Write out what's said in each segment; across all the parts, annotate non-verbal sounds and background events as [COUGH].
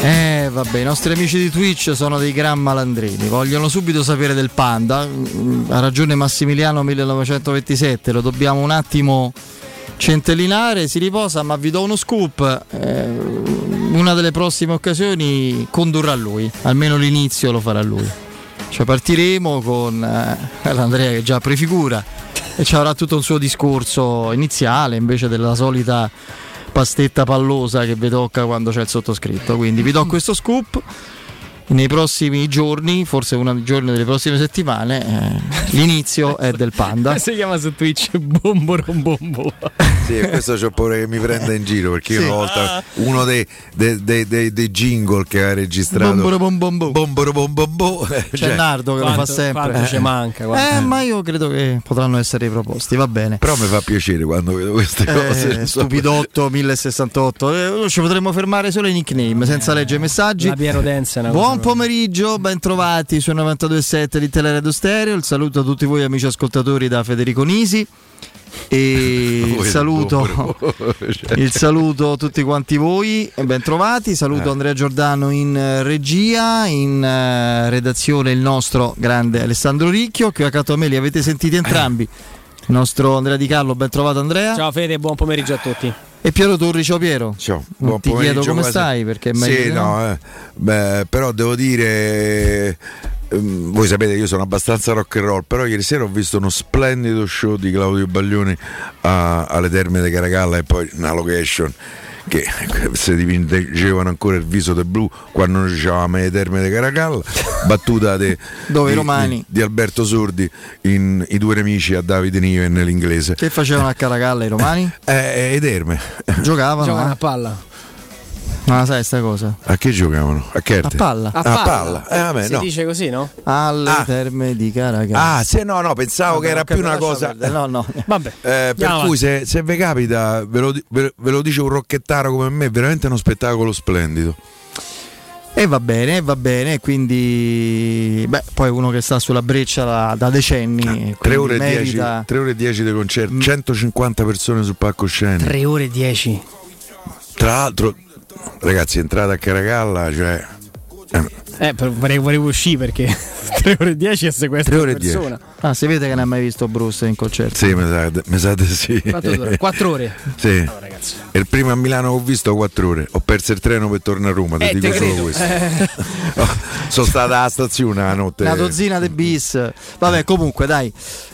Eh vabbè, i nostri amici di Twitch sono dei gran malandrini, vogliono subito sapere del panda. Mm, Ha ragione Massimiliano 1927, lo dobbiamo un attimo centellinare, si riposa, ma vi do uno scoop. eh, una delle prossime occasioni condurrà lui, almeno l'inizio lo farà lui. Cioè partiremo con eh, l'Andrea che già prefigura e ci avrà tutto un suo discorso iniziale invece della solita pastetta pallosa che vi tocca quando c'è il sottoscritto. Quindi vi do questo scoop. Nei prossimi giorni, forse uno dei giorni delle prossime settimane, eh, l'inizio è del panda. [LAUGHS] Si chiama su Twitch Bombo Rombombo. Sì, e questo c'ho paura che mi prenda in giro perché io Sì. una volta uno dei, dei- dei- dei- dei jingle che ha registrato Bomboro bom bom bom. Bomboro bom bom bom, eh, C'è cioè, Nardo che Quanto, lo fa sempre. quanto ci manca. guarda. Eh, ma io credo che potranno essere riproposti, va bene. però mi fa piacere quando vedo queste cose. Eh, stupidotto 1068 eh, ci potremmo fermare solo ai nickname senza leggere messaggi La Piero è una Buon pomeriggio, ben trovati su 92.7 di Teleradio Stereo. Il saluto a tutti voi amici ascoltatori da Federico Nisi. E [LAUGHS] il saluto, [LAUGHS] cioè. il saluto a tutti quanti voi, e ben trovati. Saluto Eh. Andrea Giordano in eh, regia, in eh, redazione il nostro grande Alessandro Ricchio, che accanto a me li avete sentiti entrambi. [CLEARS THROAT] Il nostro Andrea Di Carlo, ben trovato Andrea. Ciao Fede, buon pomeriggio a tutti. E Piero Torri, ciao Piero. Ciao, buon ti chiedo pomeriggio, come quasi. stai, perché è meglio Sì, no. no, eh. Beh, però devo dire ehm, voi sapete che io sono abbastanza rock and roll, però ieri sera ho visto uno splendido show di Claudio Baglioni a- alle Terme di Caracalla e poi una location che si dipingevano ancora il viso del blu quando noi dicevamo le Terme di Caracalla, battuta de- [LAUGHS] Dove di, romani. di- di Alberto Sordi in I due nemici a Davide Niven nell'inglese. Che facevano a Caracalla i romani? Eh, eh, Terme. Giocavano. Giocano eh? a palla. Ma sai sta cosa? A che giocavano? A A Cherte? palla. A A palla. palla. Eh, vabbè, si no. dice così, no? Alle Ah. terme di Caracalla. Ah, sì, no, no, pensavo che era più una cosa. No, no. Vabbè. Eh, per cui se, se vi capita, ve lo, ve- ve lo dice un rocchettaro come me, è veramente uno spettacolo splendido. E va bene, va bene. Quindi, beh, poi uno che sta sulla breccia da, da decenni. e 3 quindi ore, e 10, merita. 3 ore e 10 di concerto, Mm. 150 persone sul palcoscenico. 3 ore e 10. Tra l'altro, ragazzi, entrate a Caracalla, cioè. eh, Eh, vorrei, vorrei uscire perché [LAUGHS] 3 ore e 10 è sequestro Tre ore di e persona. Ah, si vede che non hai mai visto Bruce in concerto. sì, mi sa, mi sa di sì. Quanto dura? 4 ore. Sì. No, ragazzi. E il primo a Milano che ho visto 4 ore. Ho perso il treno per tornare a Roma, ti Eh, dico te solo credo. questo. [LAUGHS] Sono stata alla stazione la notte. Una dozzina di bis. Vabbè, comunque, dai.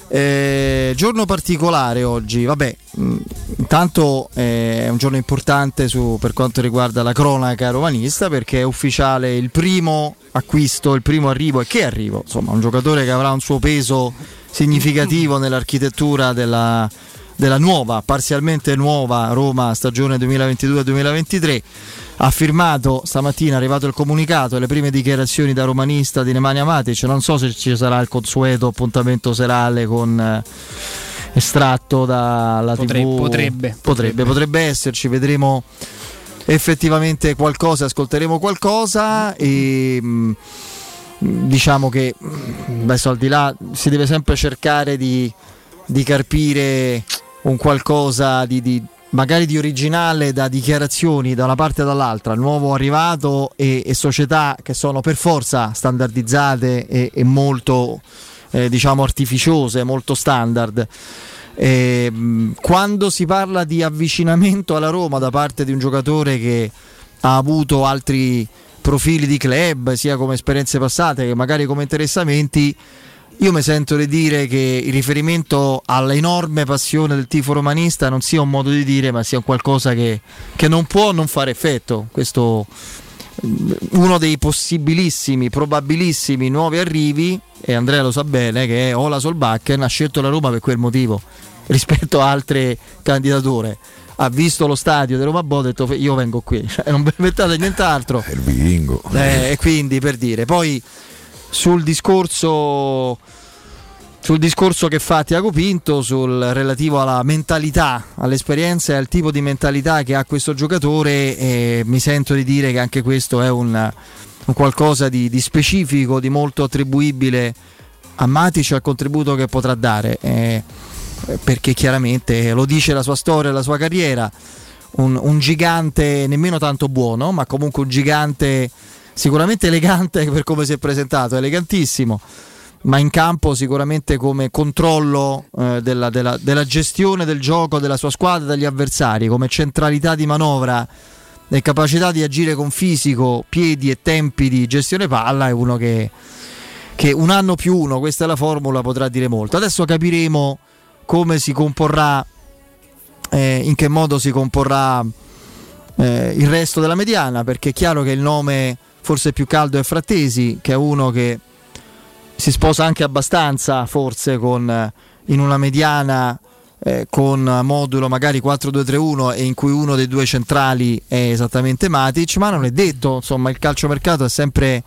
Eh, giorno particolare oggi. Vabbè, mh, intanto eh, è un giorno importante su- per quanto riguarda la cronaca romanista perché è ufficiale il primo acquisto, il primo arrivo e che arrivo. Insomma, un giocatore che avrà un suo peso significativo [LAUGHS] nell'architettura della, della nuova, parzialmente nuova Roma stagione 2022-2023 ha firmato stamattina è arrivato il comunicato e le prime dichiarazioni da romanista di Nemanja Matic. Non so se ci sarà il consueto appuntamento serale con eh, estratto dalla Potre- tv potrebbe, potrebbe. potrebbe esserci vedremo effettivamente qualcosa ascolteremo qualcosa e mh, diciamo che adesso al di là si deve sempre cercare di, di carpire un qualcosa di, di- magari di originale da dichiarazioni da una parte e dall'altra, nuovo arrivato e, e società che sono per forza standardizzate e, e molto eh, diciamo artificiose, molto standard. E, mh, quando si parla di avvicinamento alla Roma da parte di un giocatore che ha avuto altri profili di club, sia come esperienze passate che magari come interessamenti, io mi sento di dire che il riferimento all'enorme passione del tifo romanista non sia un modo di dire, ma sia qualcosa che, che non può non fare effetto. Questo uno dei possibilissimi, probabilissimi nuovi arrivi, e Andrea lo sa bene, che è Ola Solbakken, ha scelto la Roma per quel motivo [LAUGHS] rispetto a altre candidature. Ha visto lo stadio di Roma Bo, ha detto io vengo qui, [LAUGHS] cioè, non inventate nient'altro. È il vichingo. Eh, e quindi per dire, poi sul discorso sul discorso che fa Tiago Pinto sul relativo alla mentalità, all'esperienza e al tipo di mentalità che ha questo giocatore, eh, mi sento di dire che anche questo è un, un qualcosa di, di specifico, di molto attribuibile a Matic e al contributo che potrà dare, eh, perché chiaramente lo dice la sua storia, la sua carriera. Un, un gigante nemmeno tanto buono, ma comunque un gigante sicuramente elegante [LAUGHS] per come si è presentato, elegantissimo, ma in campo sicuramente come controllo eh, della, della, della, gestione del gioco della sua squadra, dagli avversari, come centralità di manovra e capacità di agire con fisico, piedi e tempi di gestione palla, è uno che, che un anno più uno, questa è la formula, potrà dire molto. Adesso capiremo come si comporrà, eh, in che modo si comporrà eh, il resto della mediana, perché è chiaro che il nome forse più caldo è Frattesi, che è uno che si sposa anche abbastanza, forse con, in una mediana eh, con modulo magari 4-2-3-1 e in cui uno dei due centrali è esattamente Matic, ma non è detto, insomma il calciomercato è sempre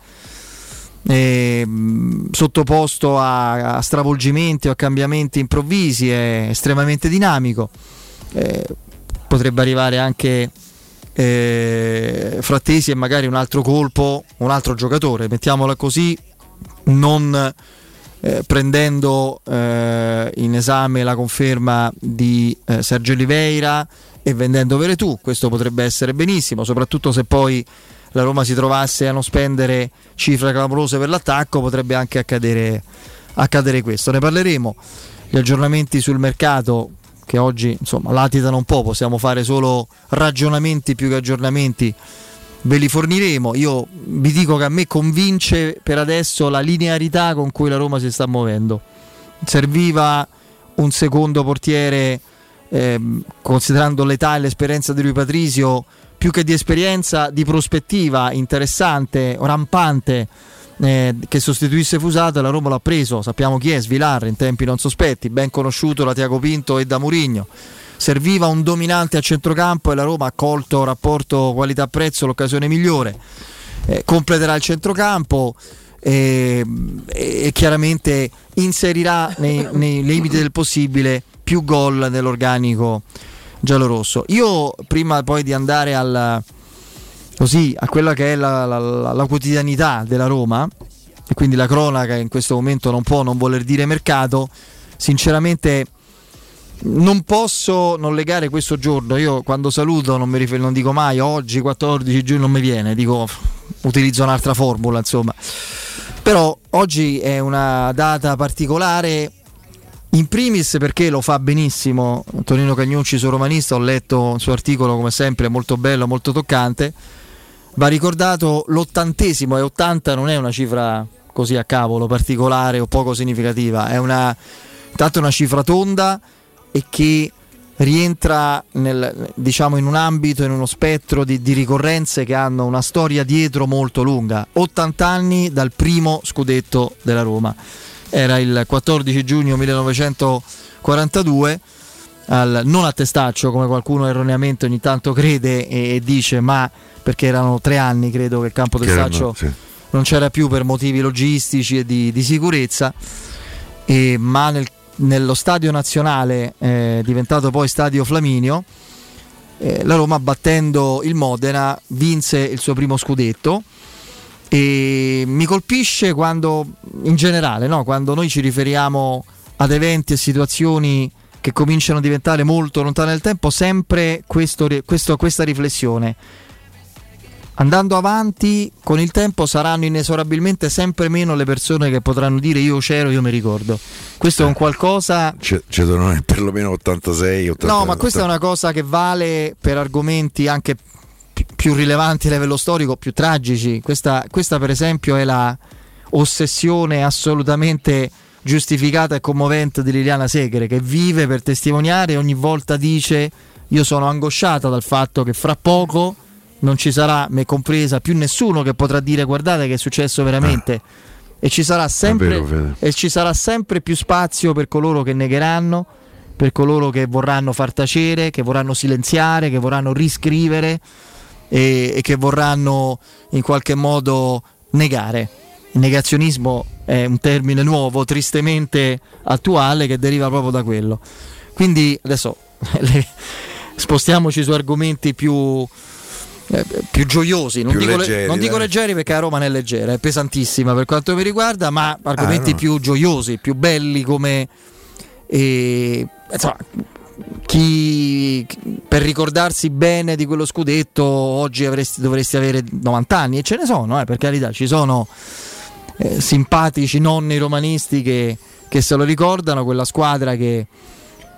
eh, sottoposto a, a, stravolgimenti o a cambiamenti improvvisi, è estremamente dinamico, eh, potrebbe arrivare anche eh, Frattesi e magari un altro colpo, un altro giocatore, mettiamola così, non eh, prendendo eh, in esame la conferma di eh, Sergio Oliveira e vendendo Veretù, questo potrebbe essere benissimo, soprattutto se poi la Roma si trovasse a non spendere cifre clamorose per l'attacco, potrebbe anche accadere, accadere questo. Ne parleremo. Gli aggiornamenti sul mercato che oggi insomma latitano un po', possiamo fare solo ragionamenti più che aggiornamenti, ve li forniremo. Io vi dico che a me convince per adesso la linearità con cui la Roma si sta muovendo. Serviva un secondo portiere, eh, considerando l'età e l'esperienza di lui Patrisio, più che di esperienza, di prospettiva interessante, rampante eh, che sostituisse Fusato la Roma l'ha preso, sappiamo chi è, Svilar in tempi non sospetti, ben conosciuto da Tiago Pinto e da Murigno. Serviva un dominante a centrocampo e la Roma ha colto rapporto qualità-prezzo l'occasione migliore. Eh, completerà il centrocampo e, e chiaramente inserirà nei, nei limiti del possibile più gol nell'organico giallorosso. Io prima poi di andare al, così a quella che è la, la, la, la quotidianità della Roma, e quindi la cronaca in questo momento non può non voler dire mercato, sinceramente non posso non legare questo giorno. Io quando saluto non, mi rifer- non dico mai oggi 14 giugno non mi viene, dico utilizzo un'altra formula, insomma. Però oggi è una data particolare. In primis perché lo fa benissimo Antonino Cagnucci su Romanista, ho letto il suo articolo come sempre molto bello, molto toccante Va ricordato l'ottantesimo e 80 non è una cifra così a cavolo, particolare o poco significativa, è una, intanto una cifra tonda e che rientra nel, diciamo in un ambito, in uno spettro di, di, ricorrenze che hanno una storia dietro molto lunga. 80 anni dal primo scudetto della Roma. Era il 14 giugno 1942, al, non a testaccio come qualcuno erroneamente ogni tanto crede e, e dice, ma perché erano tre anni credo che il campo del Saccio sì. non c'era più per motivi logistici e di, di sicurezza, e, ma nel, nello stadio nazionale eh, diventato poi stadio Flaminio, eh, la Roma battendo il Modena vinse il suo primo scudetto e mi colpisce quando in generale no? quando noi ci riferiamo ad eventi e situazioni che cominciano a diventare molto lontane nel tempo sempre questo, questo, questa riflessione andando avanti con il tempo saranno inesorabilmente sempre meno le persone che potranno dire io c'ero, io mi ricordo. Questo è un qualcosa... Ci sono perlomeno 86, 80. No, ma questa è una cosa che vale per argomenti anche più rilevanti a livello storico, più tragici. Questa, questa per esempio è la ossessione assolutamente giustificata e commovente di Liliana Segre che vive per testimoniare e ogni volta dice io sono angosciata dal fatto che fra poco non ci sarà, me compresa, più nessuno che potrà dire guardate che è successo veramente. Ah. E, ci sempre, vero, e ci sarà sempre più spazio per coloro che negheranno, per coloro che vorranno far tacere, che vorranno silenziare, che vorranno riscrivere e, e che vorranno in qualche modo negare. Il negazionismo è un termine nuovo, tristemente attuale, che deriva proprio da quello. Quindi adesso [LAUGHS] le, spostiamoci su argomenti più, eh, più gioiosi, non, più dico, leggeri, non dico, leggeri, perché la Roma non è leggera, è pesantissima per quanto mi riguarda, ma argomenti ah, no. più gioiosi, più belli come... Eh, insomma, chi per ricordarsi bene di quello scudetto oggi avresti, dovresti avere 90 anni e ce ne sono, eh, per carità, ci sono eh, simpatici nonni romanisti che, che, se lo ricordano, quella squadra che,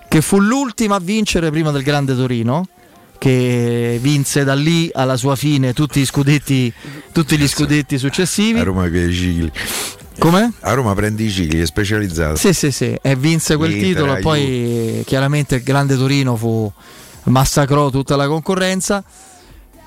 che fu l'ultima a vincere prima del Grande Torino che vinse da lì alla sua fine tutti, scudetti, tutti gli scudetti successivi. A Roma che cicli. Come? A Roma prendi i cicli, è specializzato. Sì, sì, sì, e vinse quel Inter, titolo e poi chiaramente il Grande Torino fu massacrò tutta la concorrenza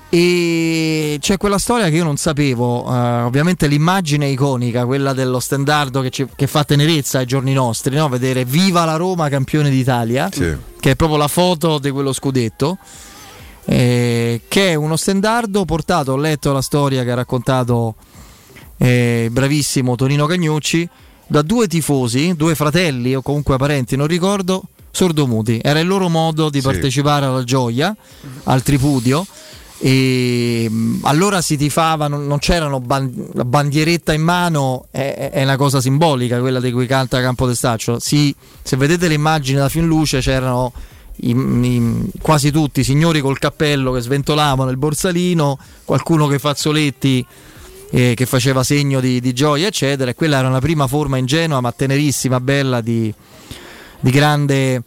e c'è quella storia che io non sapevo, uh, ovviamente l'immagine iconica, quella dello standardo che, ci, che fa tenerezza ai giorni nostri, no? vedere Viva la Roma campione d'Italia, sì. che è proprio la foto di quello scudetto eh, che è uno stendardo portato, ho letto la storia che ha raccontato eh, bravissimo Tonino Cagnucci, da due tifosi, due fratelli o comunque parenti, non ricordo, sordomuti. Era il loro modo di sì. partecipare alla gioia, al tripudio. E mm, allora si tifava, non, non c'erano ban- la bandieretta in mano, è, è, una cosa simbolica quella di cui canta Campo Testaccio. Si, se vedete le immagini da fin luce c'erano i, i, quasi tutti signori col cappello che sventolavano il borsalino, qualcuno che fazzoletti eh, che faceva segno di, di, gioia, eccetera. E quella era una prima forma ingenua ma tenerissima, bella di, di grande,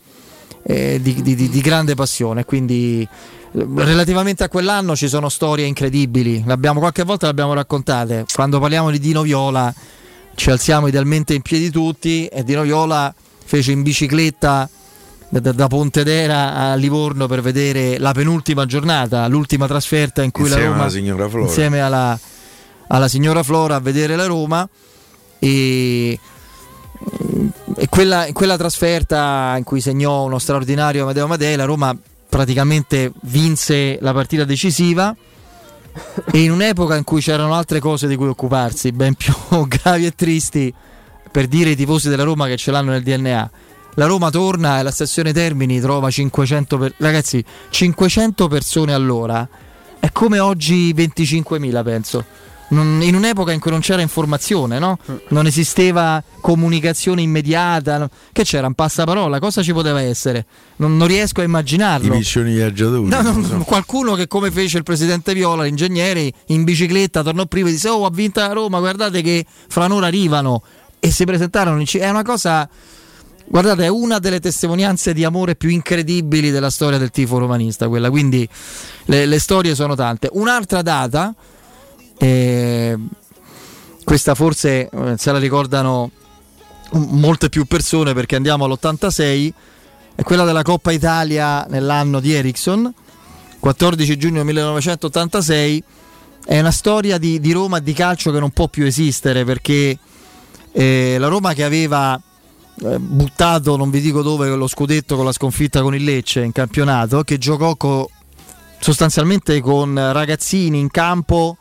eh, di, grande passione. Quindi relativamente a quell'anno ci sono storie incredibili, l'abbiamo, qualche volta le abbiamo raccontate. Quando parliamo di Dino Viola ci alziamo idealmente in piedi tutti e Dino Viola fece in bicicletta da, da Pontedera a Livorno per vedere la penultima giornata, l'ultima trasferta in cui insieme la Roma alla signora Flora. insieme alla, alla signora Flora a vedere la Roma. E, e quella, quella, trasferta in cui segnò uno straordinario Amadeo Amadei, la Roma praticamente vinse la partita decisiva. E in un'epoca in cui c'erano altre cose di cui occuparsi, ben più [LAUGHS] gravi e tristi, per dire i tifosi della Roma che ce l'hanno nel DNA la Roma torna e la stazione Termini trova 500 per... ragazzi 500 persone all'ora è come oggi 25.000 penso in un'epoca in cui non c'era informazione, no? non esisteva comunicazione immediata, che c'era un passaparola, cosa ci poteva essere? Non, non riesco a immaginarlo. I missioni viaggiatori. No, no. Qualcuno che come fece il presidente Viola, l'ingegnere, in bicicletta tornò prima e disse oh ha vinto la Roma, guardate che fra un'ora arrivano e si presentarono, è una cosa Guardate, è una delle testimonianze di amore più incredibili della storia del tifo romanista, quella, quindi le, le storie sono tante. Un'altra data, eh, questa forse eh, se la ricordano molte più persone perché andiamo all'86, è quella della Coppa Italia nell'anno di Ericsson, 14 giugno 1986. È una storia di, di Roma di calcio che non può più esistere perché eh, la Roma che aveva buttato, non vi dico dove, lo scudetto con la sconfitta con il Lecce in campionato, che giocò co, sostanzialmente con ragazzini in campo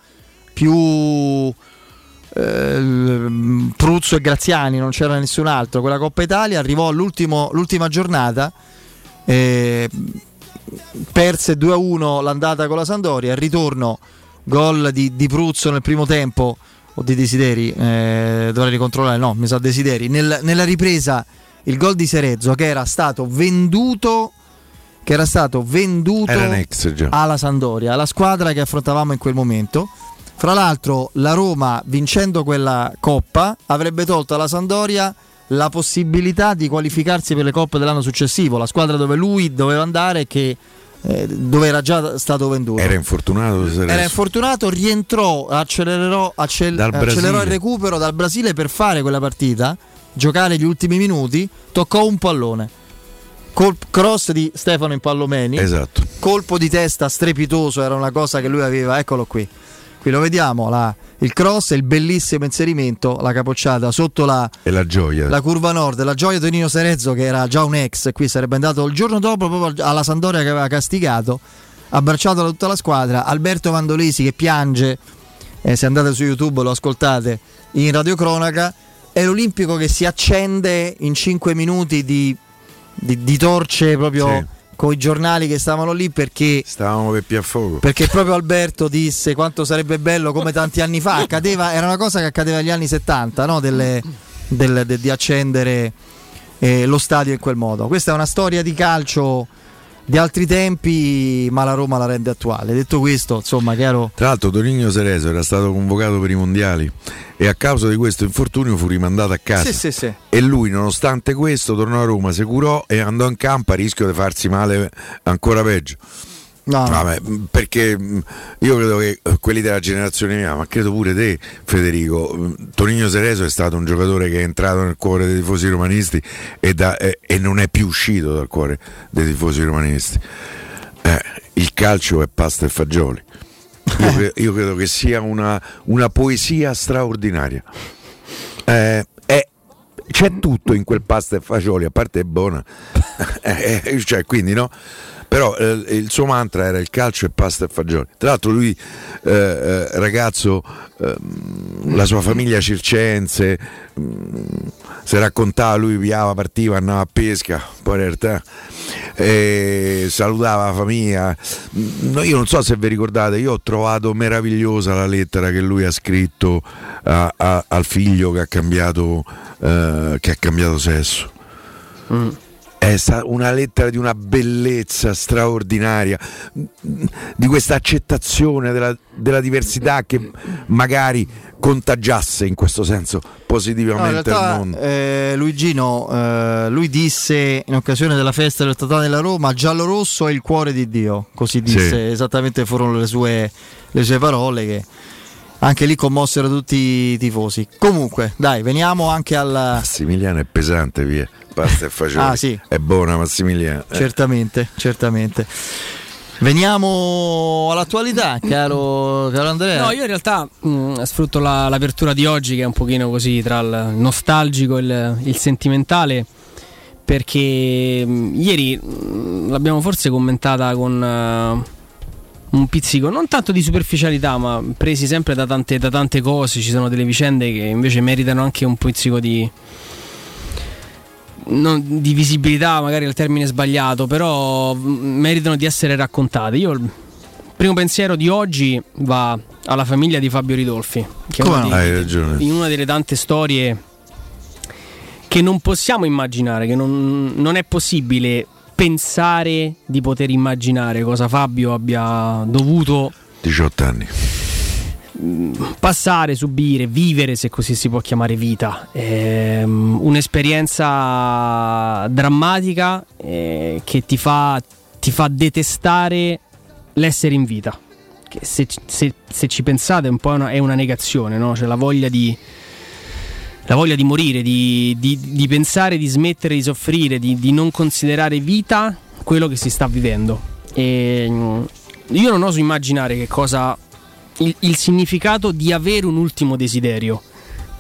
più eh, Pruzzo e Graziani, non c'era nessun altro. Quella Coppa Italia arrivò l'ultima giornata. Eh, perse 2-1 l'andata con la Sandoria, il ritorno gol di, di Pruzzo nel primo tempo o di Desideri, eh, dovrei ricontrollare, no, mi sa Desideri, Nel, nella ripresa il gol di Serezzo che era stato venduto che era stato venduto alla Sandoria, alla squadra che affrontavamo in quel momento. Fra l'altro la Roma vincendo quella coppa avrebbe tolto alla Sandoria la possibilità di qualificarsi per le coppe dell'anno successivo, la squadra dove lui doveva andare che eh, dove era già stato venduto. Era infortunato. Era infortunato, rientrò, accelerò, accel- accelerò il recupero dal Brasile per fare quella partita, giocare gli ultimi minuti, toccò un pallone. Col- cross di Stefano Impallomeni. Esatto. Colpo di testa strepitoso, era una cosa che lui aveva, eccolo qui. Qui lo vediamo, la, il cross e il bellissimo inserimento, la capocciata sotto la, la, gioia. la curva nord, la gioia di Nino Serezzo che era già un ex, qui sarebbe andato il giorno dopo proprio alla Sandoria che aveva castigato, abbracciato da tutta la squadra, Alberto Mandolesi che piange, eh, se andate su YouTube lo ascoltate, in radiocronaca, è l'Olimpico che si accende in 5 minuti di, di, di torce proprio... Sì con i giornali che stavano lì perché stavamo per più a fuoco perché proprio Alberto disse quanto sarebbe bello come tanti anni fa accadeva, era una cosa che accadeva negli anni 70 no? Delle, del, de, di accendere eh, lo stadio in quel modo. Questa è una storia di calcio di altri tempi, ma la Roma la rende attuale. Detto questo, insomma, chiaro. Tra l'altro, Torino Sereso era stato convocato per i mondiali e a causa di questo infortunio fu rimandato a casa. Sì, sì, sì. E lui, nonostante questo, tornò a Roma, si curò e andò in campo a rischio di farsi male ancora peggio. No. Vabbè, perché io credo che eh, quelli della generazione mia, ma credo pure te, Federico, mh, Tonino Sereso è stato un giocatore che è entrato nel cuore dei tifosi romanisti e, da- e- e non è più uscito dal cuore dei tifosi romanisti. Eh, il calcio è pasta e fagioli. Io, cre- io credo che sia una, una poesia straordinaria. Eh, c'è tutto in quel pasta e fagioli, a parte è buona. [LAUGHS] Eh, eh, cioè, quindi no? Però eh, il suo mantra era il calcio e pasta e fagioli. Tra l'altro lui, eh, eh, ragazzo, ehm, la sua famiglia circense, mh, si raccontava, lui viava, partiva, andava a pesca, poi in realtà eh, salutava la famiglia. No, io non so se vi ricordate, io ho trovato meravigliosa la lettera che lui ha scritto a- a- al figlio che ha cambiato, eh, che ha cambiato sesso. È sta- una lettera di una bellezza straordinaria, di questa accettazione della, della diversità che magari contagiasse in questo senso No, positivamente il realtà mondo. eh, Luigino, eh, lui disse in occasione della festa del Statale della Roma, giallo-rosso è il cuore di Dio, così disse, Sì. esattamente furono le sue, le sue parole che anche lì commossero tutti i tifosi. Comunque, dai, veniamo anche al... Massimiliano è pesante, via. Pasta e fagioli. Ah, sì. È buona Massimiliano. Eh. Certamente, certamente. Veniamo all'attualità, caro, caro Andrea. No, io in realtà mh, sfrutto la- l'apertura di oggi che è un pochino così tra il nostalgico e il, il sentimentale perché mh, ieri mh, l'abbiamo forse commentata con eh, un pizzico, non tanto di superficialità, ma presi sempre da tante, da tante cose, ci sono delle vicende che invece meritano anche un pizzico di... non- di visibilità, magari è il termine sbagliato, però mh, meritano di essere raccontate. Io il primo pensiero di oggi va alla famiglia di Fabio Ridolfi, che Come di- Hai ragione. in una delle tante storie che non possiamo immaginare, che non, non è possibile pensare di poter immaginare cosa Fabio abbia dovuto 18 anni. passare, subire, vivere, se così si può chiamare vita. Ehm, un'esperienza drammatica eh, che ti fa, ti fa detestare l'essere in vita. Che se, se- se ci pensate un po' è una, è una negazione, no? Cioè la voglia di, la voglia di morire, di, di- di pensare di smettere di soffrire, di, di non considerare vita quello che si sta vivendo. E, mm, io non oso immaginare che cosa il, il significato di avere un ultimo desiderio.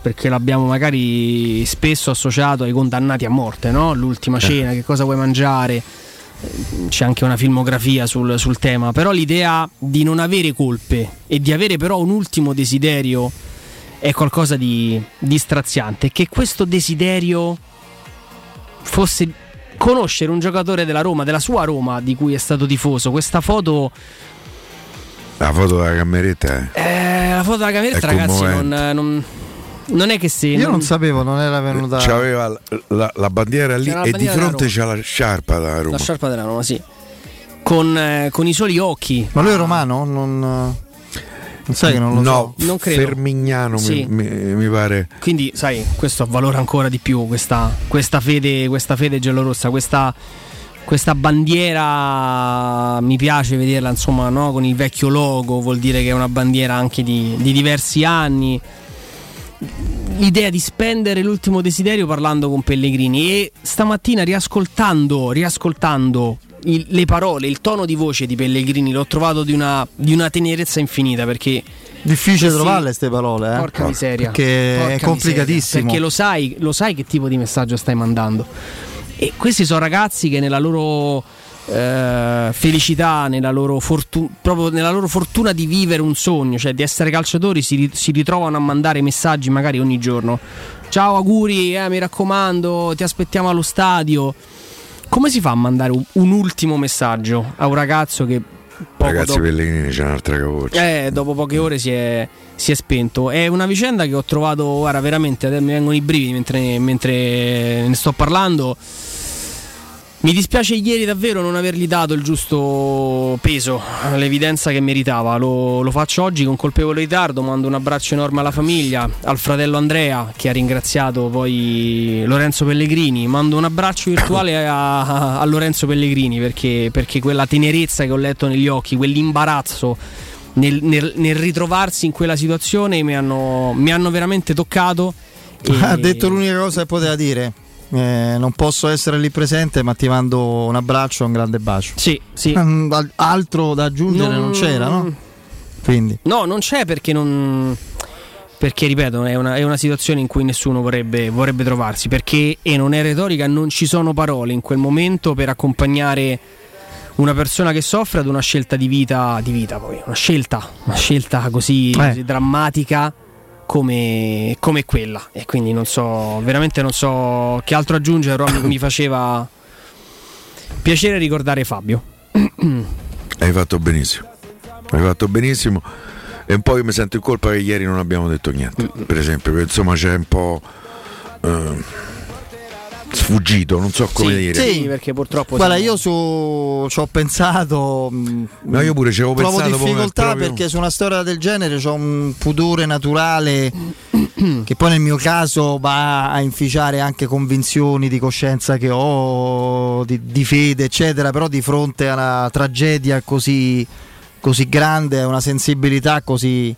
Perché l'abbiamo magari spesso associato ai condannati a morte, no? L'ultima cena, che cosa vuoi mangiare? Eh, C'è anche una filmografia sul, sul tema. Però l'idea di non avere colpe e di avere però un ultimo desiderio è qualcosa di, di straziante. Che questo desiderio fosse conoscere un giocatore della Roma, della sua Roma, di cui è stato tifoso. Questa foto La foto della cameretta è. eh, la foto della cameretta, ragazzi, non, non- non è che se. Io non sapevo, non era venuta... C'aveva la, la- la bandiera lì la e di bandiera della fronte c'è la sciarpa da Roma. La sciarpa della Roma, sì. Con, eh, con i soli occhi. Ma lui è romano? Non, non sai che non lo no, so. Non credo. Fermignano Sì. mi, mi- mi pare. Quindi, sai, questo avvalora ancora di più questa, questa fede, questa fede giallorossa, questa, questa bandiera mi piace vederla, insomma, no? con il vecchio logo, vuol dire che è una bandiera anche di, di diversi anni. L'idea di spendere l'ultimo desiderio parlando con Pellegrini e stamattina riascoltando, riascoltando il- le parole, il tono di voce di Pellegrini l'ho trovato di una, di una tenerezza infinita perché Difficile Sì. trovarle queste parole, eh? Porca miseria. Perché Porca è complicatissimo. Perché lo sai, lo sai che tipo di messaggio stai mandando. E questi sono ragazzi che nella loro eh, felicità, nella loro, fortu- proprio nella loro fortuna di vivere un sogno, cioè di essere calciatori, si, si ritrovano a mandare messaggi magari ogni giorno. Ciao auguri, eh, mi raccomando, ti aspettiamo allo stadio. Come si fa a mandare un, un ultimo messaggio a un ragazzo che Ragazzi dopo, Pellegrini c'è un'altra voce. eh, dopo poche ore si è, si è spento. È una vicenda che ho trovato, guarda, veramente, mi vengono i brividi mentre, mentre ne sto parlando. Mi dispiace ieri davvero non avergli dato il giusto peso, l'evidenza che meritava. Lo, lo, faccio oggi con colpevole ritardo. Mando un abbraccio enorme alla famiglia, al fratello Andrea che ha ringraziato poi Lorenzo Pellegrini. Mando un abbraccio virtuale a, a, a Lorenzo Pellegrini perché, perché, quella tenerezza che ho letto negli occhi, quell'imbarazzo nel, nel, nel ritrovarsi in quella situazione mi hanno, mi hanno veramente toccato. Ha detto l'unica cosa che poteva dire. Eh, non posso essere lì presente, ma ti mando un abbraccio e un grande bacio. Sì, sì. [LAUGHS] Mm, altro da aggiungere non, non c'era, no? Quindi. No, non c'è perché non. Perché ripeto, è una, è una situazione in cui nessuno vorrebbe, vorrebbe, trovarsi. Perché, e non è retorica, non ci sono parole in quel momento per accompagnare una persona che soffre ad una scelta di vita, di vita poi, una scelta, una scelta così, eh. così drammatica come, come, quella. E quindi non so, veramente non so che altro aggiungere, però mi faceva piacere ricordare Fabio. [CLEARS THROAT] Hai fatto benissimo. Hai fatto benissimo. E un po' che mi sento in colpa che ieri non abbiamo detto niente. Per esempio, insomma c'è un po'. Uh, sfuggito, non so come sì, dire. Sì, perché purtroppo. Guarda, siamo... io su, ci ho pensato. No, io pure ci avevo provo pensato. difficoltà proprio... perché su una storia del genere ho un pudore naturale che poi nel mio caso va a inficiare anche convinzioni di coscienza che ho, di, di fede, eccetera. Però di fronte a una tragedia così, così grande, a una sensibilità così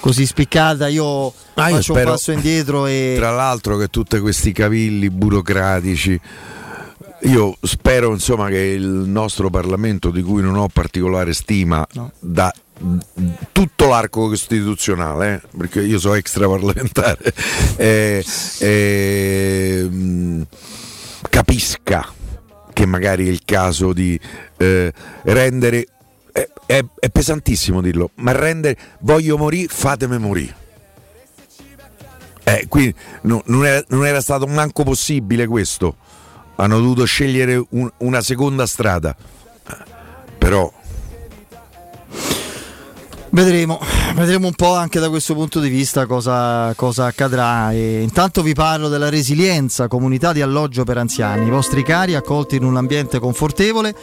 così spiccata io ah, faccio io un passo indietro e tra l'altro che tutti questi cavilli burocratici io spero insomma che il nostro Parlamento di cui non ho particolare stima no. da tutto l'arco costituzionale eh, perché io sono extraparlamentare [LAUGHS] eh, eh, capisca che magari è il caso di eh, rendere è, è, è pesantissimo dirlo, ma rendere voglio morire, fatemi morire. Eh, quindi no, non, era, non, era, stato manco possibile questo. Hanno dovuto scegliere un, una seconda strada. Però Vedremo, vedremo un po' anche da questo punto di vista cosa, cosa, accadrà. E intanto vi parlo della resilienza, comunità di alloggio per anziani, i vostri cari accolti in un ambiente confortevole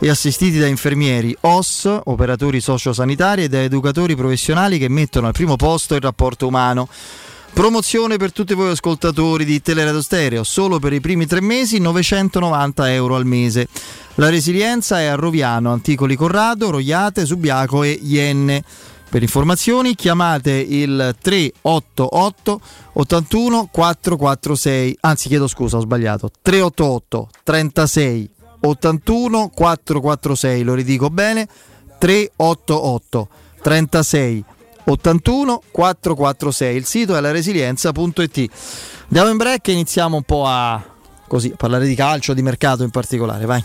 e assistiti da infermieri, OS, operatori sociosanitari e da educatori professionali che mettono al primo posto il rapporto umano. Promozione per tutti voi ascoltatori di Teleradio Stereo, solo per i primi tre mesi 990 euro al mese. La resilienza è a Roviano, Anticoli Corrado, Roiate, Subiaco e Ienne. Per informazioni chiamate il 388 81 446, anzi chiedo scusa, ho sbagliato, 388 36 81 446, lo ridico bene, 388 36 81 446. Il sito è la resilienza.it. Andiamo in break e iniziamo un po' a così, parlare di calcio, di mercato in particolare, vai.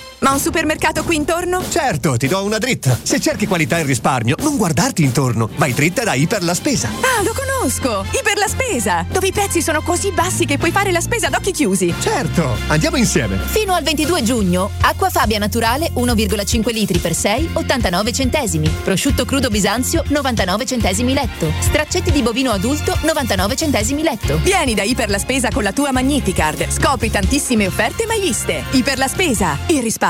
Ma un supermercato qui intorno? Certo, ti do una dritta. Se cerchi qualità e risparmio, non guardarti intorno. Vai dritta da Iper la Spesa. Ah, lo conosco! Iper la Spesa! Dove i prezzi sono così bassi che puoi fare la spesa ad occhi chiusi. Certo, andiamo insieme. Fino al 22 giugno, acqua Fabia naturale 1,5 litri per 6, 89 centesimi. Prosciutto crudo Bisanzio 99 centesimi letto. Straccetti di bovino adulto 99 centesimi letto. Vieni da Iper la Spesa con la tua Magnificard. Scopri tantissime offerte mai viste. Iper la Spesa. Il risparmio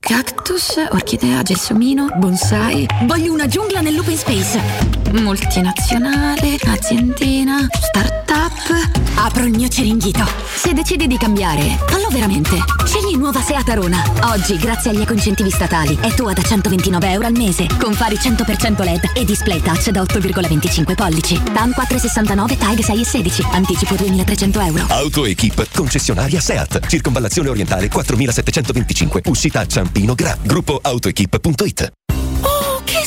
Cactus, orchidea, gelsomino, bonsai. Voglio una giungla nell'open space. Multinazionale, aziendina, startup. Apro il mio ceringhito. Se decidi di cambiare, fallo veramente. Scegli nuova Seat Arona. Oggi, grazie agli ecoincentivi statali, è tua da 129 euro al mese. Con fari 100% LED e display touch da 8,25 pollici. TAN 469 TAG 6 e 16. Anticipo 2300 euro. AutoEquip, concessionaria Seat. Circonvallazione orientale 4725. Uscita a Ciampino Gra. Gruppo AutoEquip.it. Oh, che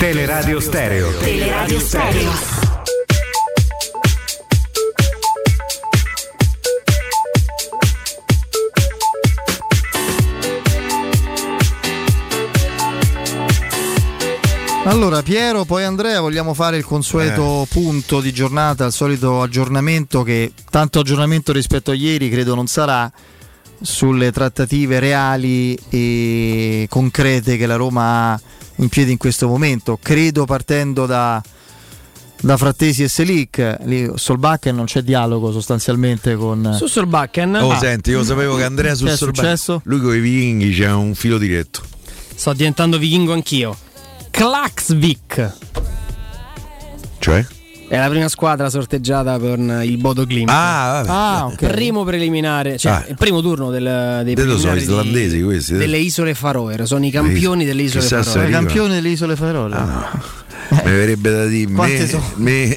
Teleradio Stereo. Teleradio Stereo. Allora Allora, Piero, poi Andrea, vogliamo fare il consueto punto di giornata, il solito aggiornamento che tanto aggiornamento rispetto a ieri credo non sarà sulle trattative reali e concrete che la Roma ha in piedi in questo momento. Credo partendo da, da Frattesi e Selic, lì Solbakken non c'è dialogo sostanzialmente con... Su Solbakken? Oh, Ah. senti, io sapevo che Andrea sorbato. successo? Lui con i vichinghi c'è un filo diretto. Sto diventando vichingo anch'io. Klaxvik Cioè? È la prima squadra sorteggiata per il Bodo Glimt. Ah, vabbè. Ah, ok. Primo preliminare, cioè Ah. il primo turno del, dei Te lo so, preliminari islandesi di- questi, eh. delle isole Faroe. Sono i campioni delle isole Chissà Faroe. I campioni delle isole Faroe. Mi verrebbe da dire Quante me, sono? me-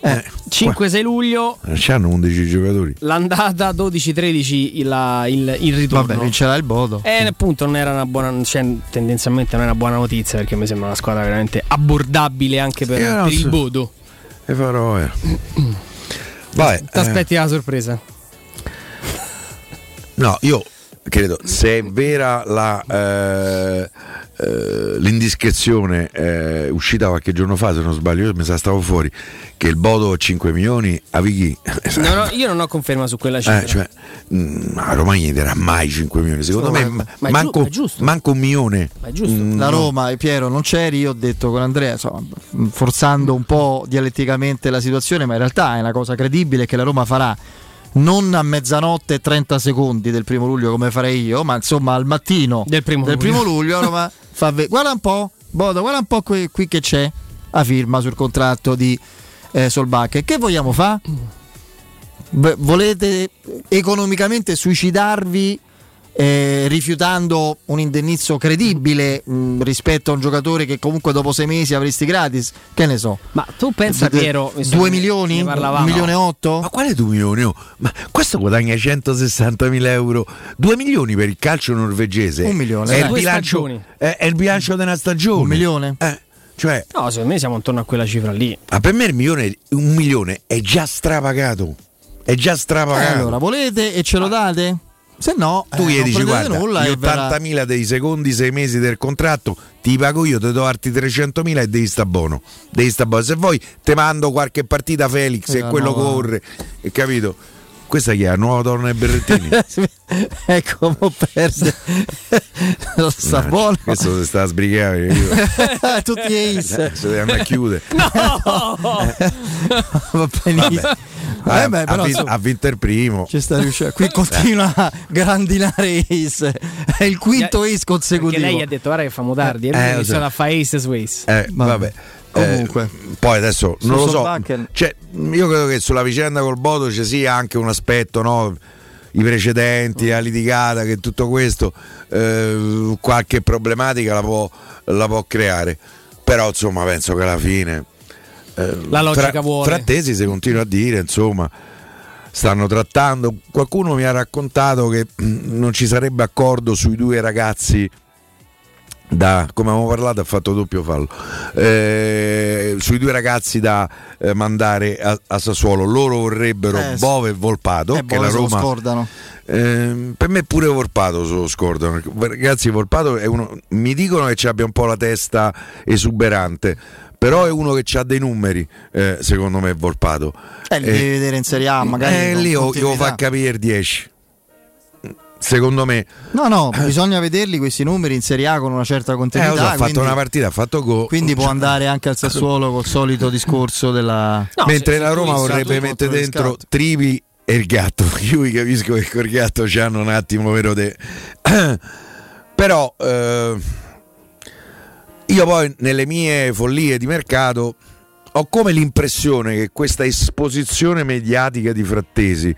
eh, 5-6 luglio, non c'hanno 11 giocatori. l'andata 12-13 il, il, il ritorno. Vabbè, vincerà il Bodo. E appunto non era una buona, cioè, tendenzialmente non è una buona notizia perché mi sembra una squadra veramente abbordabile anche per, Eh, no, per il sì. Bodo. E farò, eh. Vabbè, Ti aspetti la sorpresa? No, io credo, se è vera la, eh, eh, l'indiscrezione eh, uscita qualche giorno fa, se non sbaglio, io mi sa stavo fuori, che il Bodo a 5 milioni a Vichi. No, no, io non ho conferma su quella cifra. Eh, cioè, mm, a Roma gli darà mai 5 milioni. Secondo Ma- me, ma è manco, giusto. manco un milione. Ma è giusto. Mm, La. Roma e Piero non c'eri, io ho detto con Andrea, insomma, forzando un po' dialetticamente la situazione, ma in realtà è una cosa credibile che la Roma farà non a mezzanotte e 30 secondi del primo luglio come farei io, ma insomma al mattino Del primo luglio. primo luglio Roma [LAUGHS] fa ve- guarda un po', Bodo, guarda un po' qui, qui che c'è, la firma sul contratto di eh, Solbacche. Che vogliamo fare? Volete economicamente suicidarvi eh, rifiutando un indennizzo credibile mh, rispetto a un giocatore che comunque dopo sei mesi avresti gratis? Che ne so. Ma tu pensa, Due- Piero, visto due che milioni? ne Un parlavamo. milione e otto? Ma quale 2 milioni? Oh, Ma questo guadagna 160.000 euro. 2 milioni per il calcio norvegese. Un milione, È, il bilancio, è, è il bilancio di una stagione. Un milione? Eh, cioè, No, secondo me siamo intorno a quella cifra lì. ma per me il milione, un milione è già strapagato. È già Eh, strapagato. allora, volete e ce lo date? Se no, tu eh, gli non dici guarda nulla gli e verrà- 80.000 dei secondi sei mesi del contratto ti pago io ti do altri 300.000 e devi sta buono devi sta buono se vuoi te mando qualche partita Felix Eh, e quello no, corre capito questa chi è la nuova donna e berrettini [LAUGHS] ecco, mo perde. [LAUGHS] lo sta No, buono. questo si sta a sbrigare. [LAUGHS] Tutti e is. Eh, si deve andare a chiudere Va benissimo. Eh, Eh beh, però, ha, vin- insomma, ha vinto il primo ci sta riuscendo. Qui continua a grandinare Ace. È il quinto Ace Perché consecutivo. lei ha detto guarda che famo tardi. E Eh, lui ha lo iniziato so. a fare Ace Sways. Eh, vabbè. Comunque. Eh, poi adesso non lo so. Cioè, io credo che sulla vicenda col Bodo ci sia anche un aspetto, no? I precedenti, la litigata, che tutto questo, eh, qualche problematica la può, la può creare. Però insomma penso che alla fine. eh, La logica fra- vuole. Frattesi si continua a dire, insomma, stanno trattando. Qualcuno mi ha raccontato che mm, non ci sarebbe accordo sui due ragazzi da, come avevamo parlato ha fatto doppio fallo Eh, sui due ragazzi da eh, mandare a, a Sassuolo loro vorrebbero Eh. Bove e Volpato Eh, che boh, la Roma scordano. eh, per me pure Volpato se lo scordano ragazzi Volpato è uno mi dicono che ci abbia un po' la testa esuberante però è uno che ha dei numeri eh, secondo me Volpato Eh, li devi vedere in Serie A, magari. eh, lì io, io fa capire il 10 secondo me No, no, bisogna vederli questi numeri in Serie A con una certa eh, continuità. lo so, ha fatto quindi, una partita ha fatto gol quindi può andare anche al Sassuolo col solito discorso della. No, mentre se- la Roma vorrebbe mettere dentro. Trivi e il gatto [LAUGHS] io vi capisco che col gatto c'hanno un attimo vero te [COUGHS] però eh, io poi nelle mie follie di mercato ho come l'impressione che questa esposizione mediatica di Frattesi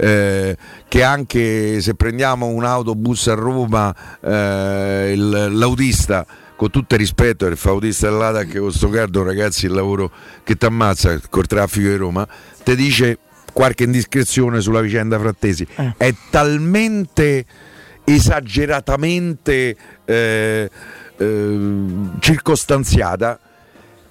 eh, che anche se prendiamo un autobus a Roma eh, il- l'autista con tutto il rispetto del fautista dell'ADA che con sto cardo ragazzi il lavoro che ti ammazza col traffico di Roma ti dice qualche indiscrezione sulla vicenda Frattesi. È talmente esageratamente eh, eh, circostanziata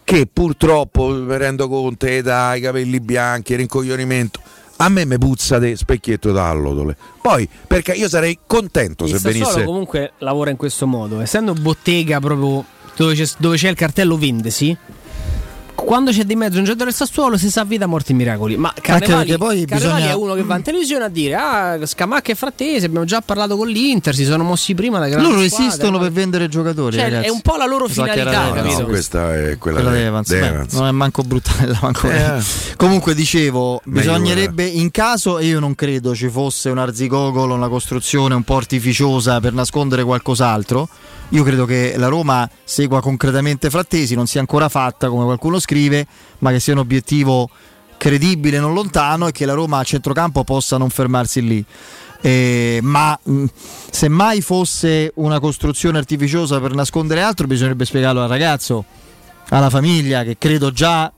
che purtroppo mi rendo conto età, i capelli bianchi, il rincoglionimento a me mi puzza di specchietto da allodole poi perché io sarei contento Il se Sassuolo venisse comunque lavora in questo modo, essendo bottega proprio dove c'è, dove c'è il cartello vendesi. Quando c'è di mezzo un giocatore del Sassuolo si sa vita morti e miracoli. Ma Carnevali, poi Carnevali bisogna- è uno che va in televisione a dire: Ah, Scamacca e Frattesi, abbiamo già parlato con l'Inter, si sono mossi prima da grande Loro squadra, esistono no? per vendere giocatori. Cioè, ragazzi. è un po' la loro che era finalità, capito? No, questa è quella, Quella di Evans, non è manco bruttarella manco Eh. comunque dicevo Meglio bisognerebbe in caso e io non credo ci fosse un arzigogolo una costruzione un po' artificiosa per nascondere qualcos'altro io credo che la Roma segua concretamente Frattesi non sia ancora fatta come qualcuno scrive ma che sia un obiettivo credibile non lontano e che la Roma a centrocampo possa non fermarsi lì. Eh, ma mh, se mai fosse una costruzione artificiosa per nascondere altro bisognerebbe spiegarlo al ragazzo alla famiglia che credo già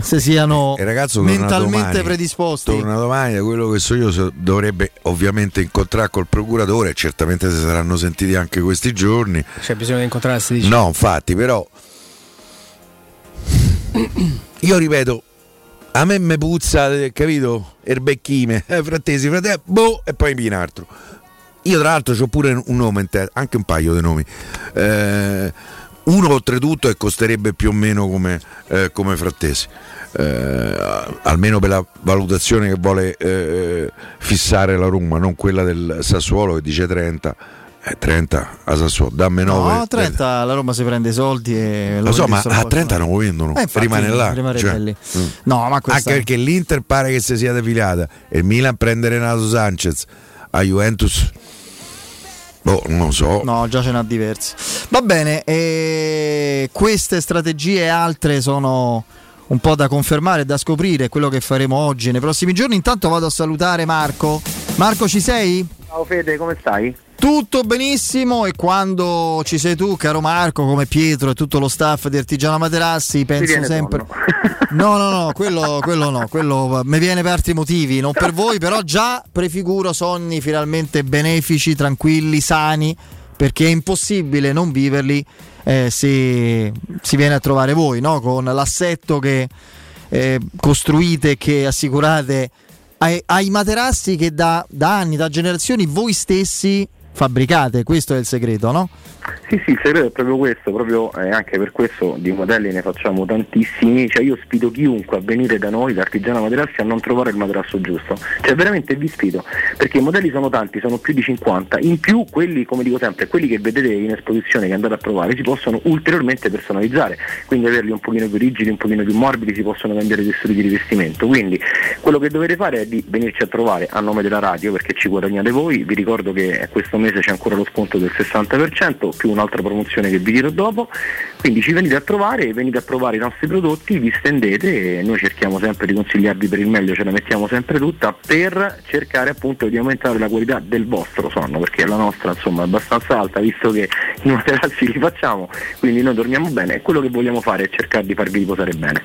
se siano torna mentalmente domani. predisposti. Torna domani, da quello che so io, dovrebbe ovviamente incontrare col procuratore. Certamente si saranno sentiti anche questi giorni. C'è bisogno di incontrare la 16. No, infatti, però. [COUGHS] Io ripeto, a me me puzza, eh, capito? Erbecchime, eh, frattesi, fratelli, boh, e poi Pinartro. Io tra l'altro ho pure un nome in testa, anche un paio di nomi. Eh, uno oltretutto e costerebbe più o meno come, eh, come Frattesi. Eh, almeno per la valutazione che vuole eh, fissare la Roma, non quella del Sassuolo che dice 30. Eh, 30 a Sassuolo, dammi 9. No, a 30 la Roma si prende i soldi e Lo so, vende ma a qualcosa. 30 non lo vendono, Eh, infatti, rimane là. rimarrebbe cioè, mm. No, ma questa- Anche perché l'Inter pare che si sia defilata e il Milan prende Renato Sanchez a Juventus. Boh, non lo so. No, già ce n'ha diversi. Va bene, e queste strategie e altre sono un po' da confermare e da scoprire, quello che faremo oggi nei prossimi giorni. Intanto vado a salutare Marco. Marco, ci sei? Ciao Fede, come stai? Tutto benissimo e quando ci sei tu, caro Marco, come Pietro e tutto lo staff di Artigiano Materassi, penso sempre... No, no, no, quello, quello no, quello mi viene per altri motivi, non per voi, però già prefiguro sogni finalmente benefici, tranquilli, sani, perché è impossibile non viverli eh, se si viene a trovare voi, no? con l'assetto che eh, costruite che assicurate ai, ai materassi che da, da anni, da generazioni voi stessi fabbricate, questo è il segreto, no? Sì, sì, il segreto è proprio questo, proprio eh, anche per questo di modelli ne facciamo tantissimi, cioè io sfido chiunque a venire da noi, da Artigiano Materassi, a non trovare il materasso giusto, cioè veramente vi sfido, perché i modelli sono tanti, sono più di 50, in più quelli, come dico sempre, quelli che vedete in esposizione, che andate a provare, si possono ulteriormente personalizzare, quindi averli un pochino più rigidi, un pochino più morbidi, si possono cambiare i tessuti di rivestimento, quindi quello che dovete fare è di venirci a trovare a nome della radio, perché ci guadagnate voi, vi ricordo che questo mese c'è ancora lo sconto del 60%, più un'altra promozione che vi dirò dopo, quindi ci venite a trovare, venite a provare i nostri prodotti, vi stendete e noi cerchiamo sempre di consigliarvi per il meglio, ce la mettiamo sempre tutta per cercare appunto di aumentare la qualità del vostro sonno, perché la nostra insomma è abbastanza alta visto che i materassi li facciamo, quindi noi dormiamo bene e quello che vogliamo fare è cercare di farvi riposare bene.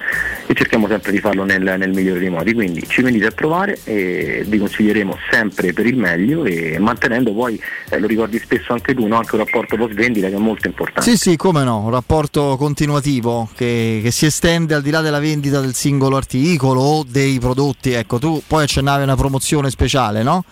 E cerchiamo sempre di farlo nel, nel migliore dei modi, quindi ci venite a provare e vi consiglieremo sempre per il meglio e mantenendo poi, eh, lo ricordi spesso anche tu, no? anche un rapporto post vendita che è molto importante. Sì, sì, come no, un rapporto continuativo che, che si estende al di là della vendita del singolo articolo o dei prodotti. Ecco, tu poi accennavi una promozione speciale, no?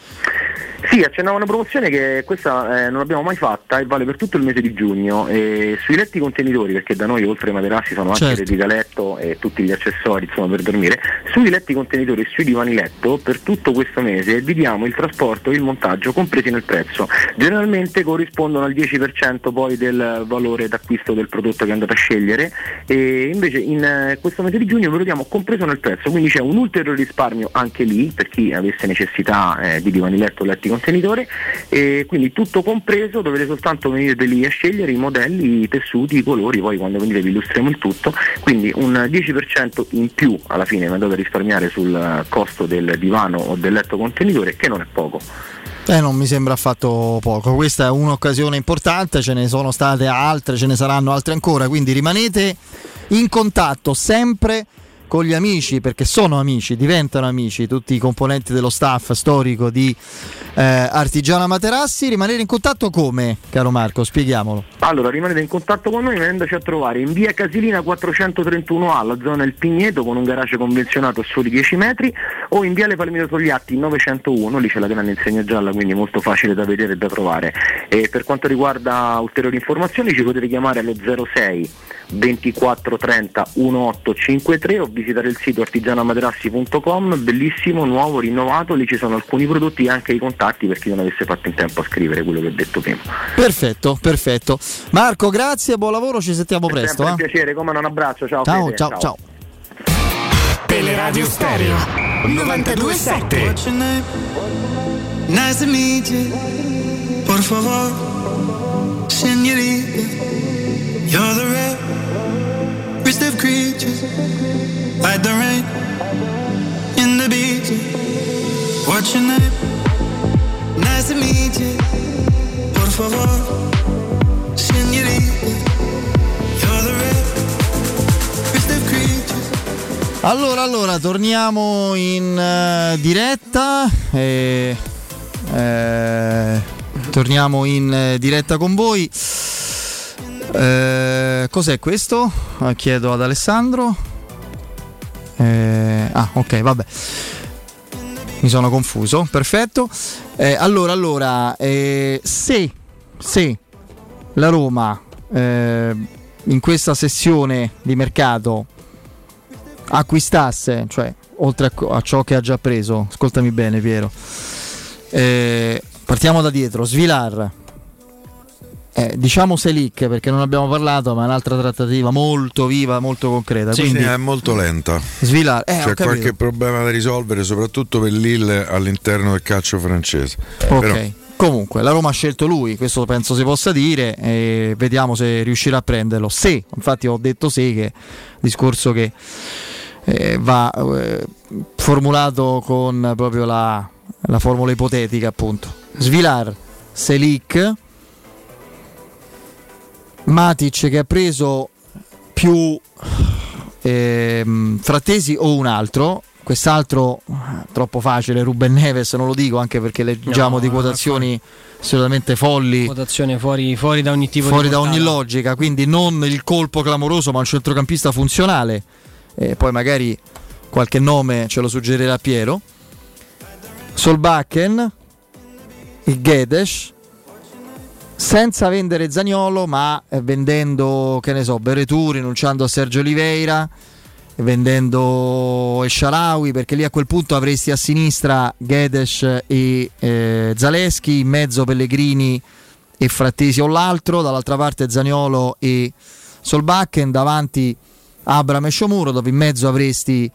Sì, accennavo una promozione che questa eh, non l'abbiamo mai fatta e vale per tutto il mese di giugno. E sui letti contenitori, perché da noi oltre ai materassi sono anche Certo. reti da letto e tutti gli accessori insomma, per dormire, sui letti contenitori e sui divani letto per tutto questo mese vi diamo il trasporto e il montaggio compresi nel prezzo. Generalmente corrispondono al 10% poi del valore d'acquisto del prodotto che andate a scegliere e invece in eh, questo mese di giugno ve lo diamo compreso nel prezzo, quindi c'è un ulteriore risparmio anche lì per chi avesse necessità eh, di divani letto o letti contenitore e quindi tutto compreso dovete soltanto venire lì a scegliere i modelli, i tessuti, i colori, poi quando venite vi illustriamo il tutto, quindi un 10% in più alla fine andate a risparmiare sul costo del divano o del letto contenitore che non è poco. Eh, non mi sembra affatto poco. Questa è un'occasione importante, ce ne sono state altre, ce ne saranno altre ancora, quindi rimanete in contatto sempre con gli amici, perché sono amici, diventano amici, tutti i componenti dello staff storico di eh, Artigiana Materassi. Rimanere in contatto come, caro Marco? Spieghiamolo. Allora, rimanete in contatto con noi venendoci a trovare in via Casilina 431A, la zona del Pigneto, con un garage convenzionato a soli 10 metri, o in viale Palmiro Togliatti 901, lì c'è la grande insegna gialla, quindi molto facile da vedere e da trovare. E per quanto riguarda ulteriori informazioni ci potete chiamare allo 06 24 30 1853 o visitare il sito artigianamaterassi.com, bellissimo, nuovo, rinnovato, lì ci sono alcuni prodotti e anche i contatti per chi non avesse fatto in tempo a scrivere quello che ho detto prima. Perfetto, perfetto. Marco, grazie, buon lavoro, ci sentiamo presto. Sempre eh. un piacere, come non un abbraccio, ciao. Ciao, Fede, ciao, ciao. Teleradio Stereo 927. Nice to meet you. Por favor, señorita. You're the rarest of creatures. Like the rain in the beach. What's your name? Nice to meet. Allora, allora, torniamo in eh, diretta. e, eh, torniamo in eh, diretta con voi. Eh, cos'è questo? Ah, chiedo ad Alessandro. Eh, ah, ok, vabbè. Mi sono confuso, perfetto. Eh, allora, allora, eh, se, se la Roma eh, in questa sessione di mercato acquistasse, cioè oltre a, a ciò che ha già preso, ascoltami bene Piero, eh, partiamo da dietro, Svilar, eh, diciamo Selic perché non abbiamo parlato, ma è un'altra trattativa molto viva, molto concreta. Sì, quindi è molto lenta. Svilar, eh, C'è qualche problema da risolvere, soprattutto per Lille all'interno del calcio francese. Ok. Però- Comunque, la Roma ha scelto lui, questo penso si possa dire, e vediamo se riuscirà a prenderlo. Se, infatti ho detto se, che discorso che eh, va eh, formulato con proprio la, la formula ipotetica, appunto. Svilar, Selic, Matic che ha preso più ehm, Frattesi o un altro. Quest'altro troppo facile, Ruben Neves, non lo dico anche perché leggiamo No, di quotazioni assolutamente folli Quotazione fuori, fuori da ogni tipo fuori da ogni logica, quindi non il colpo clamoroso, ma un centrocampista funzionale. E poi magari qualche nome ce lo suggerirà Piero. Solbakken, il Gedes, senza vendere Zagnolo, ma eh, vendendo, che ne so, Beretu, rinunciando a Sergio Oliveira, vendendo Esharawi, perché lì a quel punto avresti a sinistra Gedes e eh, Zaleschi, in mezzo Pellegrini e Frattesi o l'altro, dall'altra parte Zaniolo e Solbakken, davanti Abram e Sciomuro, dove in mezzo avresti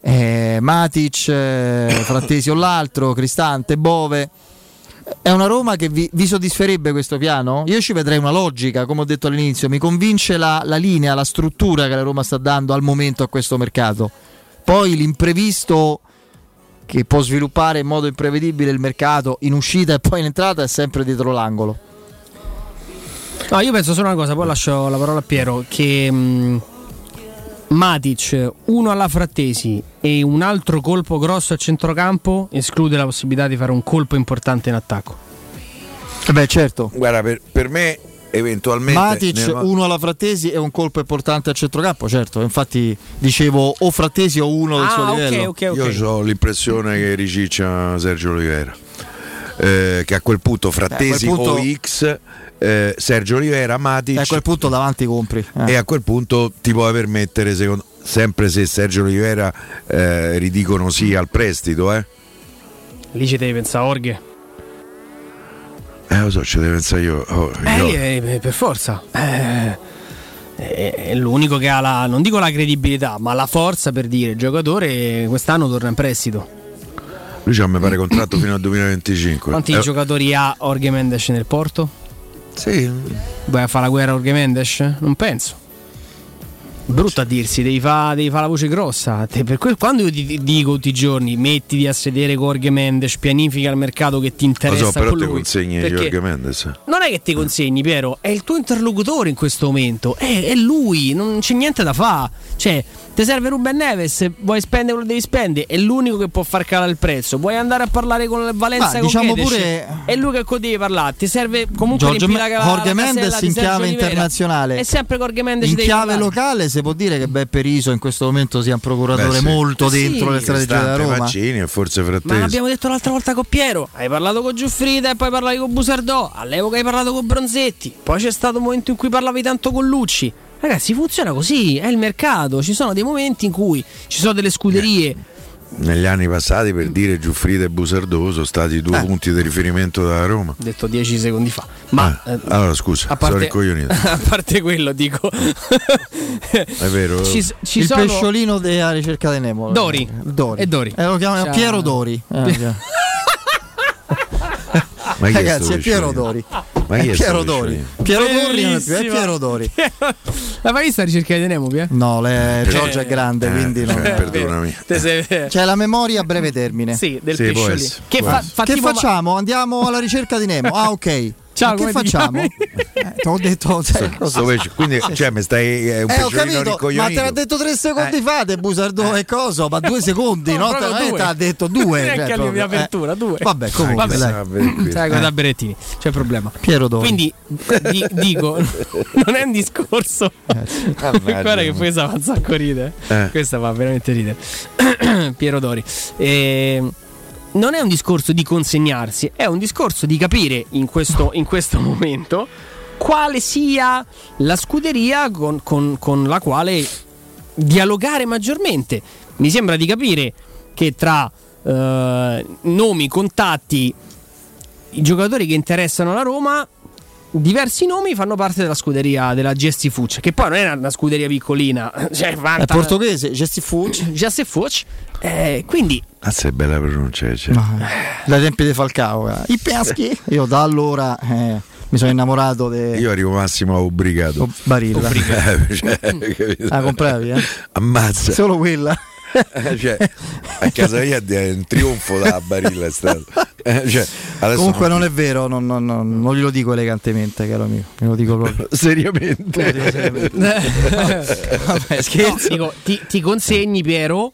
eh, Matic, eh, Frattesi o l'altro, Cristante, Bove. È una Roma che vi, vi soddisferebbe questo piano? Io ci vedrei una logica, come ho detto all'inizio, mi convince la, la linea, la struttura che la Roma sta dando al momento a questo mercato. Poi l'imprevisto che può sviluppare in modo imprevedibile il mercato in uscita e poi in entrata è sempre dietro l'angolo. No, io penso solo una cosa, poi lascio la parola a Piero, che mh, Matic, uno alla Frattesi e un altro colpo grosso a centrocampo esclude la possibilità di fare un colpo importante in attacco. Beh, certo. Guarda, per, per me eventualmente... Matic, nel- uno alla Frattesi e un colpo importante a centrocampo, certo. Infatti dicevo o Frattesi o uno del Ah, suo ok, livello. ok, ok. Io ho l'impressione che riciccia Sergio Oliveira. Eh, che a quel punto Frattesi Beh, quel punto- o X, eh, Sergio Oliveira, Matic E a quel punto davanti compri. eh. e a quel punto ti puoi permettere, secondo, sempre se Sergio Oliveira eh, ridicono sì al prestito, eh? Lì ci devi pensare Orghe. Eh, lo so, ci devo pensare io. Oh, Eh, io- eh, per forza. Eh, è, è l'unico che ha la, non dico la credibilità, ma la forza per dire il giocatore quest'anno torna in prestito. Lui c'ha mi pare [CLEARS THROAT] contratto fino al 2025. Quanti Eh, giocatori ha Orge Mendes nel porto? Sì. Vai a fare la guerra a Orge Mendes? Non penso. Brutto a dirsi, devi fare fa la voce grossa. Te- per quel- quando io ti ti dico tutti i giorni, mettiti a sedere con Orge Mendes, pianifica il mercato che ti interessa. so, però ti consegni Jorge Mendes. Non è che ti consegni, Piero, è il tuo interlocutore in questo momento. È, è lui, non c'è niente da fare. Cioè, Ti serve Ruben Neves, vuoi spendere quello che devi spendere, è l'unico che può far calare il prezzo. Vuoi andare a parlare con Valenza Ma con diciamo Kedesh, pure- è lui che con devi parlare. Ti serve comunque Giorgio riempire la, Jorge la Mendes in chiave Oliveira. internazionale. È sempre Jorge Mendes In devi chiave parlare. locale si può dire che Beppe Riso in questo momento sia un procuratore Beh, sì. molto Sì, dentro le strategie della Roma. Mancini e forse Ma Frattesi. l'abbiamo detto l'altra volta con Piero. Hai parlato con Giuffrida e poi parlavi con Busardò. All'epoca hai parlato con Bronzetti. Poi c'è stato un momento in cui parlavi tanto con Lucci. Ragazzi, funziona così, è il mercato. Ci sono dei momenti in cui ci sono delle scuderie. Negli anni passati, per dire Giuffrida e Busardò, sono stati i due Eh. punti di riferimento della Roma. Detto 10 secondi fa. Ma Ah, eh, allora scusa, a sono parte, [LAUGHS] a parte quello, dico. [LAUGHS] È vero. Ci, ci il sono pesciolino della ricerca di Nemo. Dori. Dori. E Dori. Eh, lo chiamano. Piero Dori. Eh, [LAUGHS] Ma Ragazzi, è Piero? Dori. Ma chi è è Piero Dori. Piero Dori non è più, è Bellissima. Piero Dori. L'hai mai vista la ricerca di Nemo? No, le, Eh, Giorgia è grande, eh, quindi non. cioè, perdonami. Te sei- [LAUGHS] C'è la memoria a breve termine. Sì, del Sì, pesciolino. Che, fa, che tipo- facciamo? Andiamo alla ricerca di Nemo. Ah, ok. [LAUGHS] Ciao, che ti facciamo? Eh, te l'ho detto. cosa- Sto pesci- Quindi, cioè, mi stai. È un Eh, ho capito, ma te l'ha detto tre secondi fa De Busardò e coso, ma due secondi, [LAUGHS] No, no? Te l'ha detto due. [LAUGHS] Neanche cioè, proprio, eh. apertura, due. Vabbè, comunque, Vabbè, dai. Qui. Sai cosa da Berettini, c'è problema. Piero Dori. Quindi di- dico, [LAUGHS] non è un discorso. Guarda che questa fa un sacco ridere. Eh. Questa fa veramente ridere. [CLEARS THROAT] Piero Dori. Eh, non è un discorso di consegnarsi, è un discorso di capire in questo, in questo [LAUGHS] momento quale sia la scuderia con, con- con la quale dialogare maggiormente. Mi sembra di capire che tra eh, nomi, contatti, i giocatori che interessano la Roma, diversi nomi fanno parte della scuderia della Gesti Fucci, che poi non è una scuderia piccolina, [LAUGHS] cioè È vanta- portoghese, Gesti Fucci. Gesti Fucci. Eh, quindi Cazzo, è bella pronuncia. Cioè. Dai tempi di Falcao. eh. I peschi. Io da allora eh, mi sono innamorato di Io arrivo massimo a Ubrigato. Barilla. [LAUGHS] Eh, cioè, [LAUGHS] capito? Ah, compravi, eh? Ammazza. Solo quella. Eh, cioè, a casa mia è un trionfo da Barilla è stato. Eh, cioè, Comunque non è vero, non, non- non- non glielo dico elegantemente, caro amico. Me lo dico proprio. [LAUGHS] seriamente. Lo dico seriamente. Vabbè, scherzo. No, dico, ti, ti consegni Piero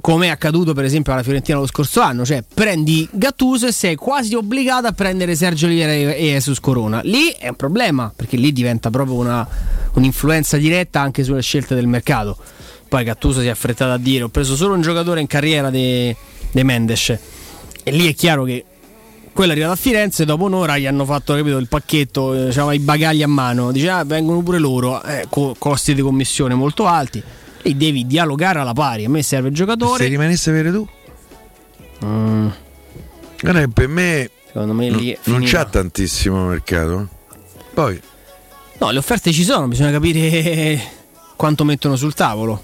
come è accaduto per esempio alla Fiorentina lo scorso anno, cioè prendi Gattuso e sei quasi obbligato a prendere Sergio Oliveira e Jesus Corona. Lì è un problema, perché lì diventa proprio una, un'influenza diretta anche sulle scelte del mercato. Poi Gattuso si è affrettato a dire: Ho preso solo un giocatore in carriera de Mendes. E lì è chiaro che quello è arrivato a Firenze, dopo un'ora gli hanno fatto capito, il pacchetto, diciamo, i bagagli a mano, dice ah, vengono pure loro, eh, co- costi di commissione molto alti, e devi dialogare alla pari, a me serve il giocatore. Se rimanesse vero tu? Mm, Guarda che per me secondo me lì è non c'ha tantissimo mercato. Poi No, le offerte ci sono, bisogna capire [LAUGHS] quanto mettono sul tavolo.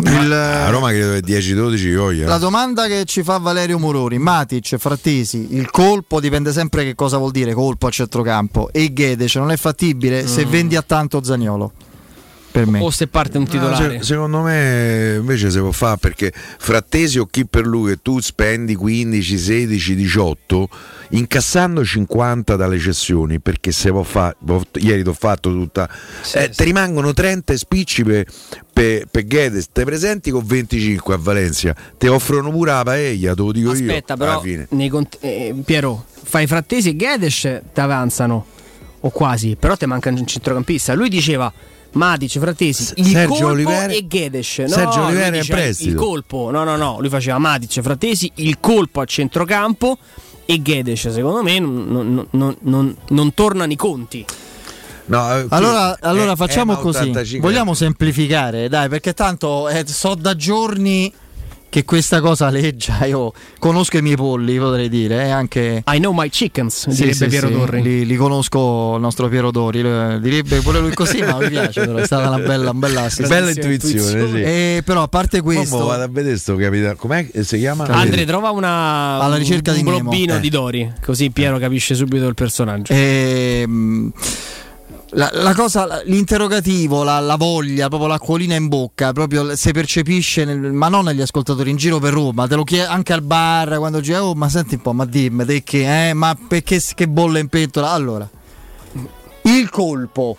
Il- a Roma credo che 10-12 voglia. La domanda che ci fa Valerio Murori, Matic, Frattesi, il colpo dipende sempre che cosa vuol dire colpo a centrocampo e Guedes non è fattibile se Mm. vendi a tanto Zagnolo. Per me. O se parte un No, titolare. se- secondo me invece si può fare perché frattesi o chi per lui che tu spendi 15, 16, 18 incassando 50 dalle cessioni perché se può fare ieri ti ho fatto tutta eh, ti rimangono 30 spicci per per per Guedes te presenti con 25 a Valencia ti offrono pure la paella te lo dico io Aspetta, alla però, fine. nei cont- eh, Piero, fai Frattesi e Guedes ti avanzano, o quasi, però ti manca un centrocampista. Lui diceva Matic, Frattesi, il Sergio colpo Oliveira- e Guedes. No, Sergio lui Oliveira in prestito. Il colpo, no, no, no, lui faceva Matic, Frattesi, il colpo a centrocampo e Guedes. Secondo me non, non- non- non- non tornano i conti. No, eh, Allora, allora facciamo così. 85. Vogliamo semplificare, dai, perché tanto eh, so da giorni che questa cosa aleggia. [LAUGHS] Io conosco i miei polli, potrei dire. eh, anche... I know my chickens, Sì, direbbe sì, Piero sì, Torri. Li, li conosco il nostro Piero Dori, eh, direbbe pure lui così, ma mi piace, però è stata una bella, un bella. Bella intuizione, sì. Eh, però a parte questo, vado a vedere sto capitano. Com'è che si chiama? Andre, trova una, Alla ricerca un, di un Nemo. blobbino Eh. di Dori, così Piero capisce subito il personaggio. Ehm, la, la cosa, l'interrogativo, la, la voglia, proprio l'acquolina in bocca, proprio si percepisce, nel- ma non negli ascoltatori, in giro per Roma, te lo chiede anche al bar quando dici, oh ma senti un po', ma dimmi, te che, eh, ma perché che bolle in pentola? Allora, il colpo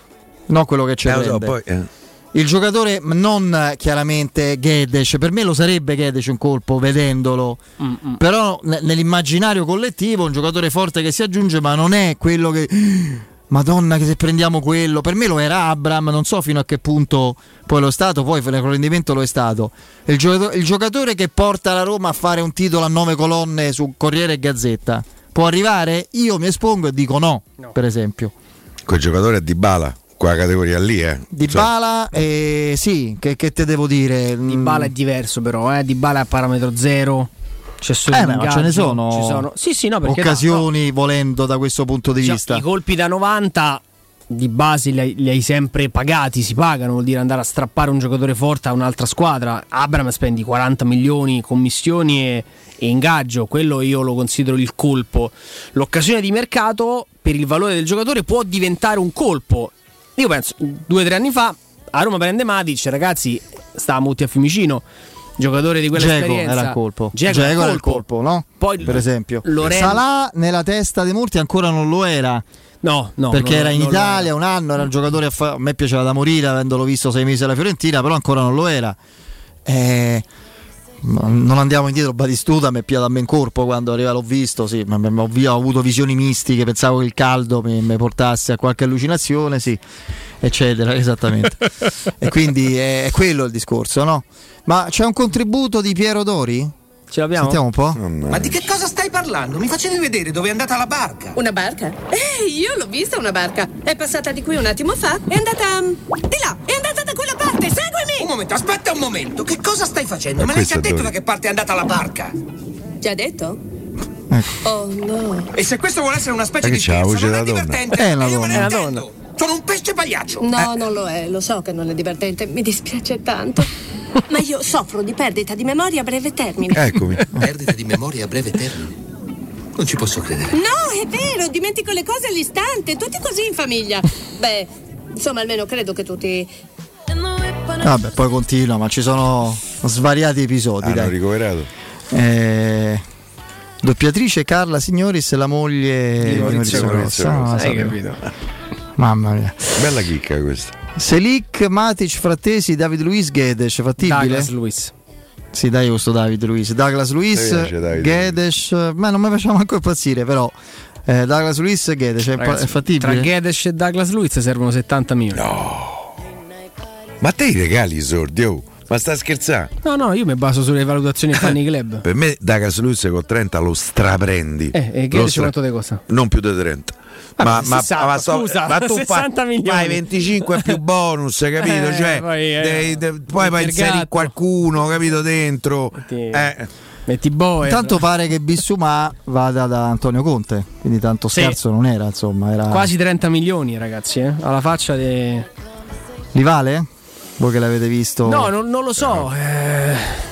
non quello che ci Eh, so, poi, eh. Il giocatore, non chiaramente Gedes, per me lo sarebbe Gedes un colpo vedendolo, però ne- nell'immaginario collettivo un giocatore forte che si aggiunge, ma non è quello che... Madonna che se prendiamo quello, per me lo era Abram, non so fino a che punto poi lo è stato, poi con il rendimento lo è stato. Il giocatore, il giocatore che porta la Roma a fare un titolo a nove colonne su Corriere e Gazzetta, può arrivare? Io mi espongo e dico no, per esempio. Quel giocatore è di Bala, quella categoria lì, eh. Di Bala, eh, sì, che, che te devo dire? Di Bala è diverso però, eh? Di Bala è a parametro zero. C'è solo Eh, ma ce ne sono, ci sono- Sì, sì, no, perché occasioni volendo da questo punto di vista. I colpi da 90 di base li hai, li hai sempre pagati, si pagano, vuol dire andare a strappare un giocatore forte a un'altra squadra. Abram spendi 40 milioni commissioni e, e ingaggio, quello io lo considero il colpo. L'occasione di mercato per il valore del giocatore può diventare un colpo. Io penso, due o tre anni fa a Roma prende Matic, ragazzi, stava Mutti a Fiumicino. Giocatore di quella Dzeko esperienza era il colpo. Dzeko era era il colpo, no? Poi per esempio. Lorenzo- Salà nella testa di molti ancora non lo era. No, no. perché non- era in Italia un anno, era un giocatore a, fa- a me piaceva da morire avendolo visto sei mesi alla Fiorentina, però ancora non lo era. Eh, non andiamo indietro, Batistuta mi è piato a me in corpo quando arriva l'ho visto, sì, ma, ma- ho avuto visioni mistiche, pensavo che il caldo mi, mi portasse a qualche allucinazione, sì, eccetera, [LAUGHS] esattamente. e quindi è, è quello il discorso, no? Ma c'è un contributo di Piero Dori? Ce l'abbiamo? Sentiamo un po'. Ma di che cosa stai parlando? Mi facevi vedere dove è andata la barca. Una barca? Eh, io l'ho vista una barca. È passata di qui un attimo fa. È andata. mm, di là, è andata da quella parte. Seguimi! Un momento, aspetta un momento. Che cosa stai facendo? Ma Me l'hai questo già è detto dove? da che parte è andata la barca? Già detto? Ecco. Oh no. E se questo vuole essere una specie Ma che di scherzo, voce non è donna? divertente. È una io me ne donna. Sono un pesce pagliaccio. No, non lo è. Lo so che non è divertente. Mi dispiace tanto. [LAUGHS] Ma io soffro di perdita di memoria a breve termine. Eccomi. [LAUGHS] Perdita di memoria a breve termine. Non ci posso credere. No, è vero, dimentico le cose all'istante. Tutti così in famiglia. Beh, insomma, almeno credo che tutti. Vabbè, poi continua, ma ci sono svariati episodi. Hanno dai. ricoverato. Eh, doppiatrice Carla Signoris e la moglie Di Maurizio Maurizio Maurizio Rossa. Rossa. Ah, Hai capito? Mamma mia. Bella chicca questa. Selic, Matic, Frattesi, David Luiz, Gedes, fattibile? Douglas Luiz. Sì, dai, questo David Luiz. Douglas Luiz, David Gedes, ma non mi facciamo manco impazzire, però. Eh, Douglas Luiz, Gedes, è, Ragazzi, è fattibile? Tra Gedes e Douglas Luiz servono 70 milioni. Ma te i regali i sordi, oh. Ma sta scherzando? No, no, io mi baso sulle valutazioni che fanno i club. Per me Dagas Luz con 30 lo straprendi. Eh, e Gedes stra- quanto te costa? Non più di 30. Ma, ma, 60, ma sto- scusa, ma tu [LAUGHS] 60 fai, milioni. fai 25 più [LAUGHS] bonus, capito? Eh, cioè, poi, eh, dei- de- poi vai a il inserire gatto. qualcuno, capito? Dentro. Eh. Metti Boer. Intanto pare che Bissumà vada da Antonio Conte, quindi tanto Sì. scherzo non era, insomma. Era... Quasi 30 milioni, ragazzi, eh? alla faccia di. Li vale? Voi che l'avete visto? No, non, non lo so. eh.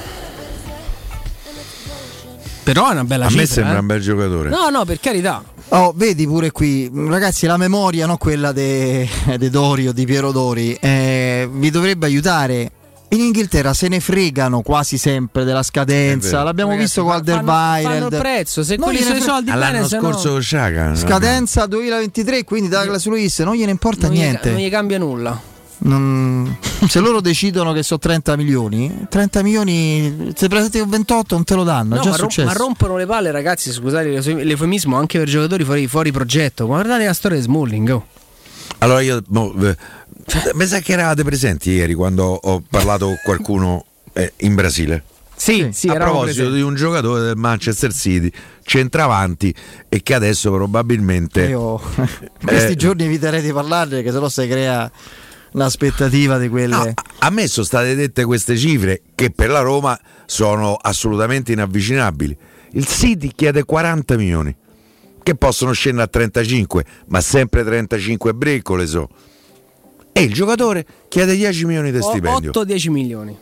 Però è una bella A cifra. me sembra eh. un bel giocatore. No, no, per carità. Oh, vedi pure qui, ragazzi, la memoria, no quella de, de Dori o di Piero Dori, eh, vi dovrebbe aiutare. In Inghilterra se ne fregano quasi sempre della scadenza. vero. L'abbiamo Ragazzi, visto con Alderweireld. fanno il prezzo, se Non quelli sono i soldi bene, se no- scorso Sciaga. Scadenza 2023, quindi Douglas Luiz non gliene importa non gli, niente. non gli cambia nulla. Non- Se loro decidono che sono 30 milioni, 30 milioni, se presenti con 28 non te lo danno, è No, già ma, rom- successo. ma rompono le palle, ragazzi. Scusate l'eufem- l'eufemismo anche per giocatori fuori, fuori progetto. Guardate la storia di Smalling. oh. Allora io mo, eh, mi sa che eravate presenti ieri quando ho parlato con qualcuno eh, in Brasile. Sì, sì, a proposito presenti. di un giocatore del Manchester City, centravanti e che adesso probabilmente Io [LAUGHS] in questi Eh. giorni eviterei di parlarne, che sennò si crea un'aspettativa di quelle. No, a- me sono state dette queste cifre che per la Roma sono assolutamente inavvicinabili. Il City chiede 40 milioni, che possono scendere a 35, ma sempre 35 breccole so. E il giocatore chiede 10 milioni di stipendio. 8-10 milioni.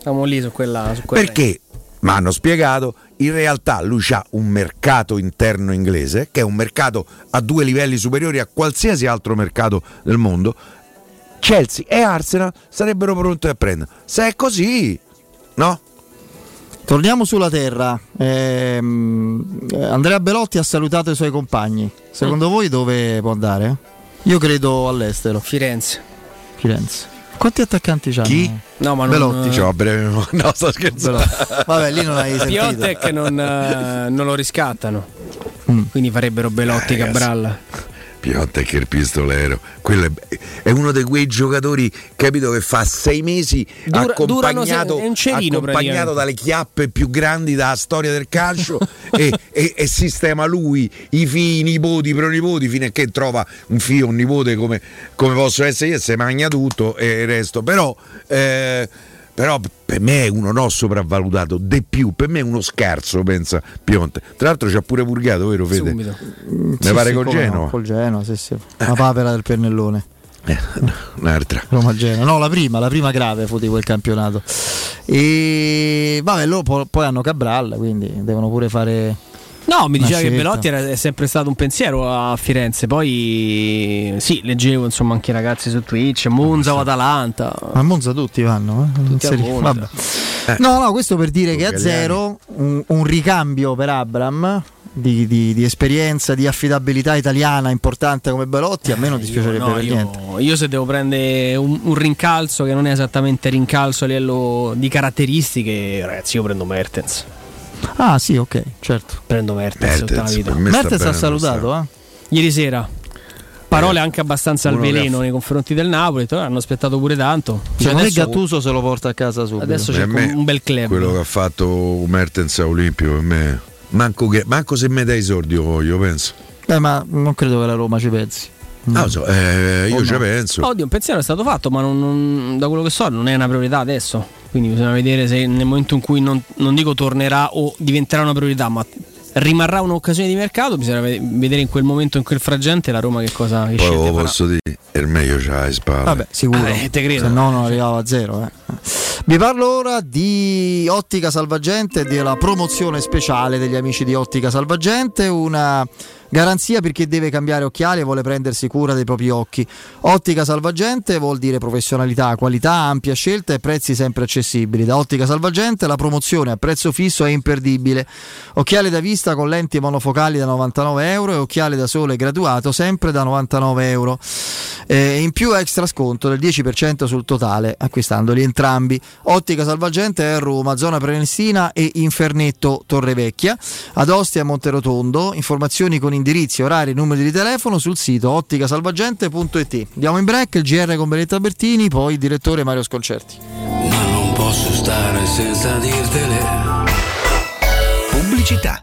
Siamo lì su quella. Su quella Perché? Mi hanno spiegato, in realtà lui ha un mercato interno inglese, che è un mercato a due livelli superiori a qualsiasi altro mercato del mondo. Chelsea e Arsenal sarebbero pronti a prendere. Se è così, no? Torniamo sulla terra. Eh, Andrea Belotti ha salutato i suoi compagni. Secondo voi dove può andare? Io credo all'estero. Firenze. Firenze. Quanti attaccanti c'hanno? Chi? No, ma non- Belotti. Cioè, a breve- no, sto scherzando. Vabbè, lì non hai sentito. [LAUGHS] Piontek non, eh, non lo riscattano. Mm. Quindi farebbero Belotti Eh, ragazzi. Cabral. Piontek il pistolero, quello è, è uno di quei giocatori, capito, che fa sei mesi Dura- accompagnato, se- cerino accompagnato dalle chiappe più grandi della storia del calcio [LAUGHS] e, e- e sistema lui i figli, i nipoti, i pronipoti fino a che trova un figlio, un nipote come, come posso essere io, e se magna tutto e il resto. Però, eh, però per me è uno no sopravvalutato, de più, per me è uno scarso, pensa Pionte. Tra l'altro ci ha pure purgato, vero Fede? Subito. Mi Sì, pare sì, col come no, col Genoa, sì, sì. La papera del pennellone. Eh, un'altra. Roma Genoa. No, la prima, la prima grave fu di quel campionato. E vabbè, loro po- poi hanno Cabral, quindi devono pure fare. No, mi diceva che. Belotti era, è sempre stato un pensiero a Firenze. Poi sì, leggevo insomma anche i ragazzi su Twitch, Monza o Atalanta. A Monza tutti vanno, eh? Monza. vabbè. No, no, questo per dire che a zero un, un ricambio per Abram di, di- di esperienza, di affidabilità italiana importante come Belotti, a me non dispiacerebbe No, per io, niente. io se devo prendere un, un rincalzo che non è esattamente rincalzo a livello di caratteristiche, ragazzi, io prendo Mertens. Ah, sì, ok, certo. Prendo Mertens, Mertens, vita. per me sta Mertens ha salutato, eh? Ieri sera. Parole anche abbastanza al veleno ha- nei confronti del Napoli, "Eh, hanno aspettato pure tanto. Secondo me adesso, Gattuso se lo porta a casa subito. adesso c'è me, un bel club. Quello che ha fatto Mertens a Olimpio per me. Manco, che- manco se mi dai i soldi io voglio, penso. Eh, ma non credo che la Roma ci pensi. Ah, lo so, eh, io Oh, ci no. penso. Oddio, un pensiero è stato fatto, ma non- non- da quello che so non è una priorità adesso. Quindi bisogna vedere se nel momento in cui non, non dico tornerà o diventerà una priorità, ma rimarrà un'occasione di mercato, bisogna ve- vedere in quel momento, in quel frangente, la Roma che cosa che Poi scelte lo farà. posso dire, il meglio c'ha le spalle. Vabbè, sicuro. Eh, te credo. Se no non arrivava a zero. eh. Vi parlo ora di Ottica Salvagente e della promozione speciale degli amici di Ottica Salvagente, una garanzia per chi deve cambiare occhiali e vuole prendersi cura dei propri occhi. Ottica Salvagente vuol dire professionalità, qualità, ampia scelta e prezzi sempre accessibili. Da Ottica Salvagente la promozione a prezzo fisso è imperdibile. Occhiali da vista con lenti monofocali da 99 euro e occhiali da sole graduato sempre da 99 euro. Eh, in più extra sconto del 10% sul totale acquistandoli entrambi. Ottica Salvagente è a Roma, zona Prenestina e Infernetto Torrevecchia, ad Ostia Monterotondo. Informazioni con indirizzi, orari e numeri di telefono sul sito otticasalvagente.it. Andiamo in break, il GR con Benetta Bertini, poi il direttore Mario Sconcerti. Ma non posso stare senza dirtele. Pubblicità.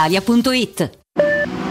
brispalitalia.it.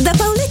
Da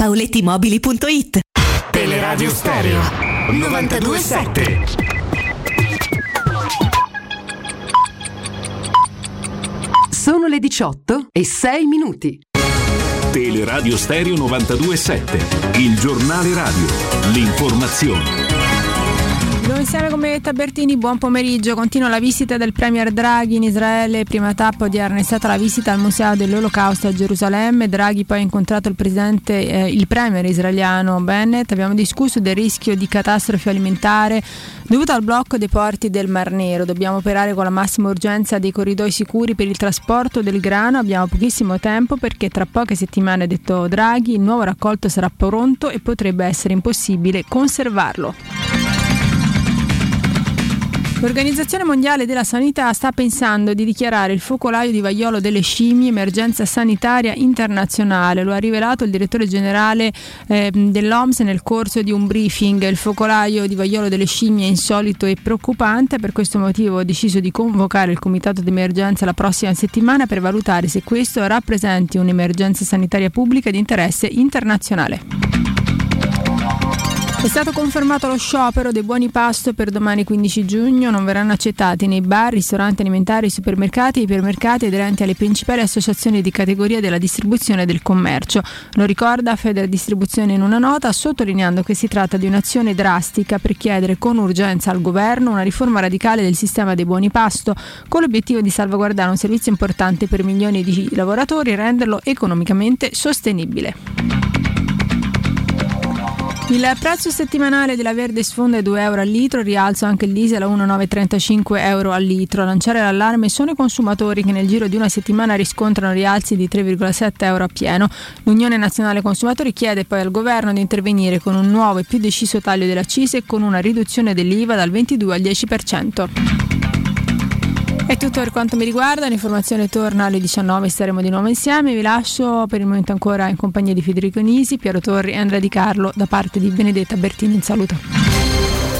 paolettimobili.it. Teleradio Stereo 927. Sono le 18 e 6 minuti. Teleradio Stereo 927, il giornale radio, l'informazione. Siamo insieme con Benedetta Bertini, buon pomeriggio. Continua la visita del Premier Draghi in Israele. Prima tappa odierna è stata la visita al Museo dell'Olocausto a Gerusalemme. Draghi poi ha incontrato il, eh, il Premier israeliano Bennett. Abbiamo discusso del rischio di catastrofe alimentare dovuta al blocco dei porti del Mar Nero. Dobbiamo operare con la massima urgenza dei corridoi sicuri per il trasporto del grano. Abbiamo pochissimo tempo perché tra poche settimane, ha detto Draghi, il nuovo raccolto sarà pronto e potrebbe essere impossibile conservarlo. L'Organizzazione Mondiale della Sanità sta pensando di dichiarare il focolaio di vaiolo delle scimmie emergenza sanitaria internazionale. Lo ha rivelato il direttore generale eh, dell'OMS nel corso di un briefing. Il focolaio di vaiolo delle scimmie è insolito e preoccupante. Per questo motivo ho deciso di convocare il comitato d'emergenza la prossima settimana per valutare se questo rappresenti un'emergenza sanitaria pubblica di interesse internazionale. È stato confermato lo sciopero dei buoni pasto per domani 15 giugno. Non verranno accettati nei bar, ristoranti alimentari, supermercati e ipermercati aderenti alle principali associazioni di categoria della distribuzione e del commercio. Lo ricorda Feder Distribuzione in una nota, sottolineando che si tratta di un'azione drastica per chiedere con urgenza al governo una riforma radicale del sistema dei buoni pasto, con l'obiettivo di salvaguardare un servizio importante per milioni di lavoratori e renderlo economicamente sostenibile. Il prezzo settimanale della verde sfonda è 2 euro al litro, rialzo anche il diesel a 1,935 euro al litro. A lanciare l'allarme sono i consumatori che nel giro di una settimana riscontrano rialzi di 3,7 euro a pieno. L'Unione Nazionale Consumatori chiede poi al governo di intervenire con un nuovo e più deciso taglio delle accise e con una riduzione dell'IVA dal 22 al 10%. È tutto per quanto mi riguarda, l'informazione torna alle 19, staremo di nuovo insieme. Vi lascio per il momento ancora in compagnia di Federico Nisi, Piero Torri e Andrea Di Carlo da parte di Benedetta Bertini. Un saluto.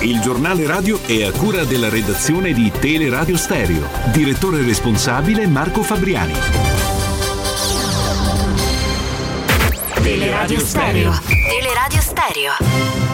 Il giornale radio è a cura della redazione di Teleradio Stereo. Direttore responsabile Marco Fabriani. Teleradio Stereo. Teleradio Stereo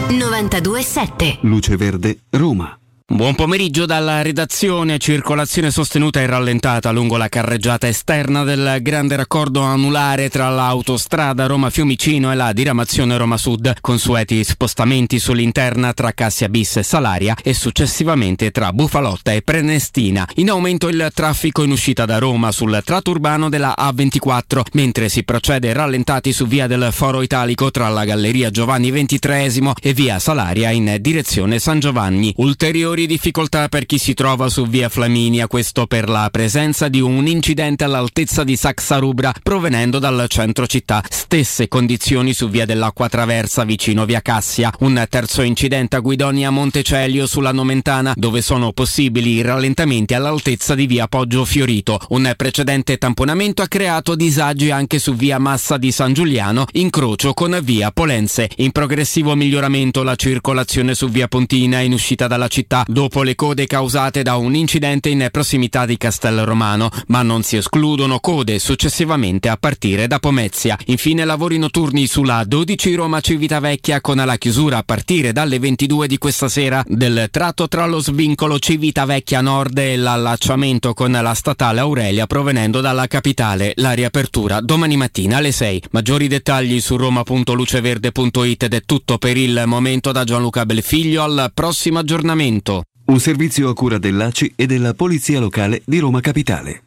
927. Luce Verde, Roma. Buon pomeriggio dalla redazione. Circolazione sostenuta e rallentata lungo la carreggiata esterna del grande raccordo anulare tra l'autostrada Roma-Fiumicino e la diramazione Roma Sud. Consueti spostamenti sull'interna tra Cassia Bis e Salaria e successivamente tra Bufalotta e Prenestina. In aumento il traffico in uscita da Roma sul tratto urbano della A24, mentre si procede rallentati su via del Foro Italico tra la Galleria Giovanni XXIII e via Salaria in direzione San Giovanni. Ulteriori difficoltà per chi si trova su via Flaminia, questo per la presenza di un incidente all'altezza di Saxarubra provenendo dal centro città. Stesse condizioni su via dell'Acqua Traversa vicino via Cassia. Un terzo incidente a Guidonia Montecelio sulla Nomentana dove sono possibili rallentamenti all'altezza di via Poggio Fiorito. Un precedente tamponamento ha creato disagi anche su via Massa di San Giuliano, incrocio con via Polenze. In progressivo miglioramento la circolazione su via Pontina in uscita dalla città dopo le code causate da un incidente in prossimità di Castel Romano, ma non si escludono code successivamente a partire da Pomezia. Infine lavori notturni sulla 12 Roma Civitavecchia con la chiusura a partire dalle 22 di questa sera del tratto tra lo svincolo Civitavecchia Nord e l'allacciamento con la statale Aurelia provenendo dalla capitale. La riapertura domani mattina alle 6. Maggiori dettagli su roma.luceverde.it ed è tutto per il momento da Gianluca Belfiglio al prossimo aggiornamento. Un servizio a cura dell'ACI e della Polizia Locale di Roma Capitale.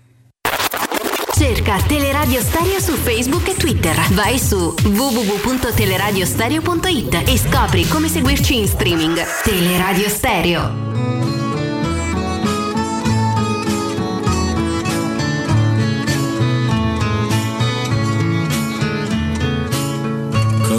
Cerca Teleradio Stereo su Facebook e Twitter. Vai su www.teleradiostereo.it e scopri come seguirci in streaming. Teleradio Stereo.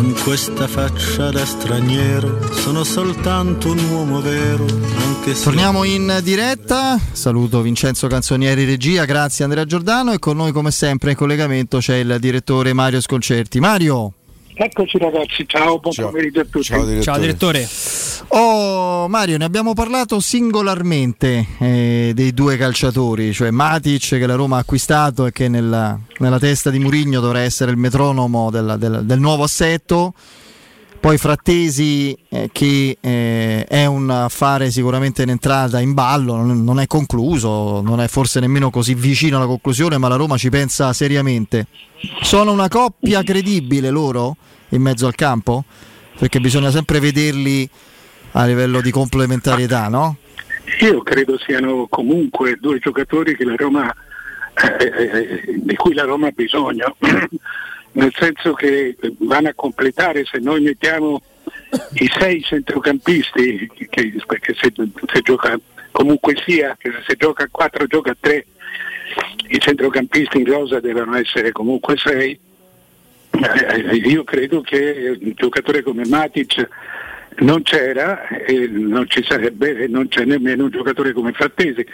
Con questa faccia da straniero sono soltanto un uomo vero. Anche se Torniamo in diretta, saluto Vincenzo Canzonieri regia, grazie Andrea Giordano e con noi come sempre in collegamento c'è il direttore Mario Sconcerti. Mario. Eccoci ragazzi, ciao, buon pomeriggio a tutti. Ciao direttore. Oh Mario, ne abbiamo parlato singolarmente eh, dei due calciatori, cioè Matic che la Roma ha acquistato e che nella, nella testa di Murigno dovrà essere il metronomo del, del, del nuovo assetto. Poi Frattesi eh, che eh, è un affare sicuramente in entrata in ballo, non, non è concluso, non è forse nemmeno così vicino alla conclusione, ma la Roma ci pensa seriamente. Sono una coppia credibile loro in mezzo al campo? Perché bisogna sempre vederli a livello di complementarietà, no? Io credo siano comunque due giocatori Roma, eh, eh, di cui la Roma ha bisogno, [CLEARS THROAT] nel senso che vanno a completare se noi mettiamo i sei centrocampisti, che, perché se, se gioca comunque sia, se gioca a 4 gioca a 3, i centrocampisti in rosa devono essere comunque sei. Eh, io credo che un giocatore come Matic non c'era e non ci sarebbe e non c'è nemmeno un giocatore come Frattesi.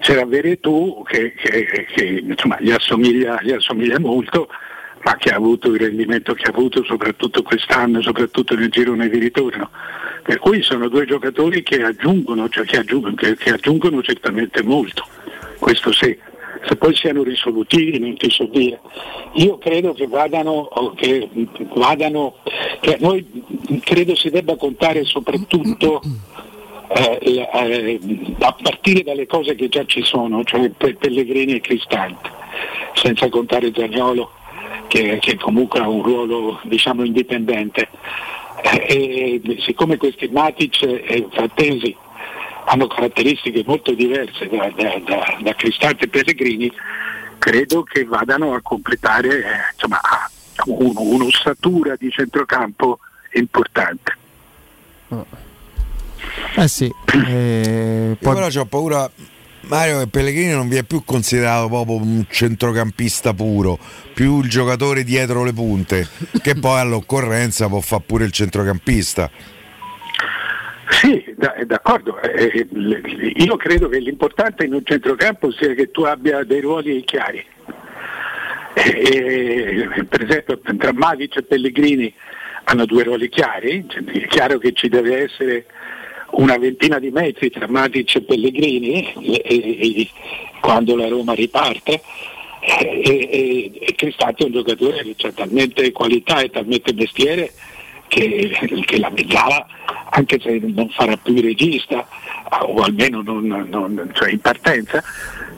C'era Veretù che, che, che insomma, gli, assomiglia, gli assomiglia molto, ma che ha avuto il rendimento che ha avuto soprattutto quest'anno, soprattutto nel girone di ritorno. Per cui sono due giocatori che aggiungono, cioè che aggiungono, che aggiungono certamente molto, questo sì. Se poi siano risolutivi non ti so dire. Io credo che vadano, che vadano che noi credo si debba contare soprattutto eh, eh, a partire dalle cose che già ci sono, cioè Pellegrini e Cristante, senza contare Zagnolo che, che comunque ha un ruolo diciamo indipendente. Eh, e siccome questi Matic e Frattesi hanno caratteristiche molto diverse da, da, da, da Cristante e Pellegrini, credo che vadano a completare eh, insomma, un, un'ossatura di centrocampo importante. Eh sì, [CLEARS THROAT] eh, Io però ho paura. Mario che Pellegrini non vi è più considerato proprio un centrocampista puro, più il giocatore dietro le punte, che poi all'occorrenza può fare pure il centrocampista. Sì, da- d'accordo. Eh, l- io credo che l'importante in un centrocampo sia che tu abbia dei ruoli chiari. Eh, eh, per esempio tra Mavic e Pellegrini hanno due ruoli chiari, cioè, è chiaro che ci deve essere una ventina di metri tra Matic e Pellegrini e, e- e- quando la Roma riparte e, e, e Cristante è un giocatore che ha talmente qualità e talmente mestiere che, che la mezzala, anche se non farà più regista, o almeno non, non- cioè in partenza,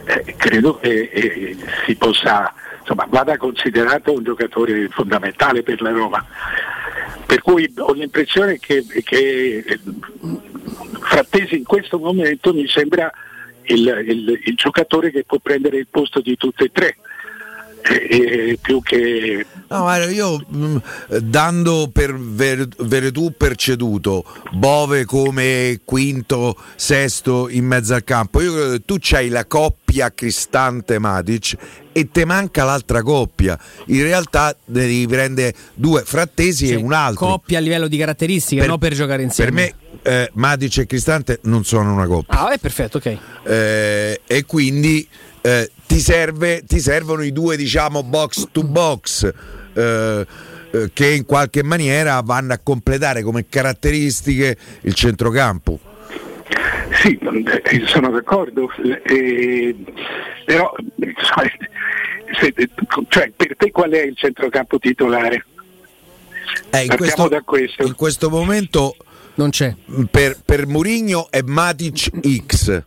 eh, credo che eh, si possa, insomma, vada considerato un giocatore fondamentale per la Roma. Per cui ho l'impressione che, che eh, Frattesi in questo momento mi sembra il, il- il giocatore che può prendere il posto di tutti e tre. Eh, più che No, Mario, io mh, dando per Ver- Veretù per ceduto Bove come quinto, sesto in mezzo al campo, io credo che tu c'hai la coppia Cristante Matic e te manca l'altra coppia. In realtà ne devi prendere due frattesi e un altro. Coppia a livello di caratteristiche, Per- non per giocare insieme. Per me eh, Matic e Cristante non sono una coppia. Ah, è perfetto, ok. Eh, e quindi eh, ti, serve, ti servono i due diciamo box to box eh, eh, che in qualche maniera vanno a completare come caratteristiche il centrocampo. Sì, eh, sono d'accordo, eh, però se- cioè, per te qual è il centrocampo titolare? Eh, in, Partiamo questo, da questo. in questo momento non c'è. Per, per Murigno è Matic X.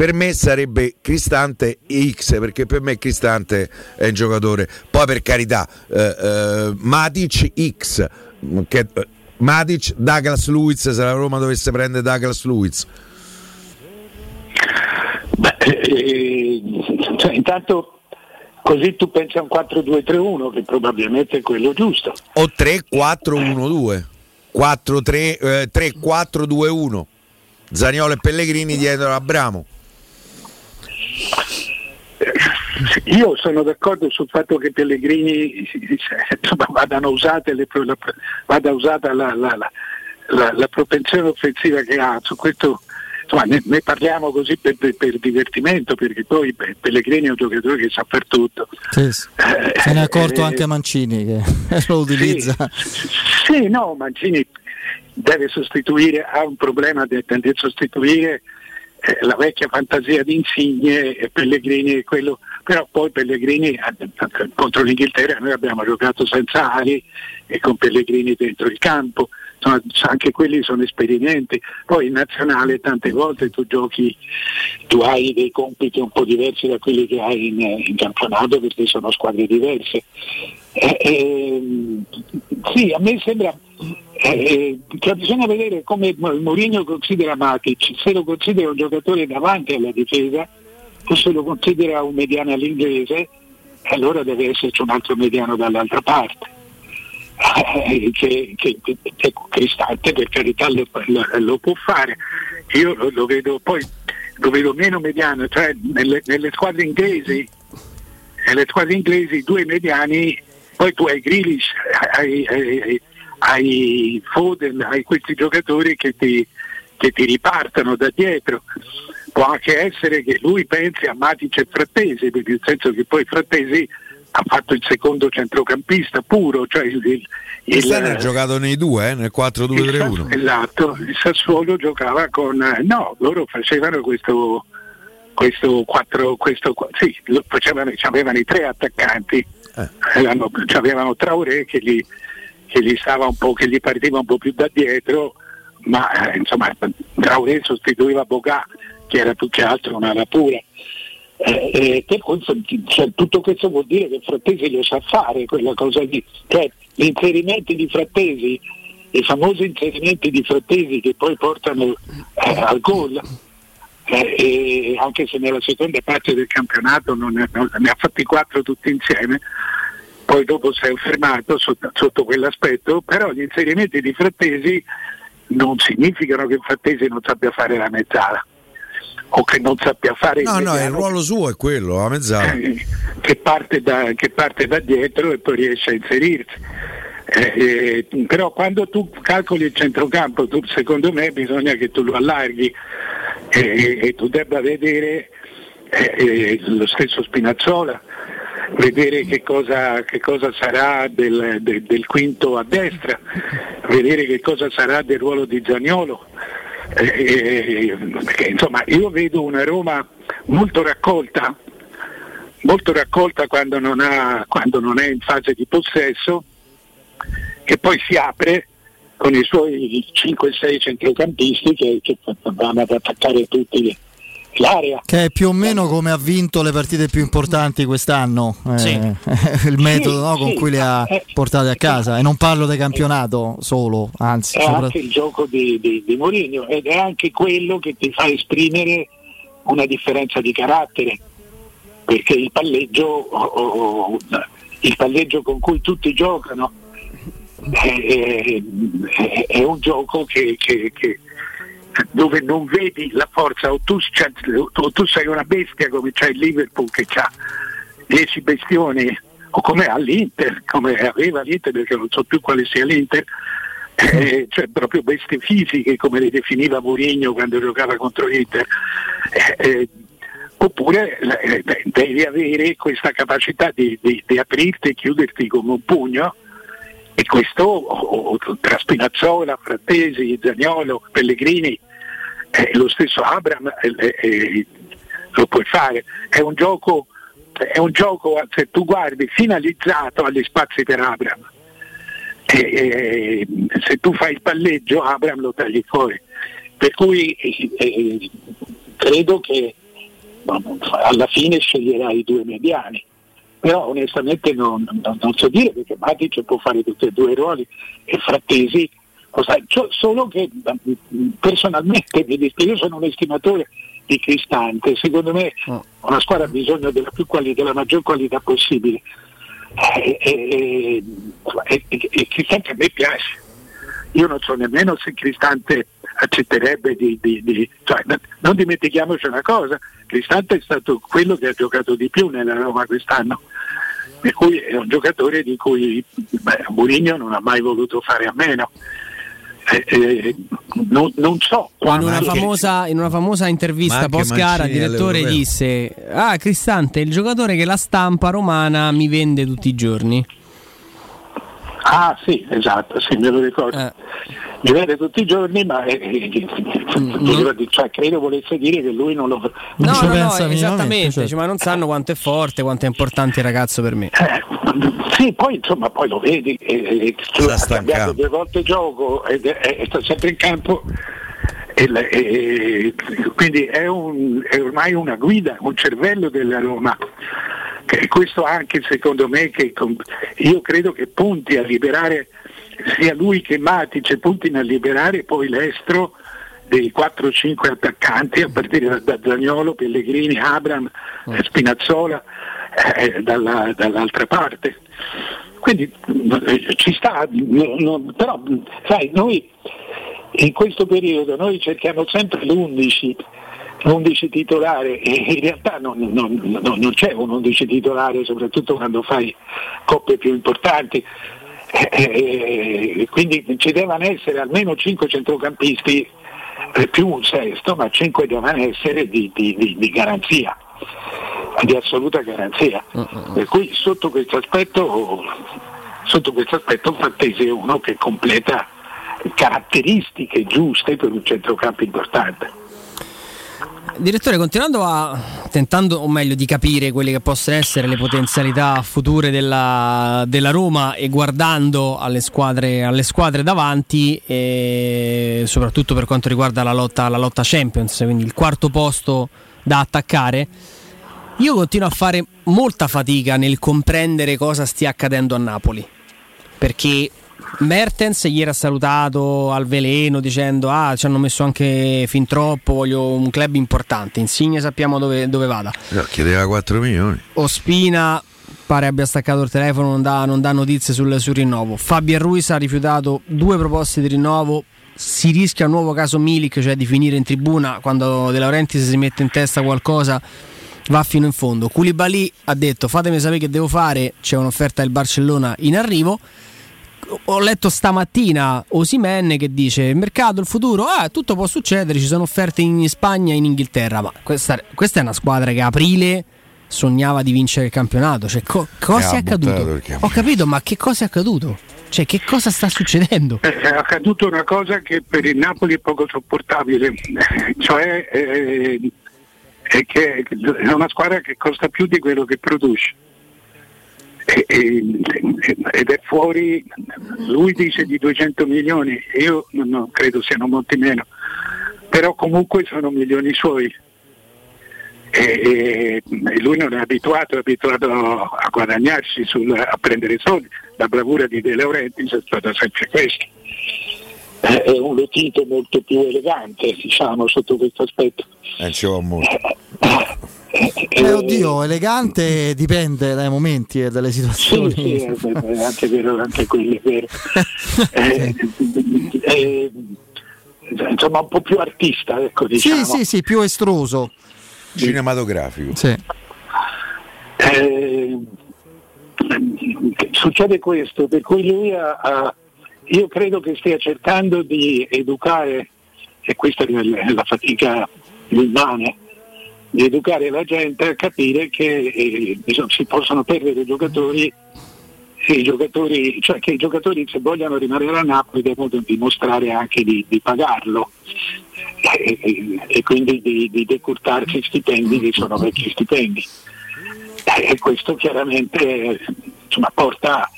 Per me sarebbe Cristante X perché per me Cristante è un giocatore. Poi per carità, eh, eh, Matic X. Che, eh, Matic, Douglas Luiz, se la Roma dovesse prendere Douglas Luiz. Eh, cioè, intanto così tu pensi a un 4-2-3-1 che probabilmente è quello giusto. O 3-4-1-2. 4-3, eh, 3-4-2-1. Zaniolo e Pellegrini dietro Abramo. Io sono d'accordo sul fatto che Pellegrini insomma, vadano usate le, la, vada usata la, la- la- propensione offensiva che ha, su questo insomma, ne, ne parliamo così per, per- per divertimento perché poi beh, Pellegrini è un giocatore che sa fare tutto. Sì, sì. Se ne è accorto eh, anche Mancini che [LAUGHS] lo utilizza. Sì, no, Mancini deve sostituire, ha un problema di sostituire eh, la vecchia fantasia di Insigne e Pellegrini è quello, però poi Pellegrini eh, contro l'Inghilterra noi abbiamo giocato senza ali e con Pellegrini dentro il campo, Insomma, anche quelli sono esperimenti, poi in nazionale tante volte tu giochi, tu hai dei compiti un po' diversi da quelli che hai in, in campionato perché sono squadre diverse. Eh, ehm, sì, a me sembra eh, che bisogna vedere come Mourinho considera Matic, se lo considera un giocatore davanti alla difesa o se lo considera un mediano all'inglese, allora deve esserci un altro mediano dall'altra parte. Eh, che, che, che- Cristante per carità lo, lo- lo può fare io lo, lo vedo poi lo vedo meno mediano cioè nelle, nelle squadre inglesi nelle squadre inglesi due mediani poi tu hai Grealish hai, hai, hai Foden hai questi giocatori che ti, che ti ripartano da dietro può anche essere che lui pensi a Matic e Frattesi nel senso che poi Frattesi ha fatto il secondo centrocampista puro cioè il, il, Quest'anno ha giocato nei due, eh, nel 4-2-3-1. Esatto, il Sassuolo giocava con... eh, No, loro facevano questo... Questo 4, questo, sì, facevano, avevano i tre attaccanti, Eh. Avevano Traoré che li, che gli, che gli partiva un po' più da dietro, ma eh, insomma Traoré sostituiva Bocà che era più che altro una rapura. Eh, eh, cioè, tutto questo vuol dire che Frattesi lo sa fare quella cosa lì, cioè gli inserimenti di Frattesi, i famosi inserimenti di Frattesi che poi portano eh, al gol, eh, anche se nella seconda parte del campionato non ne, non, ne ha fatti quattro tutti insieme, poi dopo si è fermato sotto, sotto, quell'aspetto, però gli inserimenti di Frattesi non significano che Frattesi non sappia fare la mezzala o che non sappia fare no, il no, il ruolo suo è quello, la mezzala. Eh, che, parte da, che, parte da, dietro e poi riesce a inserirsi. Eh, eh, però quando tu calcoli il centrocampo, tu, secondo me bisogna che tu lo allarghi e tu debba vedere eh, eh, lo stesso Spinazzola, vedere che cosa, che cosa sarà del, del, del, quinto a destra, vedere che cosa sarà del ruolo di Zagnolo. Eh, perché, insomma, io vedo una Roma molto raccolta, molto raccolta quando non, ha, quando non è in fase di possesso, che poi si apre con i suoi 5-6 centrocampisti che, che vanno ad attaccare tutti l'area. Che è più o meno come ha vinto le partite più importanti quest'anno, eh, Sì. [LAUGHS] il metodo Sì, no, con sì, cui le ha eh, portate a casa. E non parlo del campionato solo, anzi, è sopra- anche il gioco di, di, di Mourinho ed è anche quello che ti fa esprimere una differenza di carattere perché il palleggio, o- o- il palleggio con cui tutti giocano è, è- è un gioco che, che- che- dove non vedi la forza o tu, cioè, o tu sei una bestia come c'è il Liverpool che ha 10 bestioni o come ha l'Inter, come aveva l'Inter perché non so più quale sia l'Inter, eh, cioè proprio bestie fisiche come le definiva Mourinho quando giocava contro l'Inter. Eh, eh, oppure eh, devi avere questa capacità di, di- di aprirti e chiuderti come un pugno e questo o- o- tra Spinazzola, Frattesi, Zagnolo, Pellegrini, eh, lo stesso Abram eh, eh, lo puoi fare. È un gioco, è un gioco, se tu guardi, finalizzato agli spazi per Abram. E, se tu fai il palleggio Abram lo tagli fuori. Per cui eh, eh, credo che alla fine sceglierai i due mediani. Però onestamente non, non- non so dire perché Matic può fare tutti e due i ruoli e Frattesi solo che personalmente io sono un estimatore di Cristante, secondo me una squadra ha bisogno della, più quali- della maggior qualità possibile. E, e- e- e- e Cristante a me piace. Io non so nemmeno se Cristante accetterebbe di, di- di- cioè, non dimentichiamoci una cosa, Cristante è stato quello che ha giocato di più nella Roma quest'anno, per cui è un giocatore di cui beh, Mourinho non ha mai voluto fare a meno. Eh, eh, non, non so In una, famosa, in una famosa intervista post gara, il direttore disse: Ah, Cristante è il giocatore che la stampa romana mi vende tutti i giorni. Ah sì, esatto, sì, me lo ricordo. Eh. Mi vede tutti i giorni, ma eh, eh, voleva dire- cioè, credo volesse dire che lui non lo... No, no, no, pensa minimamente, esattamente. dice, ma non sanno quanto è forte, quanto è importante il ragazzo per me. Eh, sì, poi insomma poi lo vedi, eh, eh, ha cambiato due volte gioco è- sta sempre in campo e, e- quindi è, un- è ormai una guida, un cervello della Roma. Che questo anche secondo me che io credo che punti a liberare sia lui che Matic puntino a liberare poi l'estro dei 4-5 attaccanti a partire da, da Zagnolo, Pellegrini, Abram, eh, Spinazzola eh, dalla- dall'altra parte. Quindi eh, ci sta, no- no- però sai, noi in questo periodo noi cerchiamo sempre l'11, l'11 titolare e in realtà non, non- non- non c'è un 11 titolare, soprattutto quando fai coppe più importanti. Eh, eh, quindi ci devono essere almeno 5 centrocampisti eh, più un sesto, ma 5 devono essere di, di- di- di garanzia, di assoluta garanzia. Per cui sotto questo aspetto, sotto questo aspetto Frattesi è uno che completa caratteristiche giuste per un centrocampo importante. Direttore, continuando a tentando, o meglio, di capire quelle che possono essere le potenzialità future della, della Roma e guardando alle squadre, alle squadre davanti, soprattutto per quanto riguarda la lotta, la lotta Champions, quindi il quarto posto da attaccare. Io continuo a fare molta fatica nel comprendere cosa stia accadendo a Napoli. Perché Mertens ieri ha salutato al veleno dicendo ah ci hanno messo anche fin troppo, voglio un club importante, Insigne sappiamo dove, dove vada. No, chiedeva 4 milioni. Ospina pare abbia staccato il telefono, non dà, non dà notizie sul, sul rinnovo. Fabio Ruiz ha rifiutato due proposte di rinnovo, si rischia un nuovo caso Milik, cioè di finire in tribuna quando De Laurentiis si mette in testa qualcosa va fino in fondo. Koulibaly ha detto fatemi sapere che devo fare, c'è un'offerta del Barcellona in arrivo. Ho letto stamattina Osimen che dice il mercato, il futuro, ah, tutto può succedere, ci sono offerte in Spagna e in Inghilterra, ma questa, questa, è una squadra che a aprile sognava di vincere il campionato, cioè co- cosa è accaduto? Ho capito, ma che cosa è accaduto? Cioè, che cosa sta succedendo? È accaduto una cosa che per il Napoli è poco sopportabile, [LAUGHS] cioè eh, è che è una squadra che costa più di quello che produce. E, ed è fuori, lui dice di 200 milioni, io non credo siano molti meno, però comunque sono milioni suoi. E, e lui non è abituato, è abituato a guadagnarsi, sul, a prendere soldi. La bravura di De Laurentiis è stata sempre questa. È un lotito molto più elegante, diciamo, sotto questo aspetto. Eh, ci va molto. Eh, oddio, elegante dipende dai momenti e dalle situazioni. Sì, sì, è anche vero, anche quello è vero. [LAUGHS] eh, eh, insomma, un po' più artista, ecco, diciamo. Sì, sì, sì, più estroso. Cinematografico. Sì. Eh, succede questo, per cui lui ha, ha, io credo che stia cercando di educare, e questa è la fatica immane, di educare la gente a capire che eh, si possono perdere giocatori, i giocatori, cioè che i giocatori se vogliono rimanere a Napoli devono dimostrare anche di, di pagarlo e, e, e, quindi di, di decurtarsi stipendi che sono vecchi stipendi. E questo chiaramente insomma, porta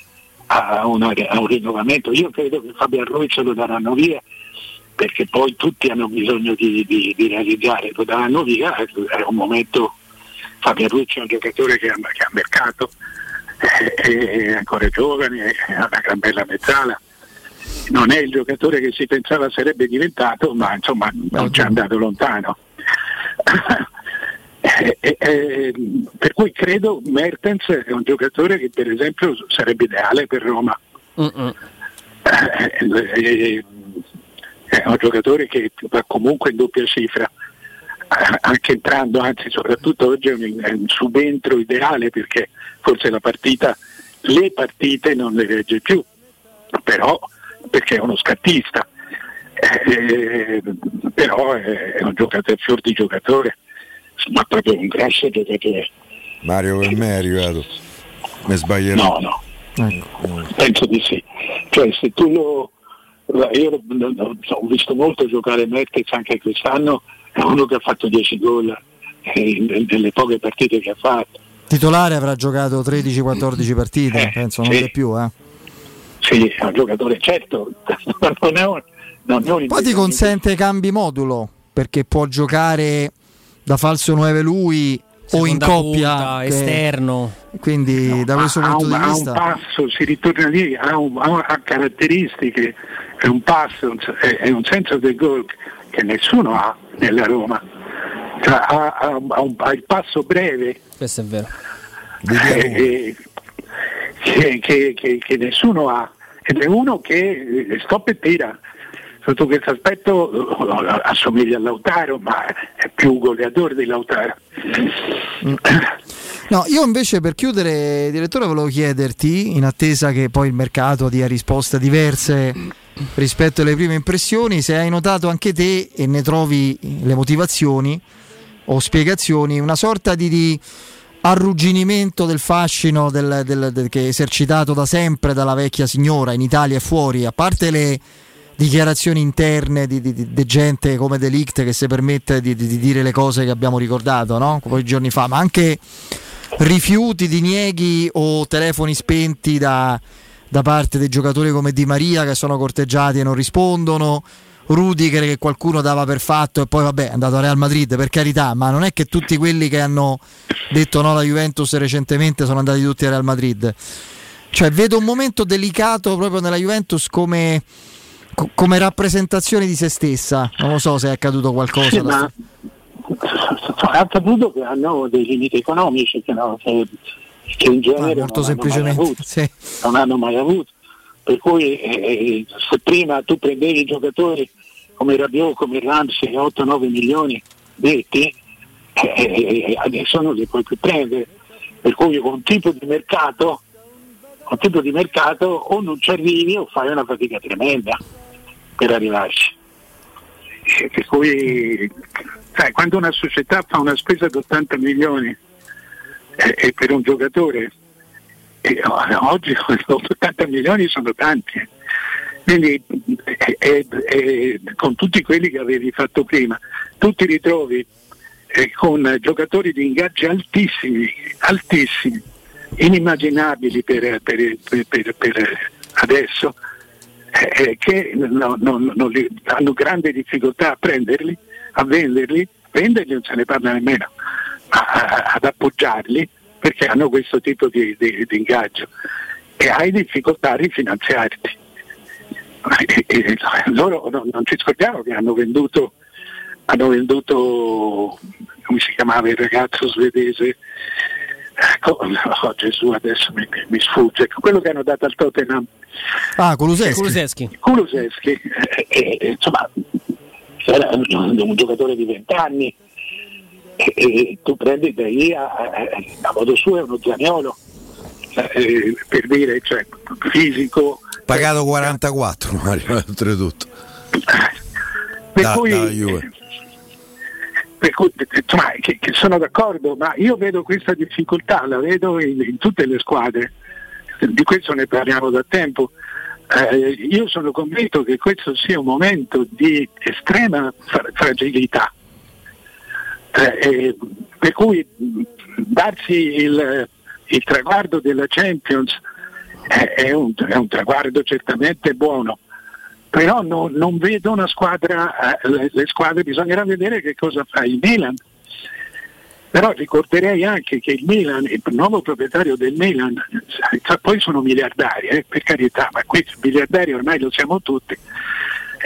a, una, a, un rinnovamento. Io credo che Fabio Ruiz lo daranno via perché poi tutti hanno bisogno di, di, di realizzare, lo daranno via, è un momento, Fabio Ruiz è un giocatore che ha, che ha mercato, è, è, ancora giovane, ha una gran bella mezzala, non è il giocatore che si pensava sarebbe diventato, ma insomma non ci è andato lontano. Eh, eh, eh, per cui credo Mertens è un giocatore che per esempio sarebbe ideale per Roma. Eh, è un giocatore che va comunque in doppia cifra, anche entrando, anzi soprattutto oggi è un, è un subentro ideale perché forse la partita, le partite non le regge più, però perché è uno scattista, eh, però è, un giocatore, fior di giocatore ma proprio un grosso giocatore. Mario per me è arrivato, mi sbaglierò. No, no, ecco. penso di sì. Cioè se tu lo... Io ho visto molto giocare Mertez anche quest'anno, è uno che ha fatto 10 gol eh, nelle poche partite che ha fatto. Titolare avrà giocato 13-14 partite, eh, penso, non sì. di più. Eh. Sì, è un giocatore, certo, [LAUGHS] non è un, non è un Poi ti consente cambi modulo, perché può giocare da falso 9 lui o in coppia punta, esterno. Quindi no, da questo punto un, di vista ha un passo, si ritorna lì, ha, un, ha caratteristiche, è un passo, è, un senso del gol che nessuno ha nella Roma. Cioè, ha, ha, un, ha, il passo breve. Questo è vero. Eh, che, che, che, che, nessuno ha. Ed è uno che stop e tira sotto questo aspetto assomiglia a Lautaro, ma è più goleador di Lautaro. No, io invece per chiudere, direttore, volevo chiederti, in attesa che poi il mercato dia risposte diverse rispetto alle prime impressioni, se hai notato anche te e ne trovi le motivazioni o spiegazioni, una sorta di, di arrugginimento del fascino del, del, del, che è esercitato da sempre dalla vecchia signora in Italia e fuori, a parte le dichiarazioni interne di, di- di- di gente come Delict che si permette di, di- di dire le cose che abbiamo ricordato no? quei giorni fa, ma anche rifiuti, dinieghi o telefoni spenti da, da parte dei giocatori come Di Maria che sono corteggiati e non rispondono. Rudiger che qualcuno dava per fatto e poi vabbè è andato a Real Madrid per carità ma non è che tutti quelli che hanno detto no alla Juventus recentemente sono andati tutti a Real Madrid cioè vedo un momento delicato proprio nella Juventus come, co- come rappresentazione di se stessa non lo so se è accaduto qualcosa Sì, ma è accaduto che hanno dei limiti economici che, no, che- che in genere molto non, hanno mai semplicemente, avuto, sì. non hanno mai avuto. Per cui eh, se prima tu prendevi i giocatori come Rabiot, come Ramsey, 8-9 milioni detti, eh, eh, adesso non li puoi più prendere. Per cui con un tipo di mercato, un tipo di mercato o non ci arrivi o fai una fatica tremenda per arrivarci. Eh, Per cui sai, quando una società fa una spesa di 80 milioni eh, e per un giocatore, eh, oggi [LAUGHS] 80 milioni sono tanti. eh. Quindi eh, eh, eh, con tutti quelli che avevi fatto prima, tu ti ritrovi eh, con giocatori di ingaggi altissimi, altissimi, inimmaginabili per- per- per- per adesso, eh, che no- no- li- hanno grande difficoltà a prenderli, a venderli, venderli non se ne parla nemmeno, ma a- ad appoggiarli perché hanno questo tipo di, di- di ingaggio. E hai difficoltà a rifinanziarti. E- e- loro non, non ci scordiamo che hanno venduto, hanno venduto come si chiamava il ragazzo svedese Ecco, [LAUGHS] oh, Gesù adesso mi, mi sfugge. Quello che hanno dato al Tottenham. Ah Kulusevski. Kulusevski. Kulusevski, eh, eh, eh, insomma, era un, un giocatore di 20 anni e, e tu prendi da lì a, a- modo suo è uno Zaniolo. Eh, per dire cioè, fisico. Pagato 44 Mario, [LAUGHS] oltretutto. per Da- cui, per cui, insomma, che, che sono d'accordo ma io vedo questa difficoltà la vedo in, in tutte le squadre. Di questo ne parliamo da tempo. Eh, io sono convinto che questo sia un momento di estrema fra- fragilità. Eh, eh, per cui darsi il, il traguardo della Champions è un, è un traguardo certamente buono però no- non vedo una squadra, eh, le, le squadre bisognerà vedere che cosa fa il Milan. Però ricorderei anche che il Milan, il nuovo proprietario del Milan, sa- poi sono miliardari, eh, per carità, ma questi miliardari ormai lo siamo tutti.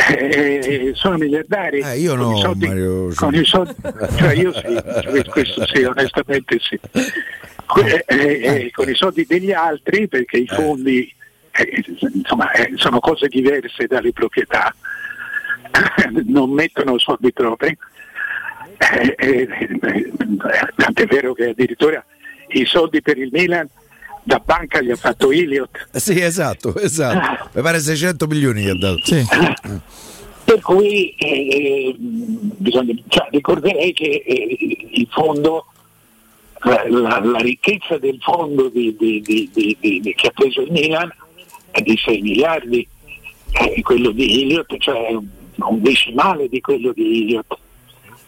Eh, sono miliardari Eh, io con no, i soldi, Mario. soldi- cioè io sì, questo sì, onestamente sì. Que- [LAUGHS] eh, eh, con i soldi degli altri perché i fondi eh, insomma, eh, sono cose diverse dalle proprietà, [LAUGHS] non mettono soldi troppi. Eh, tant'è vero che addirittura i soldi per il Milan da banca gli ha fatto Iliot. Sì, esatto, esatto. Mi pare 600 milioni che ha dato. Per cui eh, bisogna, cioè, ricorderei che eh, il fondo, la, la- la ricchezza del fondo di- di- di- di- di- di- che ha preso il Milan di 6 miliardi, e quello di Iliot, cioè un, decimale di quello di Iliot.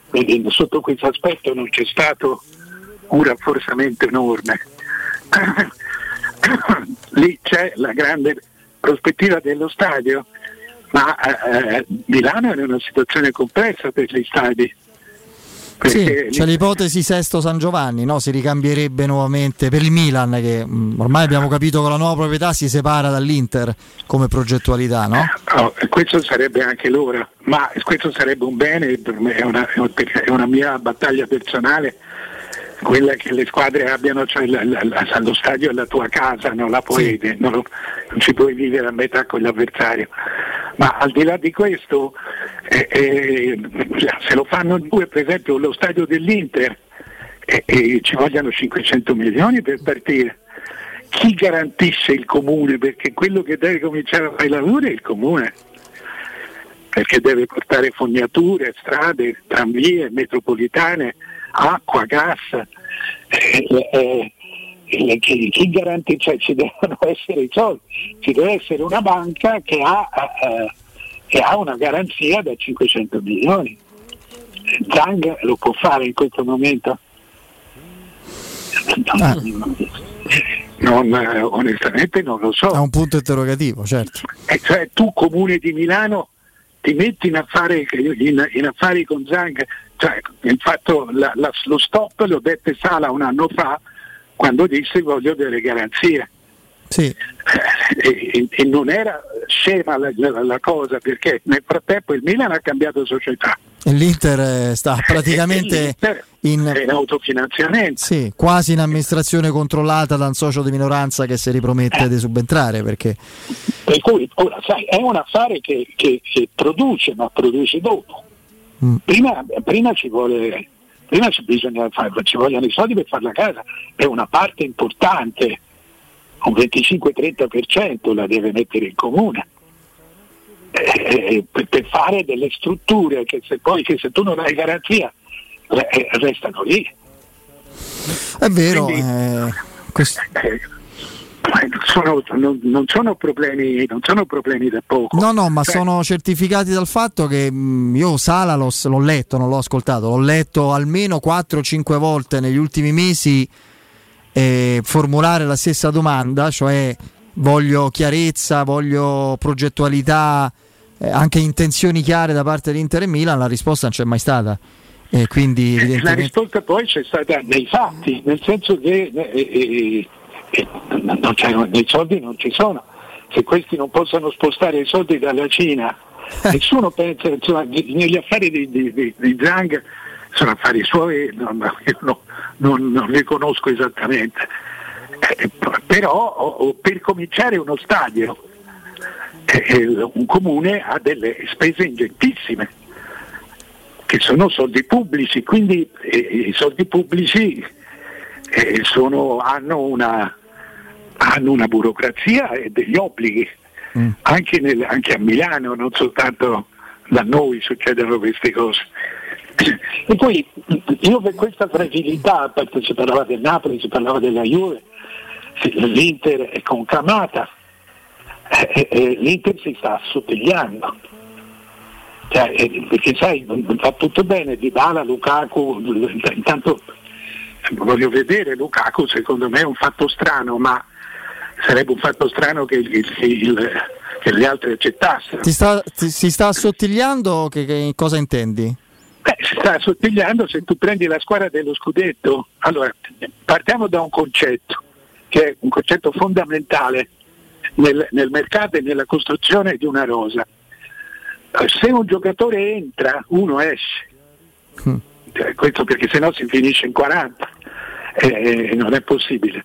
Quindi sotto questo aspetto non c'è stato un rafforzamento enorme. [COUGHS] Lì c'è la grande prospettiva dello stadio, ma eh, Milano è in una situazione complessa per gli stadi. Sì, Perché c'è l'ipotesi Sesto San Giovanni, no? si ricambierebbe nuovamente per il Milan che mh, ormai abbiamo capito che la nuova proprietà si separa dall'Inter come progettualità, no? Oh, questo sarebbe anche l'ora, ma questo sarebbe un bene, è una, è una mia battaglia personale, quella che le squadre abbiano cioè, la- la- la- allo stadio è la tua casa, non, la puoi, non, lo- non ci puoi vivere a metà con l'avversario. Ma al di là di questo, eh, eh, se lo fanno due, per esempio lo stadio dell'Inter, eh, eh, ci vogliono 500 milioni per partire. Chi garantisce il comune? Perché quello che deve cominciare a fare i lavori è il comune, perché deve portare fognature, strade, tranvie, metropolitane, acqua, gas. Eh, eh, eh, chi, chi garantisce? Cioè, ci devono [LAUGHS] essere i soldi, ci deve essere una banca che ha eh, e ha una garanzia da 500 milioni. Zang lo può fare in questo momento? Ah. Non, eh, onestamente non lo so. È un punto interrogativo, certo. E cioè tu comune di Milano ti metti in affari, in, in affari con Zang, cioè, il fatto, la- la- lo stop lo dette Sala un anno fa quando disse voglio delle garanzie. Sì. E, e- e non era scema la, la- cosa perché nel frattempo il Milan ha cambiato società. E l'Inter eh, sta [LAUGHS] praticamente l'Inter in, in autofinanziamento. sì, quasi in amministrazione controllata da un socio di minoranza che si ripromette di subentrare perché Per cui ora, sai, è un affare che, che- che produce, ma produce dopo. Mm. Prima, prima ci vuole, prima ci, bisogna fare, ci vogliono i soldi per fare la casa, è una parte importante, un 25-30% la deve mettere in comune. Eh, per, per fare delle strutture che se poi che se tu non hai garanzia re- eh, restano lì. è vero. Quindi- eh, questo- Eh, sono, non- non sono problemi, non sono problemi da poco. No, no, ma Cioè, sono certificati dal fatto che mh, io Sala l'ho, l'ho letto, non l'ho ascoltato, l'ho letto almeno 4-5 volte negli ultimi mesi eh, formulare la stessa domanda, cioè voglio chiarezza, voglio progettualità, eh, anche intenzioni chiare da parte di Inter e Milan, la risposta non c'è mai stata. E quindi La evidentemente... risposta poi c'è stata nei fatti, nel senso che eh, eh, eh, non c'è- i soldi non ci sono. Se questi non possono spostare i soldi dalla Cina, nessuno pensa, insomma, gli- negli affari di, di, di- di Zhang sono affari suoi, non, io no- non- non li conosco esattamente. Eh, però per cominciare uno stadio, eh, eh, un comune ha delle spese ingentissime che sono soldi pubblici, quindi eh, i soldi pubblici eh, sono- hanno, una, hanno una burocrazia e degli obblighi, anche, nel- anche a Milano, non soltanto da noi succedono queste cose. E poi io per questa fragilità, perché si parlava del Napoli, si parlava della Juve, l'Inter è conclamata, eh, eh, l'Inter si sta assottigliando. Cioè, eh, perché sai, va tutto bene, Di Bala, Lukaku, intanto voglio vedere Lukaku, secondo me è un fatto strano, ma sarebbe un fatto strano che, il- il- che gli altri accettassero. Ti sta- ti- si sta assottigliando? Che, che cosa intendi? Beh, si sta assottigliando se tu prendi la squadra dello scudetto. Allora, partiamo da un concetto, che è un concetto fondamentale nel, nel mercato e nella costruzione di una rosa. Eh, Se un giocatore entra, uno esce. Cioè, questo perché sennò si finisce in 40 e non è possibile.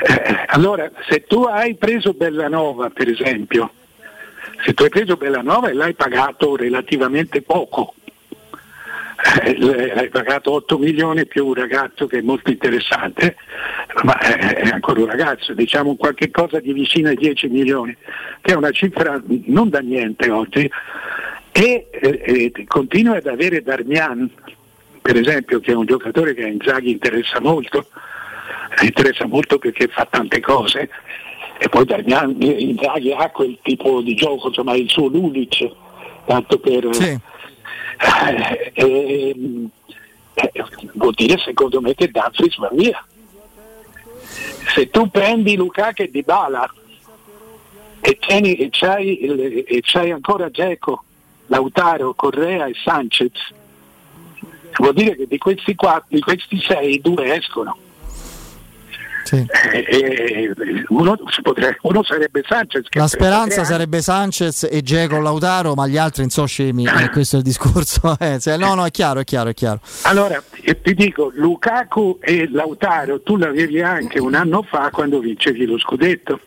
Eh, allora, se tu hai preso Bellanova, per esempio, se tu hai preso Bellanova e l'hai pagato relativamente poco, eh, hai pagato 8 milioni più un ragazzo che è molto interessante, ma è, ancora un ragazzo, diciamo qualche cosa di vicino ai 10 milioni, che è una cifra non da niente oggi, e eh, continua ad avere Darmian, per esempio, che è un giocatore che a Inzaghi interessa molto, interessa molto perché fa tante cose, e poi Darmian, eh, Inzaghi ha quel tipo di gioco, insomma il suo Lulic, tanto per... eh, ehm, eh, vuol dire secondo me che Dumfries va via. Se tu prendi Lukaku e Dybala e, tieni, e, c'hai, il- e c'hai ancora Geco, Lautaro, Correa e Sanchez, vuol dire che di questi, quattro, di questi sei due escono. Sì. Eh, eh, uno, potrebbe- uno sarebbe Sanchez. Che La per speranza sarebbe Sanchez e Geco Lautaro, ma gli altri non so scemi, eh, [LAUGHS] questo è il discorso. [LAUGHS] eh, no, no, è chiaro, è chiaro, è chiaro. Allora, eh, ti dico, Lukaku e Lautaro tu l'avevi anche un anno fa quando vincevi lo scudetto,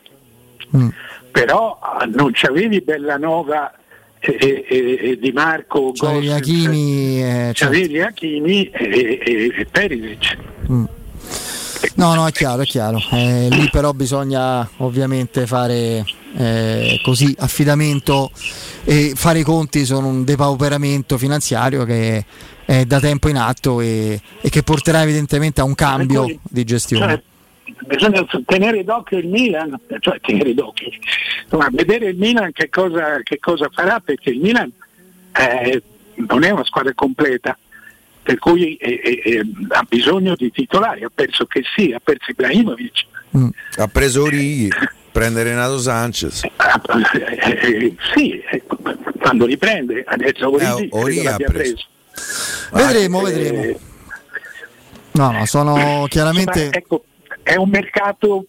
Mm. però ah, non c'avevi Bellanova e, e- e- Di Marco, C'avevi Gosens, Hakimi, eh, certo. c'avevi Hakimi e, e, e Perisic. Mm. No, no, è chiaro, è chiaro. Eh, lì però bisogna ovviamente fare eh, così affidamento e fare i conti su un depauperamento finanziario che è da tempo in atto e, e che porterà evidentemente a un cambio Poi, di gestione. cioè, bisogna tenere d'occhio il Milan, cioè tenere d'occhio, insomma, vedere il Milan che cosa, che cosa farà perché il Milan eh, non è una squadra completa, per cui eh, eh, ha bisogno di titolari, ha perso che sì, ha perso Ibrahimovic. Mm. Ha preso Orighi, prende Renato Sanchez. Eh, sì, eh, quando li prende, adesso Orighi, Orighi ha preso. preso. Vedremo, Eh, vedremo. No, no, sono chiaramente. ecco, è un mercato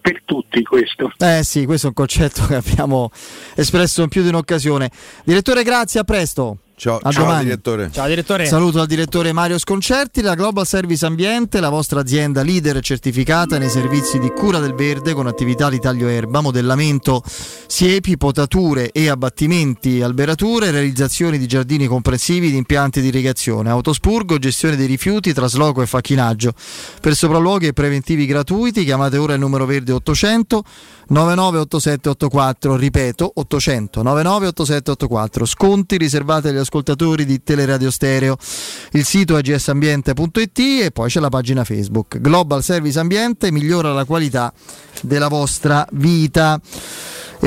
per tutti questo. Eh sì, questo è un concetto [LAUGHS] che abbiamo espresso in più di un'occasione. Direttore, grazie, a presto. Ciao, A ciao direttore. Ciao direttore. Saluto al direttore Mario Sconcerti, la Global Service Ambiente, la vostra azienda leader certificata nei servizi di cura del verde con attività di taglio erba, modellamento siepi, potature e abbattimenti alberature, realizzazione di giardini comprensivi di impianti di irrigazione, autospurgo, gestione dei rifiuti, trasloco e facchinaggio. Per sopralluoghi e preventivi gratuiti chiamate ora il numero verde 800 998784, ripeto 800 998784, sconti riservati agli ascoltatori di Teleradio Stereo. Il sito è gsambiente.it e poi c'è la pagina Facebook. Global Service Ambiente migliora la qualità della vostra vita.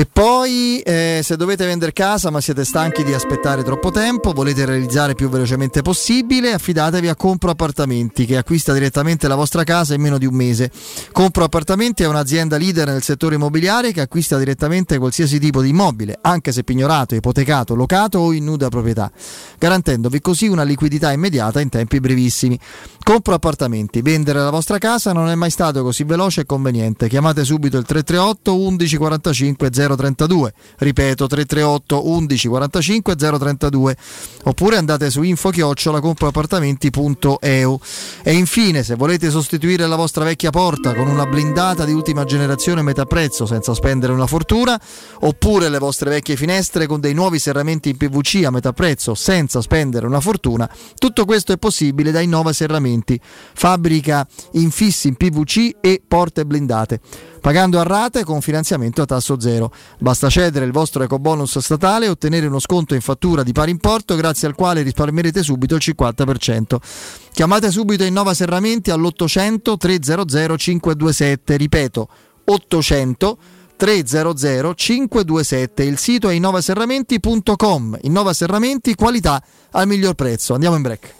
E poi eh, se dovete vendere casa ma siete stanchi di aspettare troppo tempo, volete realizzare più velocemente possibile, affidatevi a Compro Appartamenti che acquista direttamente la vostra casa in meno di un mese. Compro Appartamenti è un'azienda leader nel settore immobiliare che acquista direttamente qualsiasi tipo di immobile, anche se pignorato, ipotecato, locato o in nuda proprietà, garantendovi così una liquidità immediata in tempi brevissimi. Compro Appartamenti, vendere la vostra casa non è mai stato così veloce e conveniente. Chiamate subito il 338 11 45 032, ripeto 338 11 45 032, oppure andate su info chiocciola comproappartamenti.eu. E infine, se volete sostituire la vostra vecchia porta con una blindata di ultima generazione metà prezzo senza spendere una fortuna, oppure le vostre vecchie finestre con dei nuovi serramenti in PVC a metà prezzo senza spendere una fortuna, tutto questo è possibile da Innova Serramenti, fabbrica infissi in PVC e porte blindate pagando a rate con finanziamento a tasso zero. Basta cedere il vostro ecobonus statale e ottenere uno sconto in fattura di pari importo grazie al quale risparmierete subito il 50%. Chiamate subito Innova Serramenti all'800 300 527, ripeto 800 300 527, il sito è innovaserramenti.com, Innova Serramenti, qualità al miglior prezzo. Andiamo in break.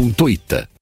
punto it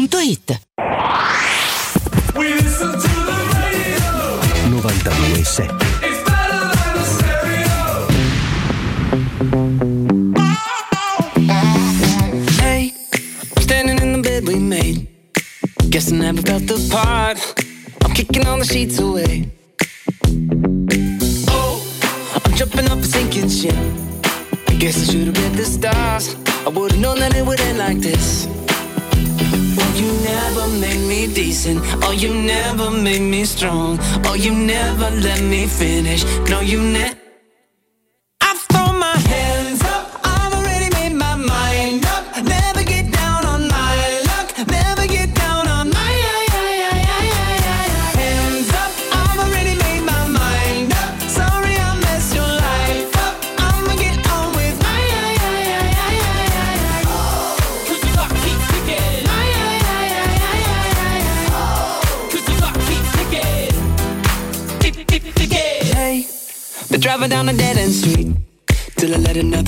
otticasalvagente.it. 92.7 Hey, standing in the bed we made. Guess I never felt the part. I'm kicking all the sheets away. Oh, I'm jumping off a sinking ship. I guess I should have read the stars. I would have known that it would end like this. You never made me decent. Oh, you never made me strong. Oh, you never let me finish. No, you never.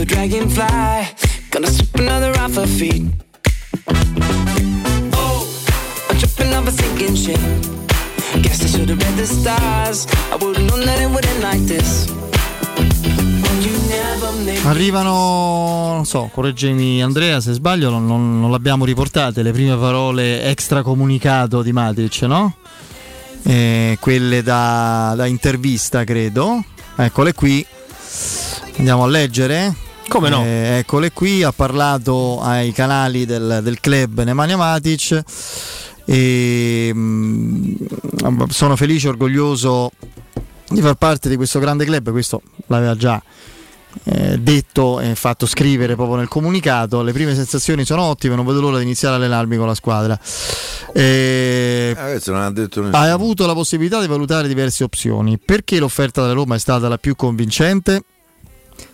Let another dragon fly. Gonna strip another off her feet. Oh, I'm tripping off a sinking ship. Guess I should've read the stars. I would've known that it would like this. Arrivano, non so, correggimi Andrea se sbaglio, non, non- non l'abbiamo riportate le prime parole extracomunicato di Matic, no? Eh, quelle da, da intervista, credo. Eccole qui. Andiamo a leggere. Come no? Eh, eccole qui, ha parlato ai canali del, del club Nemanja Matic e mh, sono felice e orgoglioso di far parte di questo grande club, questo l'aveva già eh, detto e fatto scrivere proprio nel comunicato. Le prime sensazioni sono ottime, non vedo l'ora di iniziare a allenarmi con la squadra. Eh, questo non ha detto nessuno. hai avuto la possibilità di valutare diverse opzioni. Perché l'offerta della Roma è stata la più convincente?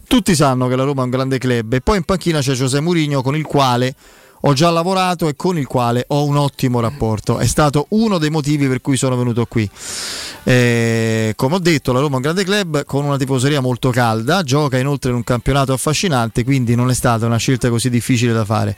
Tutti sanno che la Roma è un grande club e poi in panchina c'è José Mourinho con il quale ho già lavorato e con il quale ho un ottimo rapporto. È stato uno dei motivi per cui sono venuto qui. Eh, come ho detto, la Roma è un grande club con una tifoseria molto calda, gioca inoltre in un campionato affascinante, quindi non è stata una scelta così difficile da fare.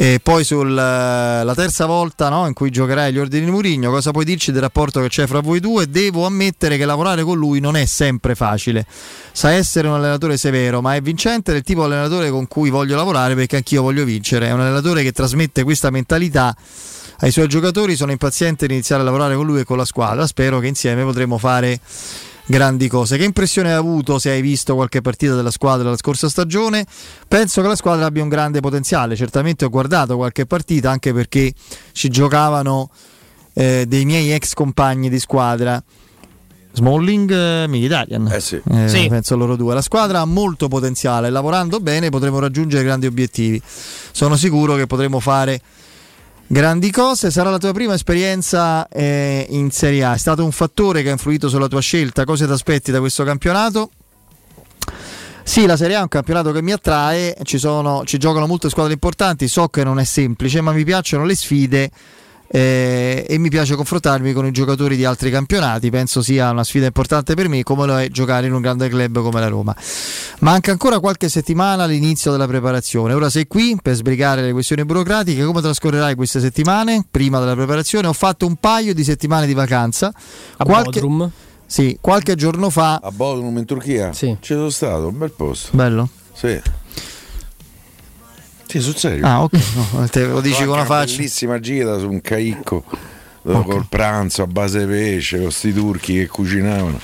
E poi sulla terza volta no, in cui giocherai agli ordini di Murigno, cosa puoi dirci del rapporto che c'è fra voi due? Devo ammettere che lavorare con lui non è sempre facile. Sa essere un allenatore severo, ma è vincente del tipo allenatore con cui voglio lavorare perché anch'io voglio vincere. È un allenatore che trasmette questa mentalità ai suoi giocatori. Sono impaziente di iniziare a lavorare con lui e con la squadra. Spero che insieme potremo fare grandi cose. Che impressione hai avuto se hai visto qualche partita della squadra la scorsa stagione? Penso che la squadra abbia un grande potenziale. Certamente ho guardato qualche partita anche perché ci giocavano eh, dei miei ex compagni di squadra. Smalling, eh, Mkhitaryan. Eh sì. Eh, Sì. Penso loro due. La squadra ha molto potenziale, lavorando bene potremo raggiungere grandi obiettivi. Sono sicuro che potremo fare grandi cose. Sarà la tua prima esperienza eh, in Serie A. È stato un fattore che ha influito sulla tua scelta. Cosa ti aspetti da questo campionato? Sì, la Serie A è un campionato che mi attrae, ci, sono, ci giocano molte squadre importanti, so che non è semplice, ma mi piacciono le sfide eh, e mi piace confrontarmi con i giocatori di altri campionati, penso sia una sfida importante per me come lo è giocare in un grande club come la Roma. Manca ancora qualche settimana all'inizio della preparazione, ora sei qui per sbrigare le questioni burocratiche, come trascorrerai queste settimane prima della preparazione? Ho fatto un paio di settimane di vacanza, A qualche, Bodrum. sì, qualche giorno fa... A Bodrum in Turchia? Sì. Ci sono stato, un bel posto. Bello? Sì. Sì, sul serio. Ah, ok, no, te lo dici con una faccia. bellissima gita su un caicco dove col pranzo a base di pesce, con sti turchi che cucinavano.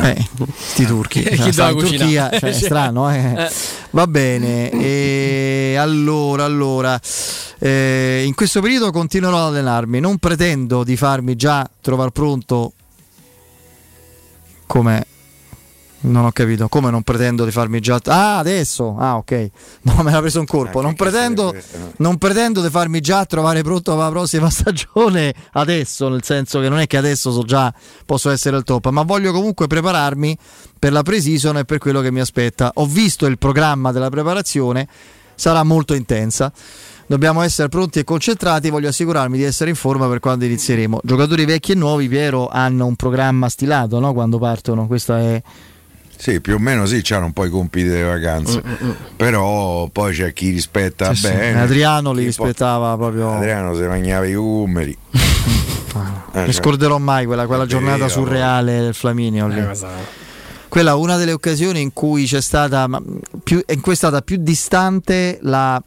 Eh, sti turchi, [LAUGHS] Chi Cioè, sta in Turchia, cioè, è [LAUGHS] strano, eh. eh. Va bene. E allora, allora, eh, in questo periodo continuerò ad allenarmi. Non pretendo di farmi già trovare pronto come. Non ho capito, come non pretendo di farmi già. Ah, adesso! Ah, ok. [LAUGHS] No, me l'ha preso un colpo. Non pretendo, non pretendo di farmi già trovare pronto per la prossima [LAUGHS] stagione adesso, nel senso che non è che adesso so già posso essere al top, ma voglio comunque prepararmi per la pre-season e per quello che mi aspetta. Ho visto il programma della preparazione, sarà molto intensa. Dobbiamo essere pronti e concentrati, voglio assicurarmi di essere in forma per quando inizieremo. Giocatori vecchi e nuovi, Piero, hanno un programma stilato no? quando partono. Questa è Sì, più o meno sì, c'hanno un po' i compiti delle vacanze. Però poi c'è chi rispetta Sì, sì. bene. Adriano li rispettava proprio. Adriano si mangiava i numeri. [LAUGHS] Eh, Non cioè, scorderò mai quella, quella giornata vero. surreale del Flaminio. lì. Eh, Quella è una delle occasioni in cui c'è stata ma, più, in cui è stata più distante la,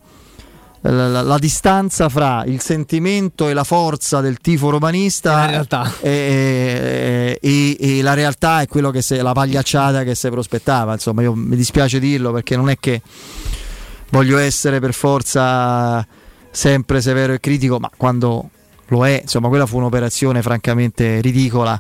la- la- la distanza fra il sentimento e la forza del tifo romanista E la realtà. e, e- e la realtà è quello che se, la pagliacciata che si prospettava. Insomma, io mi dispiace dirlo perché non è che voglio essere per forza sempre severo e critico, ma quando lo è, insomma, quella fu un'operazione francamente ridicola.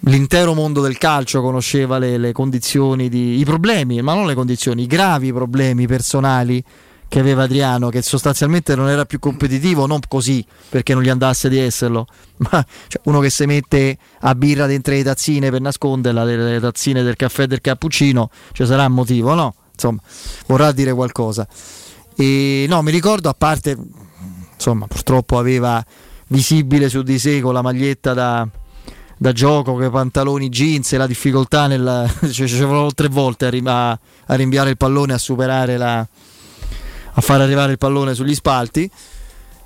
L'intero mondo del calcio conosceva le, le condizioni, di, i problemi, ma non le condizioni, i gravi problemi personali che aveva Adriano, che sostanzialmente non era più competitivo, non così perché non gli andasse di esserlo, [LAUGHS] ma cioè, uno che si mette a birra dentro le tazzine per nasconderla, le tazzine del caffè e del cappuccino, ci sarà un motivo, no? Insomma, vorrà dire qualcosa. E no, mi ricordo, a parte, insomma, purtroppo aveva visibile su di sé con la maglietta da, da gioco, con i pantaloni jeans e la difficoltà nel. [LAUGHS] cioè, ci volevano tre volte a- a rinviare il pallone, a superare la. A far arrivare il pallone sugli spalti.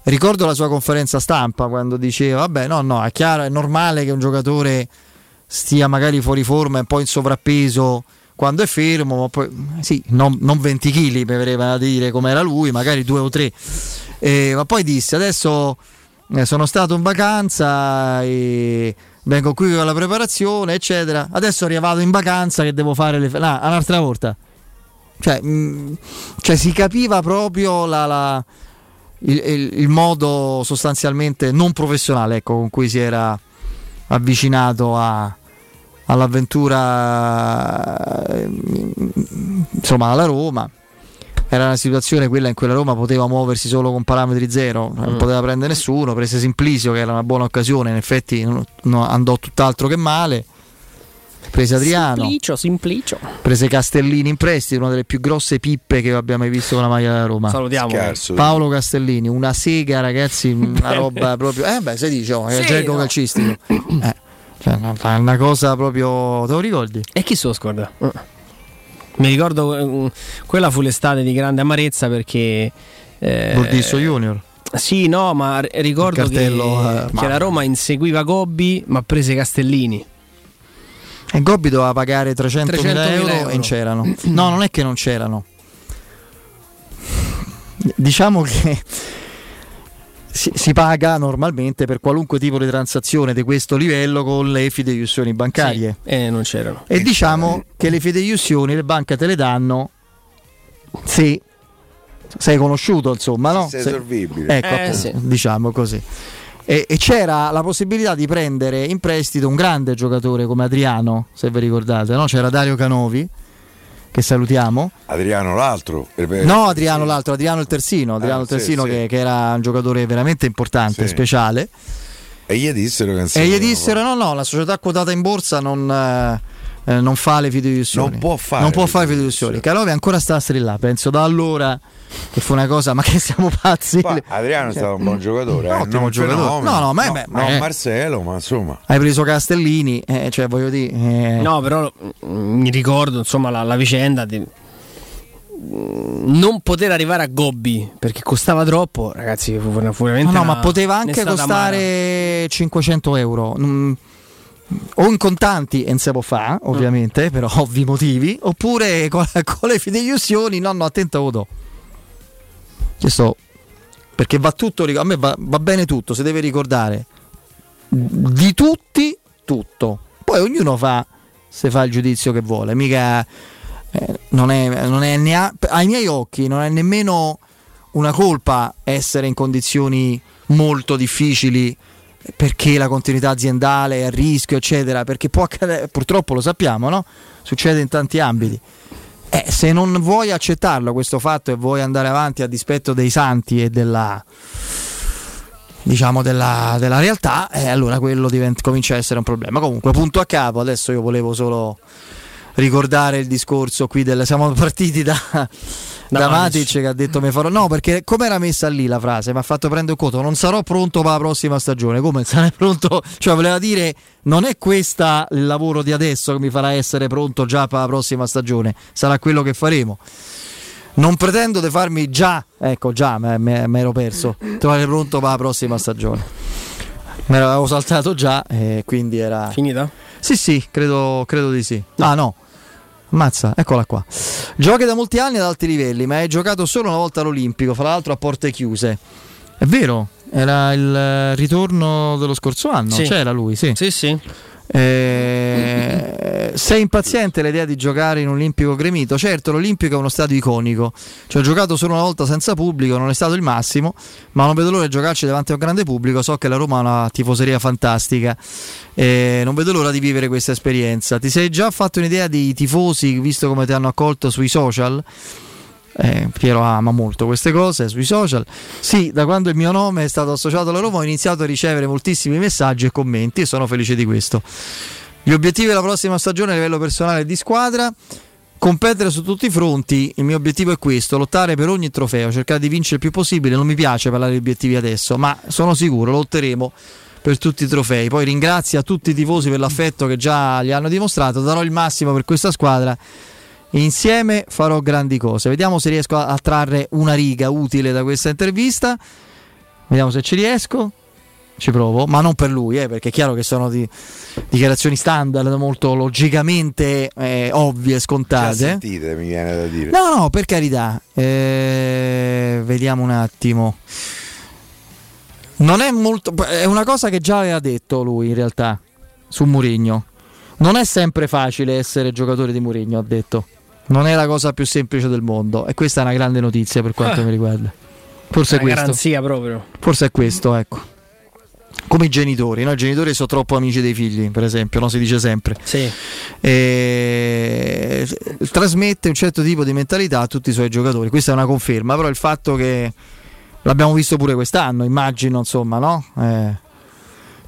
Ricordo la sua conferenza stampa quando diceva: Vabbè, no, no, è chiaro, è normale che un giocatore stia magari fuori forma e un po' in sovrappeso quando è fermo, ma poi sì, non, non 20 kg mi verrebbe da dire come era lui, magari due o tre. Eh, ma poi disse: Adesso eh, sono stato in vacanza e vengo qui con la preparazione, eccetera. Adesso vado in vacanza che devo fare le... No, un'altra volta. Cioè, mh, cioè si capiva proprio la, la, il, il, il, modo sostanzialmente non professionale ecco, con cui si era avvicinato a, all'avventura insomma alla Roma era una situazione quella in cui la Roma poteva muoversi solo con parametri zero, non mm. poteva prendere nessuno, prese Simplisio che era una buona occasione, in effetti andò tutt'altro che male. Prese Adriano, Simplicio, Simplicio. prese Castellini in prestito, una delle più grosse pippe che abbia mai visto con la maglia della Roma. Salutiamo Scarso, Paolo Castellini, una sega, ragazzi, una [LAUGHS] roba proprio. Eh, beh, si dice, oh, è Sì, gergo no. calcistico. [CLEARS THROAT] Eh, cioè, una- una cosa proprio. Te lo ricordi? E chi se lo scorda? Mi ricordo eh, quella fu l'estate di grande amarezza perché. Eh, Bordisso Junior. Sì, no, ma ricordo che, eh, che la Roma inseguiva Gobbi, ma prese Castellini. E Gobbi doveva pagare 300.000 300.000 euro, e euro. non c'erano. [CLEARS THROAT] No, non è che non c'erano. Diciamo che si, si paga normalmente per qualunque tipo di transazione di questo livello con le fideiussioni bancarie. Sì, e non c'erano. E diciamo che le fideiussioni le banche te le danno se sei conosciuto, insomma, no? sei Se- solvibile. Ecco, Eh, appunto, sì. diciamo così. E, e c'era la possibilità di prendere in prestito un grande giocatore come Adriano, se vi ricordate, no? C'era Dario Canovi, che salutiamo. Adriano l'altro. No, Adriano l'altro, Adriano il terzino, Adriano Ah, il sì, terzino sì. Che, che era un giocatore veramente importante, Sì. speciale. E gli dissero che E gli dissero: no, no, la società quotata in borsa non, eh, eh, non fa le fideiussioni. Non può fare Non può le fare le fideiussioni. Canovi ancora sta a là, penso da allora che fu una cosa, ma che siamo pazzi. Ma Adriano è stato un buon giocatore, eh, Ottimo non giocatore. fenomeno. No, no, ma- beh, ma non è- Marcelo, ma insomma. Hai preso Castellini, eh, cioè voglio dire. eh, No, però mm, mi ricordo insomma la, la vicenda di mm, non poter arrivare a Gobbi perché costava troppo, ragazzi. Fu, veramente No, no, una- ma poteva anche amara. costare 500 euro. Mm, o in contanti, e non si può fare, ovviamente, per ovvi motivi, oppure con, [LAUGHS] con le fideiussioni. No, no, attento voto. Questo perché va tutto, a me va, va bene tutto, si deve ricordare di tutti tutto. Poi ognuno fa se fa il giudizio che vuole, mica eh, non è, non è nea- ai miei occhi non è nemmeno una colpa essere in condizioni molto difficili perché la continuità aziendale è a rischio, eccetera, perché può accadere, purtroppo lo sappiamo, no? Succede in tanti ambiti. Eh, se non vuoi accettarlo questo fatto e vuoi andare avanti a dispetto dei santi e della diciamo della, della realtà, eh, allora quello diventa- comincia a essere un problema. Comunque, punto a capo, adesso io volevo solo ricordare il discorso qui del siamo partiti da, da Matic che ha detto mi farò no perché come era messa lì la frase? Mi ha fatto prendere conto non sarò pronto per la prossima stagione. Come? [LAUGHS] Sarai pronto cioè voleva dire non è questa il lavoro di adesso che mi farà essere pronto già per la prossima stagione sarà quello che faremo. Non pretendo di farmi già ecco già mi ero perso trovare pronto per la prossima stagione. Me l'avevo saltato già e quindi era finita? sì sì credo, credo di sì. Ah no Mazza, eccola qua. Giochi da molti anni ad alti livelli, ma hai giocato solo una volta all'Olimpico, fra l'altro a porte chiuse. È vero, era il eh, ritorno dello scorso anno, Sì. c'era lui, sì. Sì, sì. Eh, sei impaziente l'idea di giocare in un Olimpico gremito? Certo, l'Olimpico è uno stadio iconico. Ci ho giocato solo una volta senza pubblico, non è stato il massimo, ma non vedo l'ora di giocarci davanti a un grande pubblico. So che la Roma ha una tifoseria fantastica. Eh, non vedo l'ora di vivere questa esperienza. Ti sei già fatto un'idea dei tifosi, visto come ti hanno accolto sui social? Eh, Piero ama molto queste cose sui social. Sì, da quando il mio nome è stato associato alla Roma ho iniziato a ricevere moltissimi messaggi e commenti e sono felice di questo. Gli obiettivi della prossima stagione a livello personale e di squadra. Competere su tutti i fronti, il mio obiettivo è questo, lottare per ogni trofeo, cercare di vincere il più possibile, non mi piace parlare di obiettivi adesso, ma sono sicuro, lotteremo per tutti i trofei. Poi ringrazio tutti i tifosi per l'affetto che già gli hanno dimostrato, darò il massimo per questa squadra Insieme farò grandi cose. Vediamo se riesco a, a trarre una riga utile da questa intervista. Vediamo se ci riesco. Ci provo, ma non per lui, eh, perché è chiaro che sono di, dichiarazioni standard molto logicamente eh, ovvie e scontate. sentite, mi viene da dire. No, no, per carità. Eh, vediamo un attimo. Non è molto. È una cosa che già aveva detto lui in realtà. su Mourinho. Non è sempre facile essere giocatore di Mourinho, ha detto. Non è la cosa più semplice del mondo e questa è una grande notizia per quanto Ah. mi riguarda. Forse è Una questo. garanzia proprio. Forse è questo, ecco. Come i genitori, no? I genitori sono troppo amici dei figli, per esempio, no? si dice sempre. Sì. E... Trasmette un certo tipo di mentalità a tutti i suoi giocatori. Questa è una conferma, però il fatto che l'abbiamo visto pure quest'anno, immagino, insomma, no? Eh,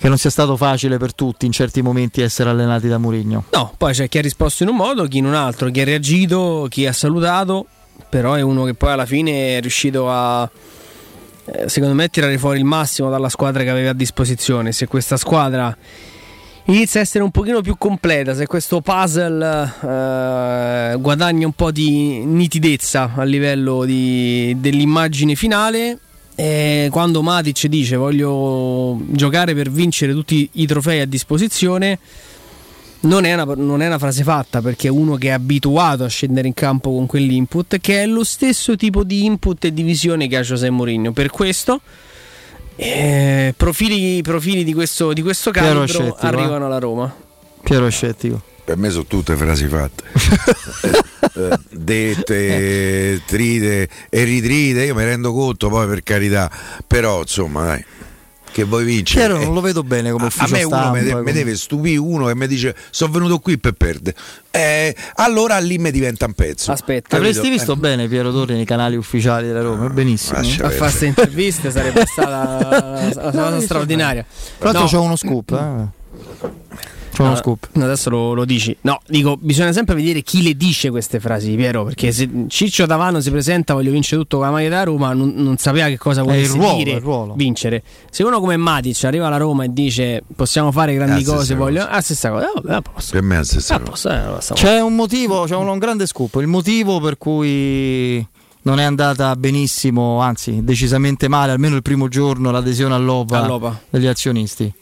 che non sia stato facile per tutti in certi momenti essere allenati da Mourinho. No, poi c'è chi ha risposto in un modo, chi in un altro, chi ha reagito, chi ha salutato, però è uno che poi alla fine è riuscito a, eh, secondo me, tirare fuori il massimo dalla squadra che aveva a disposizione. Se questa squadra inizia a essere un pochino più completa, se questo puzzle eh, guadagna un po' di nitidezza a livello di- dell'immagine finale, e quando Matic dice voglio giocare per vincere tutti i trofei a disposizione, non è, una, non è una frase fatta perché è uno che è abituato a scendere in campo con quell'input, che è lo stesso tipo di input e di visione che ha José Mourinho. Per questo, eh, profili, profili di questo, di questo calibro eh. arrivano alla Roma. Piero è scettico. Per me sono tutte frasi fatte. [LAUGHS] Eh, dette, trite e ritrite, io mi rendo conto poi per carità, però insomma dai, che vuoi vincere? Piero non lo vedo bene come A ufficio me uno mi, de- come- deve stupire uno che mi dice sono venuto qui per perdere. Eh, allora lì mi diventa un pezzo. Aspetta, Avresti visto bene Piero Torri nei canali ufficiali della Roma, benissimo. lascia A fare queste interviste sarebbe stata [LAUGHS] una cosa straordinaria. Tra l'altro No. c'è uno scoop, eh. C'è uno No, scoop. Adesso lo, lo dici. No, dico, bisogna sempre vedere chi le dice queste frasi, Piero. Perché se Ciccio Davano si presenta, voglio vincere tutto con la maglia da Roma, non, non sapeva che cosa È il volesse ruolo, dire è il ruolo. vincere. Se uno come Matic arriva alla Roma e dice possiamo fare grandi la cose, voglio. cosa. Ah, stessa cosa. Eh, vabbè, a posto. Per me è la stessa A cosa. posto, eh, C'è un motivo, c'è un, un grande scoop. Il motivo per cui non è andata benissimo, anzi, decisamente male, almeno il primo giorno, l'adesione all'OPA, All'OPA. degli azionisti.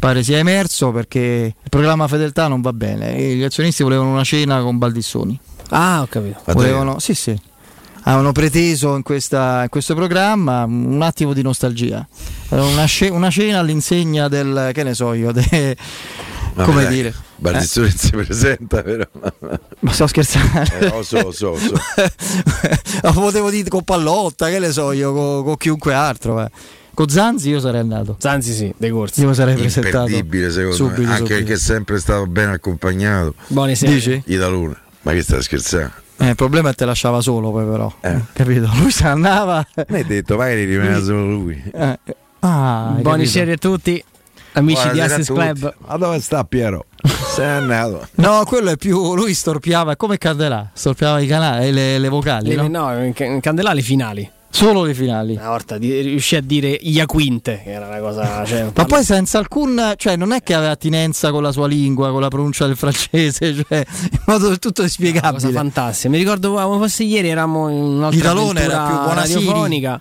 Pare sia emerso perché il programma fedeltà non va bene. E gli azionisti volevano una cena con Baldissoni. Ah, ho capito. Volevano, sì, sì. Avevano preteso in, questa- in questo programma un attimo di nostalgia. Una, sce- una cena all'insegna del, che ne so io, de- Vabbè, come dai, dire. Baldissoni Eh, si presenta però. ma sto scherzando. Eh, lo so, lo so, lo so. [LAUGHS] Ma potevo dire con Pallotta, che ne so io, con, con chiunque altro. eh. Con Zanzi io sarei andato. Zanzi sì, dei corsi. Io mi sarei presentato. Imperdibile secondo subito, me, anche subito. perché è sempre stato ben accompagnato. Buone sere. Dici? Idaluna. Ma che stai scherzando? Eh, il problema è che te lasciava solo poi però. Eh. Capito? [LAUGHS] Lui se ne andava. Mi hai detto, magari rimane solo lui. Eh, Ah, sere a tutti, amici di Buonasera a Assist tutti. Club. Ma dove sta Piero? Se n'è andato. [LAUGHS] No, quello è più. Lui storpiava come Candelà, storpiava i canali, le, le vocali. Le- no? no, Candelà le finali. Solo le finali. Una volta di- riuscì a dire Iaquinte, che era una cosa. [LAUGHS] Cioè, Ma poi senza alcun, cioè non è che aveva attinenza con la sua lingua, con la pronuncia del francese, [LAUGHS] cioè in modo del tutto cosa inspiegabile. fantastica. Mi ricordo come fosse ieri, eravamo in un'altra L'Italone era più Buonasiri. radiofonica.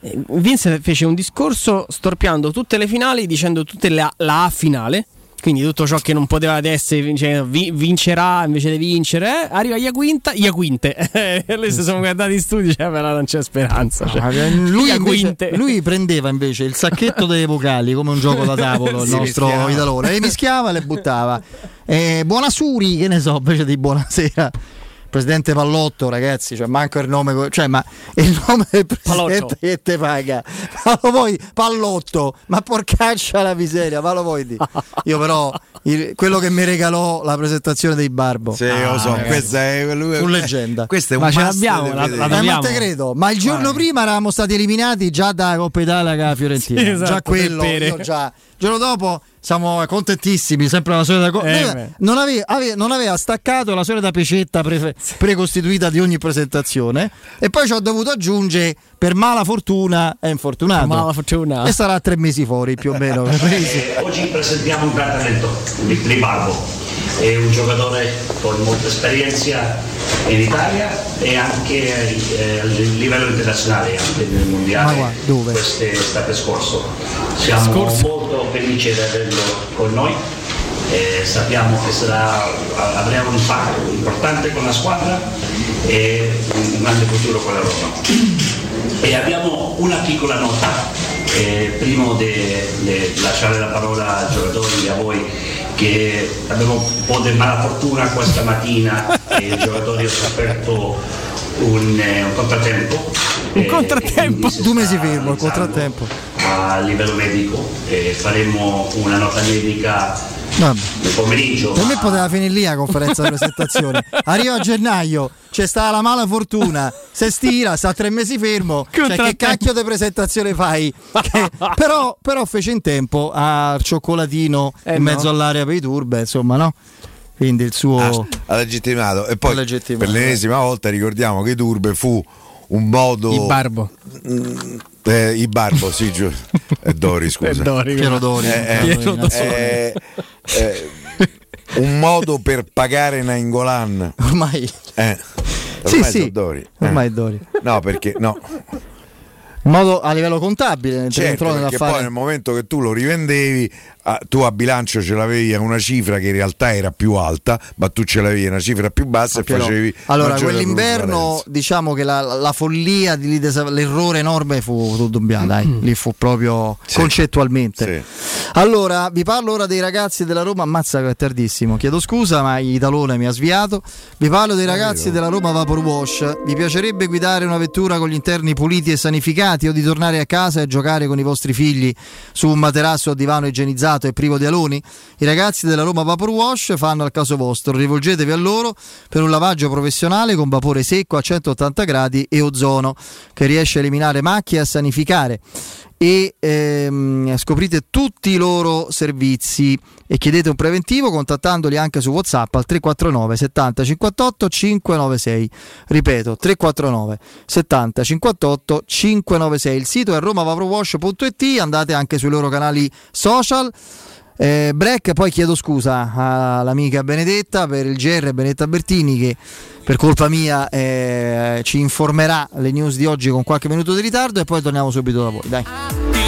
Vince fece un discorso storpiando tutte le finali, dicendo tutte la, la A finale. Quindi tutto ciò che non poteva essere cioè, vi- vincerà invece di vincere, eh, arriva Iaquinta, Iaquinte. [LAUGHS] E lei si sono guardati in studio, cioè, però non c'è speranza. Cioè. Ah, lui, invece- lui prendeva invece il sacchetto delle vocali come un gioco da tavolo, il nostro mischiava. Idalone, e mischiava e le buttava. Eh, buonasuri, che ne so, invece di buonasera. Presidente Pallotto, ragazzi, cioè manco il nome, cioè, ma il nome del presidente Pallotto. che te paga. Ma lo vuoi Pallotto, ma porcaccia la miseria, ma lo vuoi dire? [LAUGHS] Io però il- quello che mi regalò la presentazione dei Barbo. Sì, lo so, ragazzi. questa è lui, Fu leggenda. Questo è un Ma ce l'abbiamo, da la- la Eh, ma te credo, ma il giorno prima eravamo stati eliminati già da Coppa Italia che la Fiorentina. Sì, esatto, già quello, già. Il giorno dopo siamo contentissimi, sempre la solita cosa. Eh, non, aveva, ave- non aveva staccato la solita pecetta pre- precostituita di ogni presentazione e poi ci ho dovuto aggiungere per mala fortuna è infortunato. Mala fortuna. E sarà tre mesi fuori più o meno. Eh, oggi presentiamo un gran talento, Vitri Barbo. È un giocatore con molta esperienza in Italia e anche eh, a livello internazionale, anche nel Ma mondiale guarda, dove? quest'estate scorso. Siamo Scorso. molto felici di averlo con noi. e sappiamo che sarà, avrà un impatto importante con la squadra e un grande futuro con la Roma. E abbiamo una piccola nota eh, prima di lasciare la parola ai giocatori e a voi che abbiamo un po' di malafortuna questa mattina e i giocatori hanno sofferto un, eh, un contrattempo. Un contrattempo? Due mesi fermo, il contrattempo. A livello medico e faremo una nota medica Vabbè. nel pomeriggio. Per me poteva finire lì la conferenza di presentazione. [LAUGHS] Arriva a gennaio, c'è stata la mala fortuna, se stira, sta tre mesi fermo. Cioè, che cacchio di presentazione fai? Che- [LAUGHS] però, però fece in tempo al cioccolatino Eh, in no. mezzo all'area per i turbe, insomma, no? Quindi il suo. ha legittimato e poi per l'ennesima volta ricordiamo che Turbe fu un modo Il barbo. Eh, i barbo sì giù è Dori scusa È [LAUGHS] Dori, Piero Dori. Eh, eh, Piero Dori. eh, eh, un modo per pagare Nainggolan Ormai. eh, Sì, ormai sì. sono Dori Eh. Ormai è Dori. no perché no modo a livello contabile, nel Certo, controllo perché da fare. poi nel momento che tu lo rivendevi, ah, tu a bilancio ce l'avevi a una cifra che in realtà era più alta, ma tu ce l'avevi a una cifra più bassa e Piero. facevi. Allora, maggiore quell'inverno, diciamo che la, la follia, di l'errore enorme fu Dobbiano, dai, lì fu proprio concettualmente. Allora, vi parlo ora dei ragazzi della Roma, ammazza che è tardissimo, chiedo scusa, ma Italone mi ha sviato. Vi parlo dei ragazzi della Roma Vapor Wash. Vi piacerebbe guidare una vettura con gli interni puliti e sanificati o di tornare a casa e giocare con i vostri figli su un materasso o divano igienizzato e privo di aloni? I ragazzi della Roma Vapor Wash fanno al caso vostro. Rivolgetevi a loro per un lavaggio professionale con vapore secco a 180 gradi e ozono che riesce a eliminare macchie e a sanificare. E ehm, scoprite tutti i loro servizi e chiedete un preventivo contattandoli anche su WhatsApp al 349 70 58 596. Ripeto, 349 70 58 596. Il sito è romavaprowash.it, andate anche sui loro canali social. Eh, break, poi chiedo scusa all'amica Benedetta per il GR Benedetta Bertini che per colpa mia eh, ci informerà le news di oggi con qualche minuto di ritardo e poi torniamo subito da voi. Dai.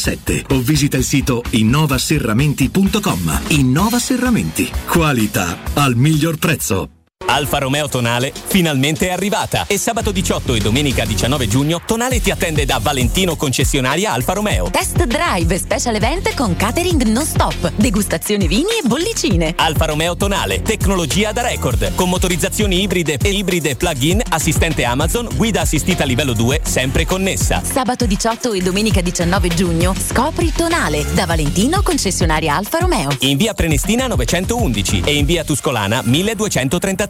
527 o visita il sito innovaserramenti.com. Innova Serramenti. Qualità al miglior prezzo. Alfa Romeo Tonale finalmente è arrivata e sabato 18 e domenica 19 giugno Tonale ti attende da Valentino concessionaria Alfa Romeo. Test drive, special event con catering non stop, degustazioni vini e bollicine. Alfa Romeo Tonale, tecnologia da record, con motorizzazioni ibride e ibride plug-in, assistente Amazon, guida assistita livello 2, sempre connessa. Sabato 18 e domenica 19 giugno scopri Tonale da Valentino concessionaria Alfa Romeo. In via Prenestina 911 e in via Tuscolana 1233.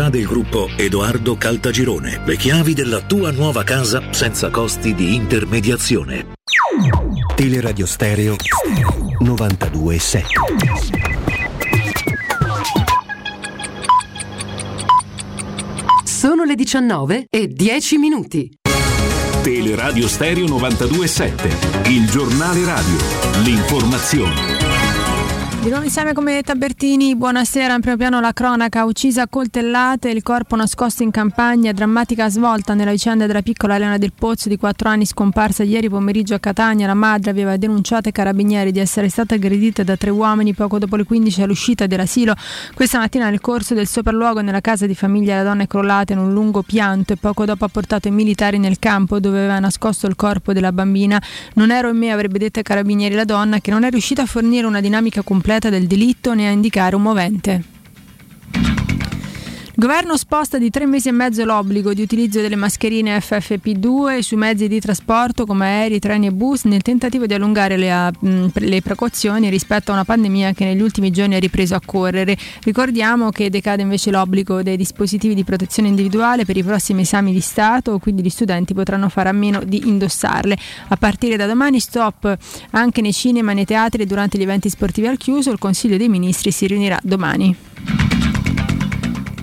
del gruppo Edoardo Caltagirone. Le chiavi della tua nuova casa senza costi di intermediazione. Teleradio Stereo 927. Sono le 19 e 10 minuti. Teleradio Stereo 927, il giornale radio, l'informazione. Di nuovo insieme come Tabertini, buonasera. In primo piano la cronaca, uccisa a coltellate, il corpo nascosto in campagna, drammatica svolta nella vicenda della piccola Elena del Pozzo di 4 anni scomparsa ieri pomeriggio a Catania. La madre aveva denunciato ai carabinieri di essere stata aggredita da tre uomini poco dopo le 15 all'uscita dell'asilo. Questa mattina nel corso del sopralluogo nella casa di famiglia la donna è crollata in un lungo pianto e poco dopo ha portato i militari nel campo dove aveva nascosto il corpo della bambina. Non ero in me, avrebbe detto ai carabinieri la donna, che non è riuscita a fornire una dinamica completa del delitto né a indicare un movente. Governo sposta di tre mesi e mezzo l'obbligo di utilizzo delle mascherine FFP2 sui mezzi di trasporto come aerei, treni e bus nel tentativo di allungare le, le, precauzioni rispetto a una pandemia che negli ultimi giorni ha ripreso a correre. Ricordiamo che decade invece l'obbligo dei dispositivi di protezione individuale per i prossimi esami di Stato, quindi gli studenti potranno fare a meno di indossarle. A partire da domani stop anche nei cinema, nei teatri e durante gli eventi sportivi al chiuso. Il Consiglio dei Ministri si riunirà domani.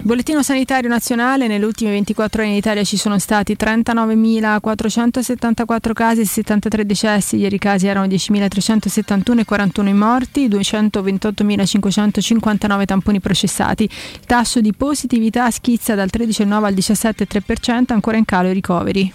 Bollettino sanitario nazionale, nelle ultime 24 ore in Italia ci sono stati 39.474 casi e 73 decessi, ieri i casi erano 10.371 e 41 i morti, 228.559 tamponi processati. Il tasso di positività schizza dal 13,9 al 17,3%, ancora in calo i ricoveri.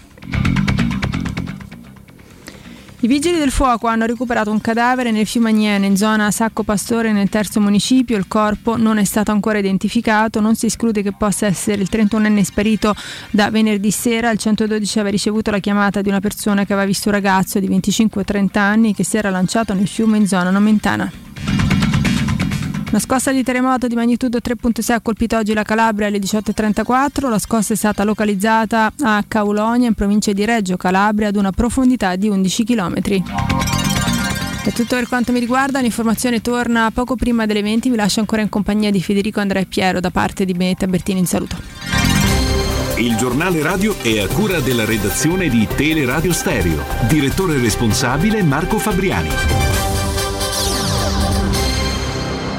I vigili del fuoco hanno recuperato un cadavere nel fiume Agnene, in zona Sacco Pastore, nel terzo municipio. Il corpo non è stato ancora identificato. Non si esclude che possa essere il 31enne sparito da venerdì sera. Il 112 aveva ricevuto la chiamata di una persona che aveva visto un ragazzo di 25-30 anni che si era lanciato nel fiume in zona nomentana. Una scossa di terremoto di magnitudo 3.6 ha colpito oggi la Calabria alle 18.34. La scossa è stata localizzata a Caulonia, in provincia di Reggio Calabria, ad una profondità di 11 km. È tutto per quanto mi riguarda, l'informazione torna poco prima delle 20, vi lascio ancora in compagnia di Federico Andrea e Piero da parte di Benetta Bertini in saluto. Il giornale radio è a cura della redazione di Teleradio Stereo. Direttore responsabile Marco Fabriani.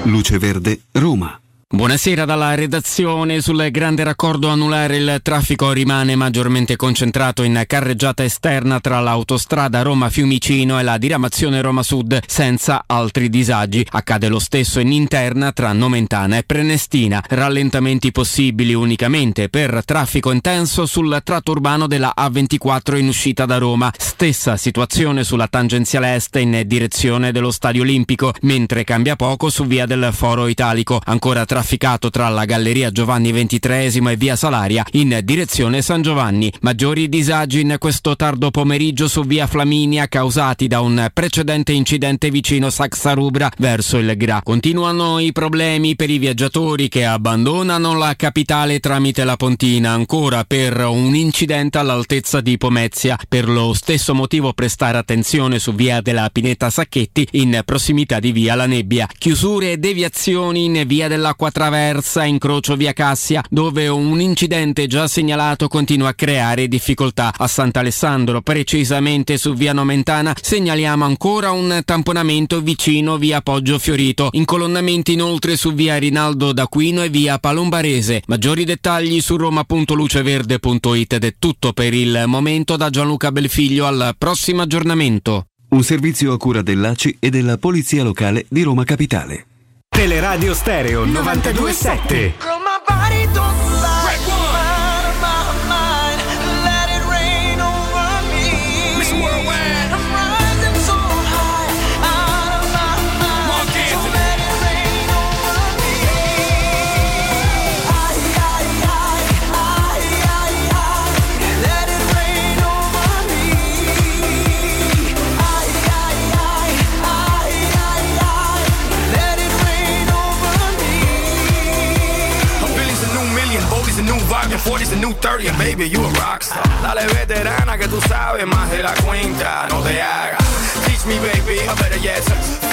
Luce Verde, Roma. Buonasera dalla redazione. Sul grande raccordo anulare il traffico rimane maggiormente concentrato in carreggiata esterna tra l'autostrada Roma-Fiumicino e la diramazione Roma Sud senza altri disagi. Accade lo stesso in interna tra Nomentana e Prenestina. Rallentamenti possibili unicamente per traffico intenso sul tratto urbano della A24 in uscita da Roma. Stessa situazione sulla tangenziale est in direzione dello Stadio Olimpico, mentre cambia poco su via del Foro Italico. Ancora trafficato tra la Galleria Giovanni XXIII e via Salaria in direzione San Giovanni. Maggiori disagi in questo tardo pomeriggio su via Flaminia causati da un precedente incidente vicino Saxarubra verso il Gra. Continuano i problemi per i viaggiatori che abbandonano la capitale tramite la Pontina ancora per un incidente all'altezza di Pomezia. Per lo stesso motivo prestare attenzione su via della Pineta Sacchetti in prossimità di via La Nebbia. Chiusure e deviazioni in via dell'Acqua Traversa, incrocio via Cassia, dove un incidente già segnalato continua a creare difficoltà. A Sant'Alessandro, precisamente su via Nomentana, segnaliamo ancora un tamponamento vicino via Poggio Fiorito. Incolonnamenti inoltre su via Rinaldo d'Aquino e via Palombarese. Maggiori dettagli su roma.luceverde.it ed è tutto per il momento da Gianluca Belfiglio al prossimo aggiornamento. Un servizio a cura dell'ACI e della Polizia Locale di Roma Capitale. Teleradio Stereo 927. 92, 40's a new 30, and baby, you a rockstar. Dale veterana que tú sabes más de la cuenta, no te hagas. Teach me, baby, or better yet,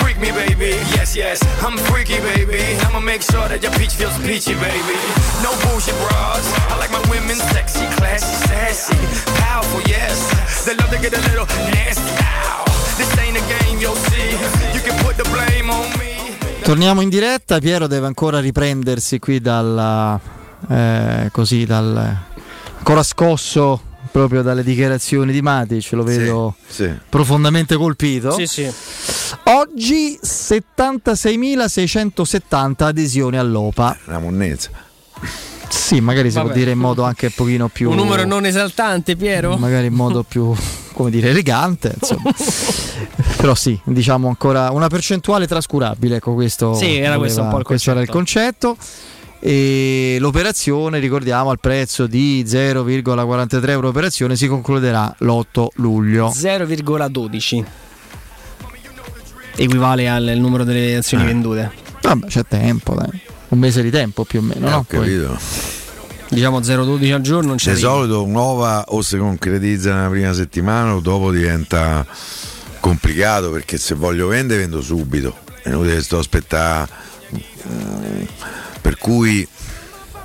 freak me, baby. Yes, yes, I'm freaky, baby. I'ma make sure that your peach feels peachy, baby. No bullshit bras. I like my women sexy, classy, sassy, powerful, yes. They love to get a little nasty. Ow. This ain't a game, you'll see. You can put the blame on me. Torniamo in diretta, Piero deve ancora riprendersi qui dalla eh, così dal ancora scosso proprio dalle dichiarazioni di Matic, lo vedo Sì, sì. profondamente colpito. Sì, sì. Oggi 76.670 adesioni all'OPA. Una monnezza. Sì, magari si può Vabbè. dire in modo anche un pochino più Un numero non esaltante, Piero? magari in modo più come dire elegante, insomma. [LAUGHS] Però sì, diciamo ancora una percentuale trascurabile, ecco questo. Sì, era questo un po' il questo era il concetto. E l'operazione, ricordiamo, al prezzo di 0,43 euro operazione si concluderà l'8 luglio. 0,12 equivale al numero delle azioni Eh. vendute. Vabbè, c'è tempo, dai. Un mese di tempo più o meno, Eh, no? ho capito. Diciamo 0,12 al giorno non c'è Di solito nuova o si concretizza nella prima settimana o dopo diventa complicato perché se voglio vendere vendo subito. È inutile che sto aspettare. Per cui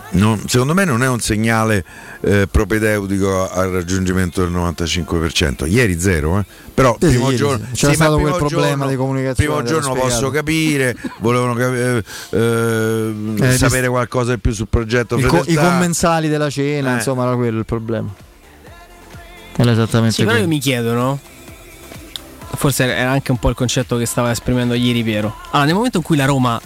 non- secondo me non è un segnale eh, propedeutico al raggiungimento del 95%. Ieri zero, eh. però Sì, sì, primo ieri giorno sì. C'era ma stato primo quel problema giorno- di comunicazione, Primo giorno l'hanno posso spiegato. capire, [LAUGHS] volevano capi- eh, eh, Eh, sapere dis- qualcosa di più sul progetto I, co- i commensali della cena, Eh. insomma, era quello il problema. Era esattamente Sì, però io quello. mi chiedo, no? Forse era anche un po' il concetto che stava esprimendo ieri Piero. Allora, nel momento in cui la Roma,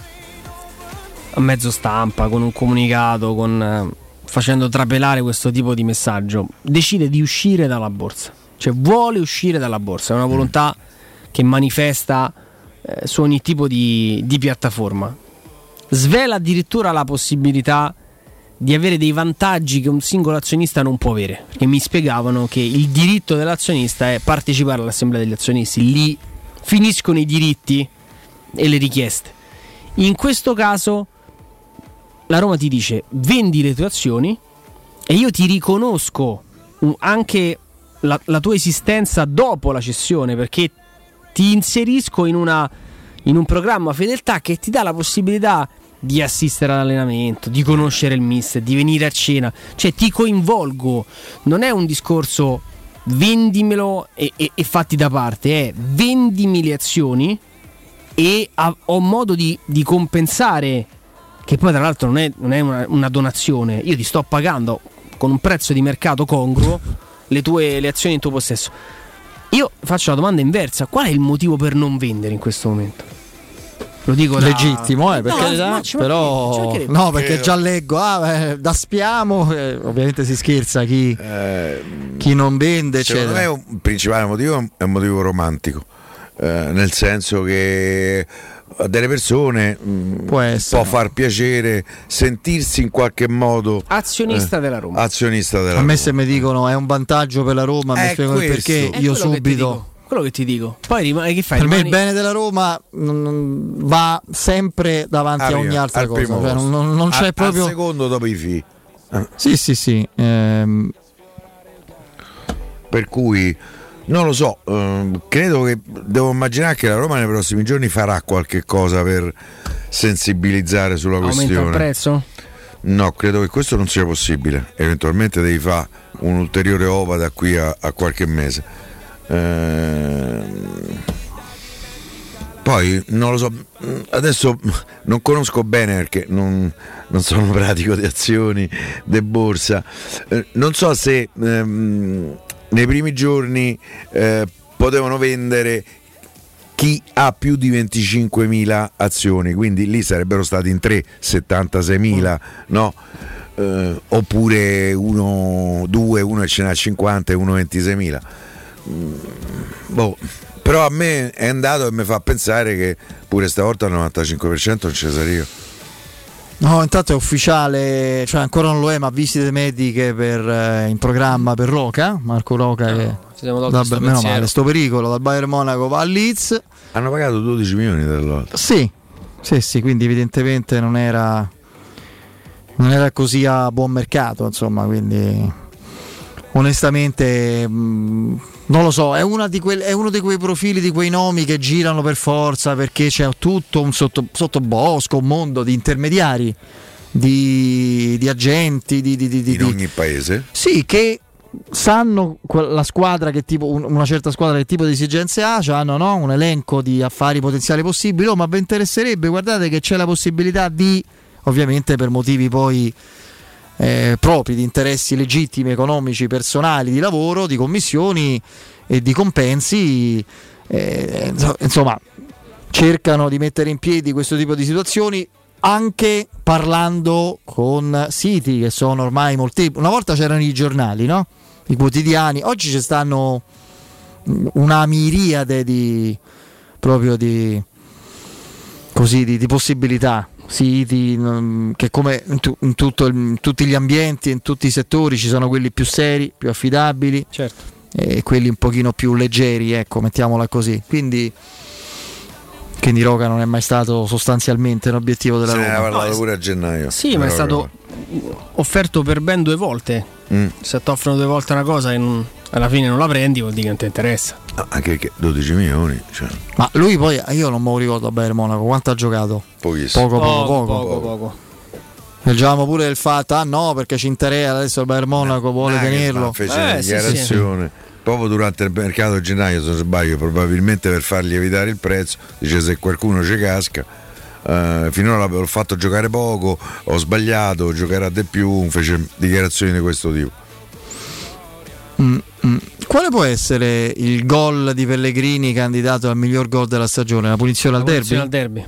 a mezzo stampa, con un comunicato, con, eh, facendo trapelare questo tipo di messaggio, decide di uscire dalla borsa, cioè vuole uscire dalla borsa, è una volontà che manifesta eh, su ogni tipo di, di piattaforma. Svela addirittura la possibilità di avere dei vantaggi che un singolo azionista non può avere, perché mi spiegavano che il diritto dell'azionista è partecipare all'assemblea degli azionisti, lì finiscono i diritti e le richieste. In questo caso la Roma ti dice vendi le tue azioni e io ti riconosco anche la, la tua esistenza dopo la cessione perché ti inserisco in, una, in un programma fedeltà che ti dà la possibilità di assistere all'allenamento, di conoscere il mister, di venire a cena, cioè ti coinvolgo, non è un discorso vendimelo e, e- e fatti da parte, è vendimi le azioni e ho modo di, di compensare, che poi tra l'altro non è, non è una, una donazione, io ti sto pagando con un prezzo di mercato congruo le tue le azioni in tuo possesso. Io faccio la domanda inversa, qual è il motivo per non vendere in questo momento? Lo dico da... Legittimo, eh, per No, ci però no, perché Eh, già leggo, ah, eh, da spiamo, eh, ovviamente si scherza chi, chi non vende, Secondo me eccetera. un principale motivo è un motivo romantico, eh, nel senso che a delle persone mh, può, essere. far piacere sentirsi in qualche modo Azionista eh, della Roma. Azionista della A me Roma. se mi dicono è un vantaggio per la Roma, mi È spiegano il questo. perché, È io subito... quello che ti dico. Poi rimane che fai? Per me il Rimani- bene della Roma non- va sempre davanti a Arriva ogni altra al cosa, cioè, non- non c'è Al- proprio... al secondo dopo i fi. Sì, sì, sì. ehm, Per cui non lo so, ehm, credo che devo immaginare che la Roma nei prossimi giorni farà qualche cosa per sensibilizzare sulla Aumenta questione. il prezzo? No, credo che questo non sia possibile. Eventualmente devi fare un ulteriore ova da qui a, a qualche mese. Ehm, Poi non lo so, adesso [LAUGHS] non conosco bene perché non, non sono [LAUGHS] pratico di azioni, di borsa. Eh, non so se ehm, nei primi giorni eh, potevano vendere chi ha più di 25.000 azioni, quindi lì sarebbero stati in 3 76.000, no? Eh, oppure uno, due, uno ce n'ha 50 e uno 26.000. Mm, boh. Però a me è andato e mi fa pensare che pure stavolta al 95% non ci sarei io. No, intanto è ufficiale, cioè ancora non lo è, ma visite mediche per, eh, in programma per Roca, Marco Roca che siamo sto meno pensiero. male, sto pericolo dal Bayern Monaco va al Leeds. Hanno pagato 12 milioni dall'altro. Sì, sì, sì, quindi evidentemente non era non era così a buon mercato, insomma, quindi onestamente mh, non lo so, è, una di quel- è uno di quei profili, di quei nomi che girano per forza perché c'è tutto un sotto, sottobosco, un mondo di intermediari, di, di agenti, di, di- di- In ogni paese. sì, che sanno que- la squadra che tipo, un- una certa squadra che tipo di esigenze ha, cioè hanno no, un elenco di affari potenziali possibili, oh, ma vi interesserebbe, guardate che c'è la possibilità di, ovviamente per motivi poi eh, propri, di interessi legittimi, economici, personali, di lavoro, di commissioni e di compensi, eh, inso- insomma, cercano di mettere in piedi questo tipo di situazioni anche parlando con siti che sono ormai molti. Una volta c'erano i giornali, no? I quotidiani, oggi ci stanno una miriade di proprio di così di, di possibilità. Siti che come in, tu- in tutto il- in tutti gli ambienti, in tutti i settori ci sono quelli più seri, più affidabili Certo. e quelli un pochino più leggeri, ecco, mettiamola così. Quindi quindi Roca non è mai stato sostanzialmente un obiettivo della Se ne Roma. aveva parlato pure a gennaio. Sì, ma è stato offerto per ben due volte. Mm. Se ti offrono due volte una cosa e non- alla fine non la prendi, vuol dire che non ti interessa. No, anche perché 12 milioni, cioè, Ma lui poi, io non me lo ricordo a Bayern Monaco, quanto ha giocato? pochissimo. Poco, poco, poco. poco, poco. Leggiamo pure il fatto, ah no, perché ci interessa adesso il Bayern Monaco vuole Nagelsmann tenerlo. fece Eh, una sì, sì. dichiarazione proprio durante il mercato di gennaio se non sbaglio probabilmente per fargli evitare il prezzo dice se qualcuno ci casca eh, finora l'ho fatto giocare poco ho sbagliato giocherà di più fece dichiarazioni di questo tipo mm. Quale può essere il gol di Pellegrini candidato al miglior gol della stagione? La punizione al La derby? punizione al derby.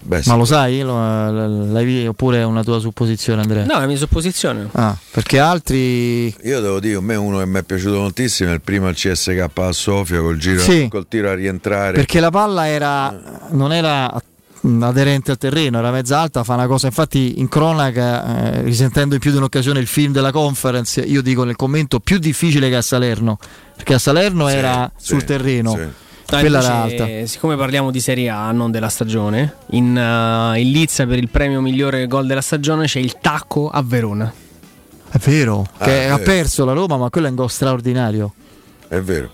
Beh, sì. Ma lo sai? Lo- l'hai oppure è una tua supposizione, Andrea? No, è la mia supposizione. Ah, perché altri. Io devo dire, a me uno che mi è piaciuto moltissimo è il primo al CSK a Sofia col, giro, Sì. col tiro a rientrare. Perché la palla era, non era mh, aderente al terreno, era mezza alta, fa una cosa. Infatti, in cronaca, eh, risentendo in più di un'occasione il film della conference, io dico nel commento più difficile che a Salerno. Perché a Salerno era sul terreno. No, Quella invece, era alta. Siccome parliamo di Serie A, non della stagione, in, uh, in Lizza per il premio migliore gol della stagione c'è il tacco a Verona. È vero, Ah, che è ha vero. perso la Roma, ma quello è un gol straordinario. È vero.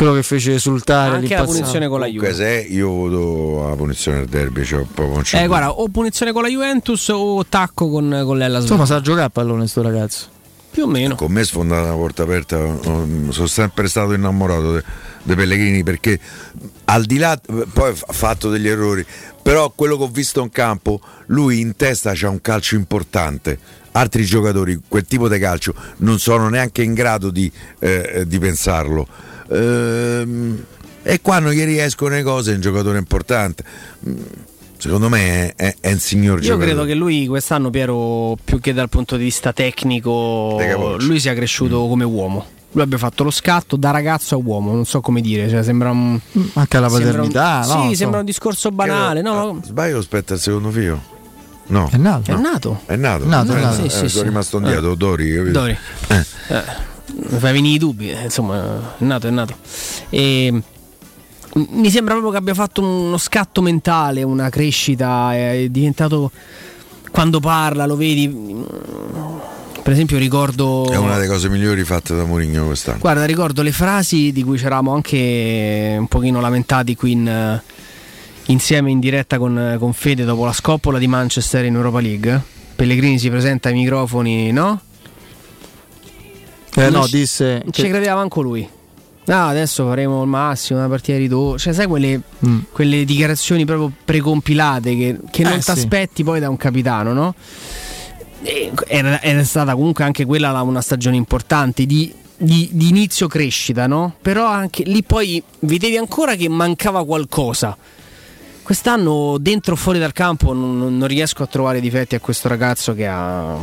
Quello che fece esultare Anche la punizione con la Comunque, Juve. se io voto la punizione del derby, cioè, proprio non c'è Eh, guarda, o punizione con la Juventus o tacco con, con l'Ellas Insomma, sa giocare a pallone sto ragazzo. Più o meno. Con me sfondata una porta aperta, sono sempre stato innamorato de- dei Pellegrini perché al di là, poi ha fatto degli errori, però quello che ho visto in campo, lui in testa c'ha un calcio importante. Altri giocatori, quel tipo di calcio, non sono neanche in grado di, eh, di pensarlo. Ehm, e quando gli riescono le cose è un giocatore importante. Mm, Secondo me è, è- è un signor Io giocatore. credo che lui quest'anno, Piero, più che dal punto di vista tecnico, lui sia cresciuto come uomo. Lui abbia fatto lo scatto da ragazzo a uomo, non so come dire, cioè sembra un... Anche la sembra un- paternità, Sì, no? Insomma. sembra un discorso banale, no? Sbaglio aspetta il secondo figlio? No. È nato. È nato. È nato. È nato, è Eh, nato. eh, Sì, sì, sono sì. rimasto indietro, Dori, capito? Dori. Eh. Eh, mi fai venire i dubbi, eh, insomma, è nato, è nato. E, mi sembra proprio che abbia fatto uno scatto mentale, una crescita, è diventato quando parla, lo vedi. mm, Per esempio ricordo È una delle cose migliori fatte da Mourinho quest'anno. Guarda, ricordo le frasi di cui ci eravamo anche un pochino lamentati qui in, eh, insieme in diretta con, con Fede dopo la scoppola di Manchester in Europa League. Pellegrini si presenta ai microfoni, no? Eh, Non no, ci- disse. Non ci che- credeva manco lui. No, adesso faremo il massimo, una partita di ridotta. Cioè, sai quelle, Mm. quelle dichiarazioni proprio precompilate che, che non Eh, ti sì. aspetti poi da un capitano, no? Era, era stata comunque anche quella la- una stagione importante di, di- di inizio crescita, no? Però anche lì poi vedevi ancora che mancava qualcosa. Quest'anno dentro o fuori dal campo non, non- non riesco a trovare difetti a questo ragazzo che ha,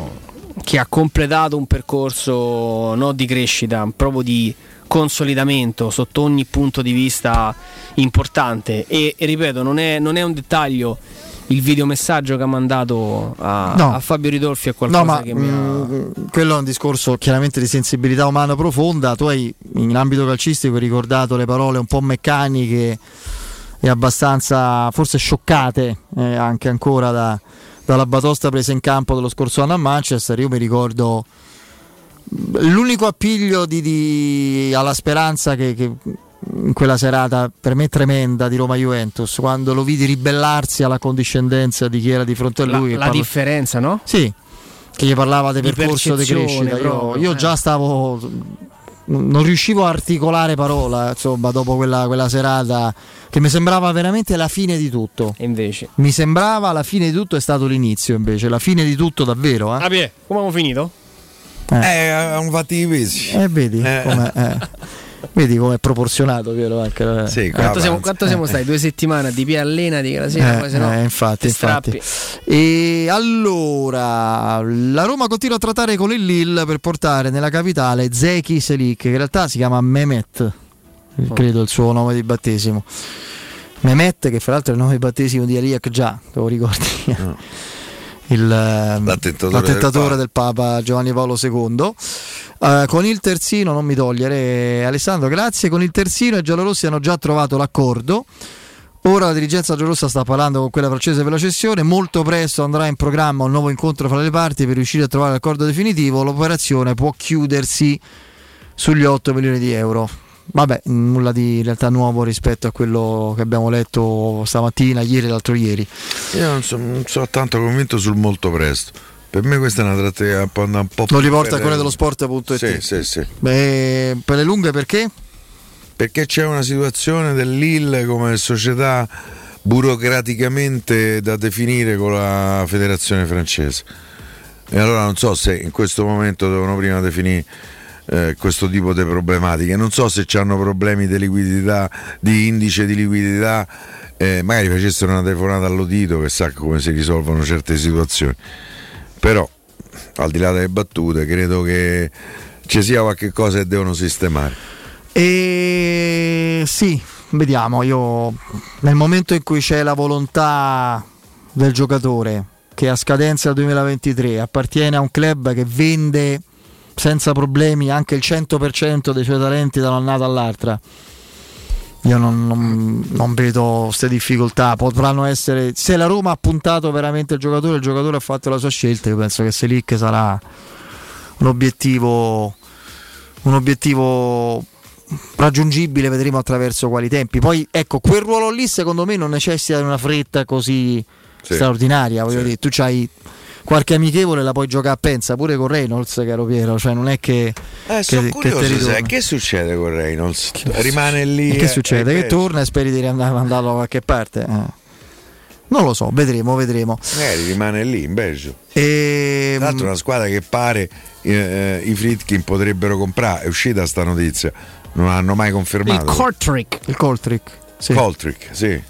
che ha completato un percorso non di crescita, proprio di consolidamento sotto ogni punto di vista importante. E, e ripeto, non è, non è un dettaglio il videomessaggio che ha mandato a, No. a Fabio Ridolfi, è qualcosa No, ma che mi ha. mm, quello è un discorso chiaramente di sensibilità umana profonda. Tu hai in ambito calcistico ricordato le parole un po' meccaniche e abbastanza forse scioccate eh, anche ancora da- dalla batosta presa in campo dello scorso anno a Manchester. Io mi ricordo l'unico appiglio di- di- alla speranza che, che in quella serata per me tremenda di Roma Juventus quando lo vidi ribellarsi alla condiscendenza di chi era di fronte a La, lui che la parla- differenza, no? sì, che gli parlava del Di percorso di crescita. Io, proprio, io eh. già stavo. Non riuscivo a articolare parola, insomma, dopo quella, quella serata che mi sembrava veramente la fine di tutto. E invece. Mi sembrava la fine di tutto, è stato l'inizio invece, la fine di tutto davvero. Eh, Abie, come abbiamo finito? Eh, hanno fatto i pesi. Eh, vedi Eh. come [LAUGHS] vedi com'è proporzionato Piero anche. eh. Sì, qua Quanto siamo, quanto siamo stati? Due settimane di P allenati che la sera, Eh, no. eh, infatti, infatti. E allora la Roma continua a trattare con il Lille per portare nella capitale Zeki Selik, che in realtà si chiama Mehmet, Oh. credo il suo nome di battesimo. Mehmet, che fra l'altro è il nome di battesimo di Aliak già, te lo ricordi? Il, L'attentatore l'attentatore del del Papa Giovanni Paolo II. Eh, con il terzino, non mi togliere Alessandro, grazie. Con il terzino i giallorossi hanno già trovato l'accordo. Ora la dirigenza giallorossa sta parlando con quella francese per la cessione. Molto presto andrà in programma un nuovo incontro fra le parti per riuscire a trovare l'accordo definitivo. L'operazione può chiudersi sugli 8 milioni di euro. Vabbè, nulla di in realtà nuovo rispetto a quello che abbiamo letto stamattina, ieri e l'altro ieri. Io non, so- non sono tanto convinto sul molto presto. Per me questa è una trattativa un po', un po' Lo riporta a quella dello sport.it. Sì, sì, sì. Beh, per le lunghe perché? Perché c'è una situazione dell'Ill come società burocraticamente da definire con la federazione francese. E allora non so se in questo momento devono prima definire eh, questo tipo di problematiche. Non so se hanno problemi di liquidità, di indice di liquidità, eh, magari facessero una telefonata all'Odito che sa come si risolvono certe situazioni. Però, al di là delle battute, credo che ci sia qualche cosa che devono sistemare. E sì, vediamo, io nel momento in cui c'è la volontà del giocatore che a scadenza 2023 appartiene a un club che vende senza problemi anche il 100% dei suoi talenti da un'annata all'altra. Io non, non- non vedo queste difficoltà, potranno essere. Se la Roma ha puntato veramente il giocatore, il giocatore ha fatto la sua scelta. Io penso che Selic sarà un obiettivo, un obiettivo raggiungibile, vedremo attraverso quali tempi. Poi ecco, quel ruolo lì secondo me non necessita di una fretta così Sì. straordinaria. Voglio dire, tu c'hai qualche amichevole la puoi giocare a pensa pure con Reynolds, caro Piero. Cioè, non è che, Eh, che, sono che curioso, te sai, che succede con Reynolds? Rimane lì. E che eh, succede? eh, Che torna e speri di andare mandarlo da qualche parte? Eh. Non lo so, vedremo, vedremo. Magari rimane lì in Belgio. E... Tra l'altro, una squadra che pare eh, eh, i Fritkin potrebbero comprare. È uscita sta notizia, non hanno mai confermato. Il Kortrijk. Il Coltrick. Sì. Coltrick, sì.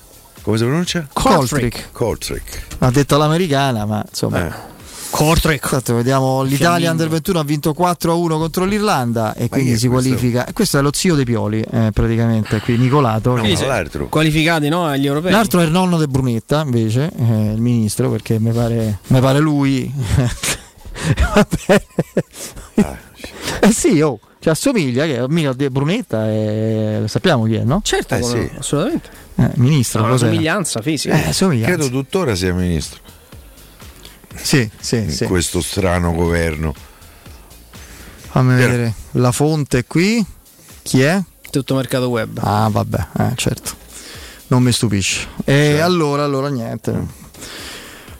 Come si pronuncia? Coltrick. Coltrick. Ha detto l'americana, ma insomma. Eh. Kortrijk. Esatto, vediamo l'Italia. Under 21 ha vinto 4 a 1 contro l'Irlanda e chi quindi si questo? qualifica. Questo è lo zio dei Pioli, eh, praticamente qui Nicolato. No, che- l'altro. Qualificati no, agli europei. L'altro è il nonno di Brunetta, invece, eh, il ministro, perché mi pare, mi pare lui. [LAUGHS] Vabbè. Ah, eh sì, oh, ci assomiglia, che è amico di Brunetta, e lo sappiamo chi è, no? Certo, Eh, sì. assolutamente. Eh, ministro, una somiglianza fisica. Eh, somiglianza. Credo tuttora sia ministro Sì, sì, in sì. questo strano governo. Fammi Piero. vedere la fonte qui. Chi è? Tutto mercato web. Ah, vabbè, eh, certo. Non mi stupisce. E allora, allora niente.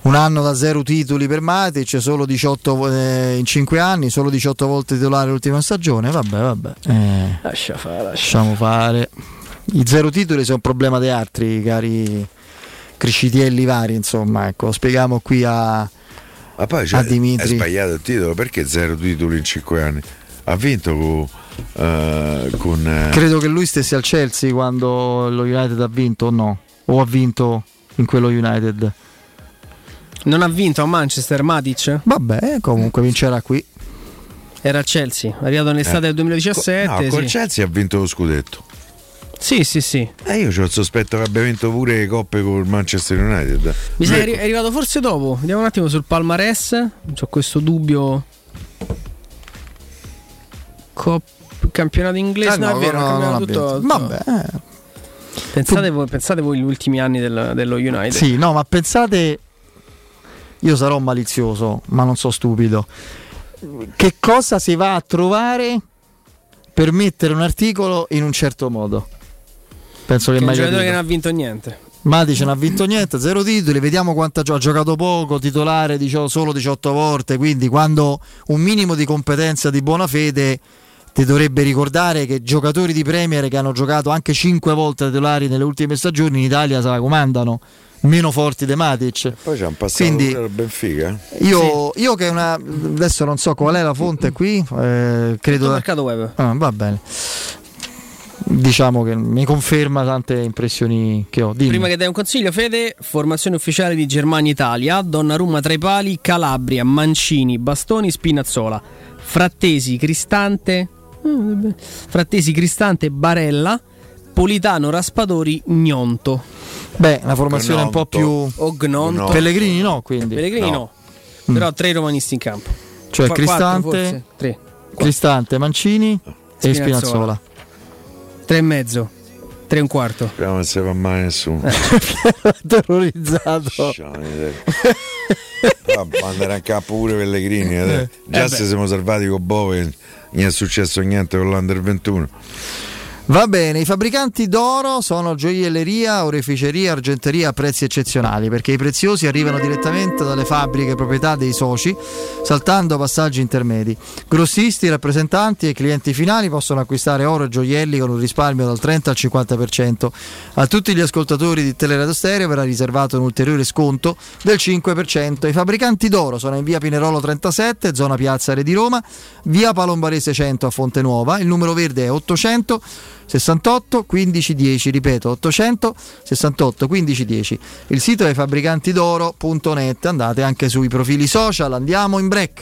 Un anno da zero titoli per Matic, solo 18 vo- eh, in 5 anni, solo 18 volte titolare l'ultima stagione. Vabbè, vabbè. Eh, Lascia fare, lascia. lasciamo fare. I zero titoli sono un problema di altri, cari Criscitielli vari, insomma, ecco, spieghiamo qui a Ma poi a cioè, è Dimitri. sbagliato il titolo perché zero titoli in cinque anni? Ha vinto con. eh, con eh, Credo che lui stesse al Chelsea quando lo United ha vinto o no? O ha vinto in quello United? Non ha vinto a Manchester Matic? Vabbè, comunque vincerà qui. Era al Chelsea, è arrivato nell'estate eh, del 2017. co- no, col sì. Chelsea ha vinto lo scudetto. sì, sì, sì. E io ho il sospetto che abbia vinto pure le coppe con il Manchester United. Mi sa che è arri- è arrivato forse dopo. Andiamo un attimo sul palmarès. Ho questo dubbio. Cop- campionato inglese. Ah, no, no, è vero, no, ha tutto, tutto- Vabbè, eh. Pensate, voi, pensate voi gli ultimi anni del- dello United. Sì, no, ma pensate, io sarò malizioso, ma non so stupido. Che cosa si va a trovare per mettere un articolo in un certo modo? Penso che Che un mai giocatore che non ha vinto niente. Matic non ha vinto niente, zero titoli, vediamo quanto ha gio- ha giocato poco, titolare dicio- solo 18 volte, quindi quando un minimo di competenza di buona fede ti dovrebbe ricordare che giocatori di Premier che hanno giocato anche 5 volte titolari nelle ultime stagioni in Italia se la comandano, meno forti di Matic. Poi ci hanno passato Quindi- Benfica. Io, io che una adesso non so qual è la fonte qui, eh, credo mercato web. Ah, va bene. Diciamo che mi conferma tante impressioni che ho. Dimmi. Prima che dai un consiglio, Fede, formazione ufficiale di Germania Italia, Donnarumma tra i pali, Calabria, Mancini, Bastoni, Spinazzola, Frattesi, Cristante, eh, Frattesi, Cristante, Barella, Politano, Raspadori, Gnonto. Beh, una formazione un po' più O Gnonto. No. Pellegrini no, quindi. Pellegrini no. Però tre romanisti in campo. Cioè Qua- quattro, Cristante, forse? Tre. Cristante, Mancini e Spinazzola. Spinazzola. Tre e mezzo. Tre e un quarto. Speriamo che non si fa male nessuno. [LAUGHS] Terrorizzato. Manderà in campo pure Pellegrini. eh. Già Eh se siamo salvati con Bove, non è successo niente con l'Under 21. Va bene, i fabbricanti d'oro sono gioielleria, oreficeria, argenteria a prezzi eccezionali perché i preziosi arrivano direttamente dalle fabbriche proprietà dei soci, saltando passaggi intermedi. Grossisti, rappresentanti e clienti finali possono acquistare oro e gioielli con un risparmio dal 30 al 50%. A tutti gli ascoltatori di Teleradio Stereo verrà riservato un ulteriore sconto del 5%. I fabbricanti d'oro sono in via Pinerolo 37, zona Piazza Re di Roma, via Palombarese 100 a Fonte Nuova, il numero verde è 800 68 15 10, ripeto 800 68 15 10. Il sito è fabbricantidoro.net, andate anche sui profili social, andiamo in break.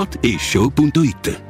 whatishow.it.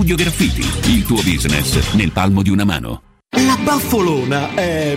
Studio Graffiti, il tuo business nel palmo di una mano. La baffolona è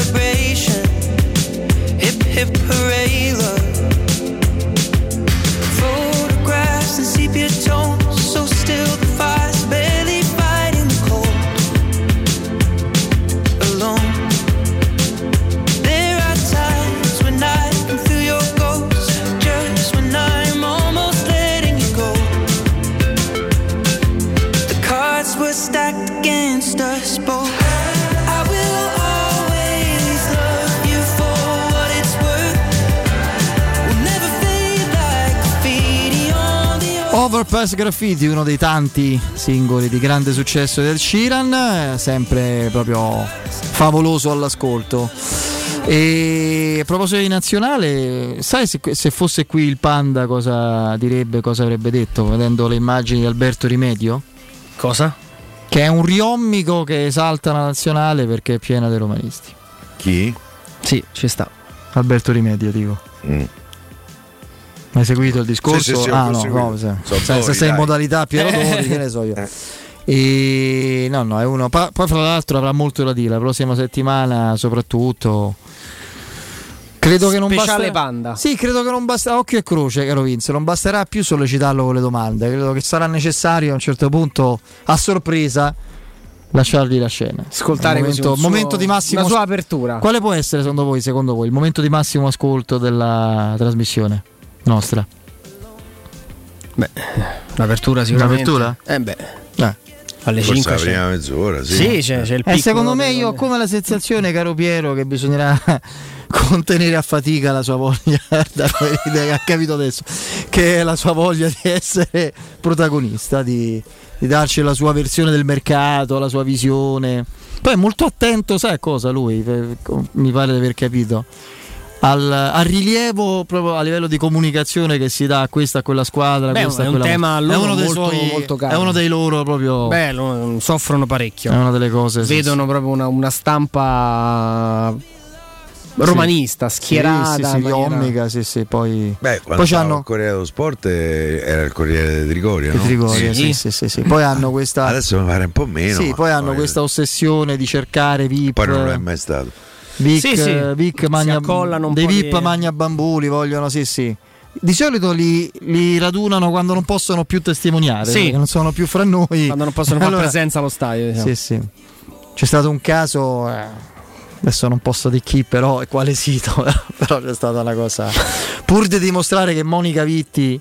Overpass Graffiti, uno dei tanti singoli di grande successo del Ciran, eh, sempre proprio favoloso all'ascolto. E a proposito di nazionale, sai se, se fosse qui il Panda cosa direbbe, cosa avrebbe detto, vedendo le immagini di Alberto Rimedio? Cosa? Che è un riommico che esalta la nazionale perché è piena di romanisti. Chi? Sì, ci sta. Alberto Rimedio, dico. Hai seguito il discorso? Sì, sì, ah, no, no, se, se- se sei in modalità [LAUGHS] Piero Tori, che ne so io. E no, no, è uno. pa- poi, fra l'altro, avrà molto da dire la prossima settimana, soprattutto. Credo che non Speciale basta- Panda. Sì, credo che non basta. Occhio e croce, caro Vince. Non basterà più sollecitarlo con le domande. Credo che sarà necessario a un certo punto, a sorpresa, lasciargli la scena. Ascoltare così momento, suo- momento di massimo la sua apertura. Quale può essere secondo voi, secondo voi, il momento di massimo ascolto della trasmissione nostra? Beh, l'apertura sicuramente. Un'apertura? Eh beh. Eh. Alle Forse 5 la c'è. prima mezz'ora, sì. Sì, c'è, c'è il Eh, piccolo secondo me io ho come la sensazione, caro Piero, che bisognerà [LAUGHS] contenere a fatica la sua voglia, [LAUGHS] ha capito adesso, che è la sua voglia di essere protagonista, di, di darci la sua versione del mercato, la sua visione. Poi è molto attento, sai cosa lui, eh, mi pare di aver capito, al, al rilievo proprio a livello di comunicazione che si dà a questa a quella squadra. Beh, questa è un quella tema a è loro uno dei molto- suoi- molto caro. È uno dei loro proprio... Beh, lo- soffrono parecchio. È una delle cose. sì, Vedono proprio una, una stampa romanista, schierata. Sì, sì, sì, ommica, sì, sì, poi... Beh, Poi c'hanno- al Corriere dello Sport eh, era il Corriere di Trigoria, no? Trigoria, sì, sì, sì, sì. Poi hanno questa... Adesso mi pare un po' meno. sì, poi hanno questa ossessione di cercare VIP. Poi non lo è mai stato. Vic, Sì, sì. Vic magna, dei VIP di- magna bambù li vogliono, sì, sì. Di solito li, li radunano quando non possono più testimoniare, Sì. non sono più fra noi. Quando non possono fare Allora- presenza allo stadio. diciamo. Sì, sì. C'è stato un caso, eh, adesso non posso di chi, però e quale sito, [LAUGHS] però c'è stata una cosa. Pur di dimostrare che Monica Vitti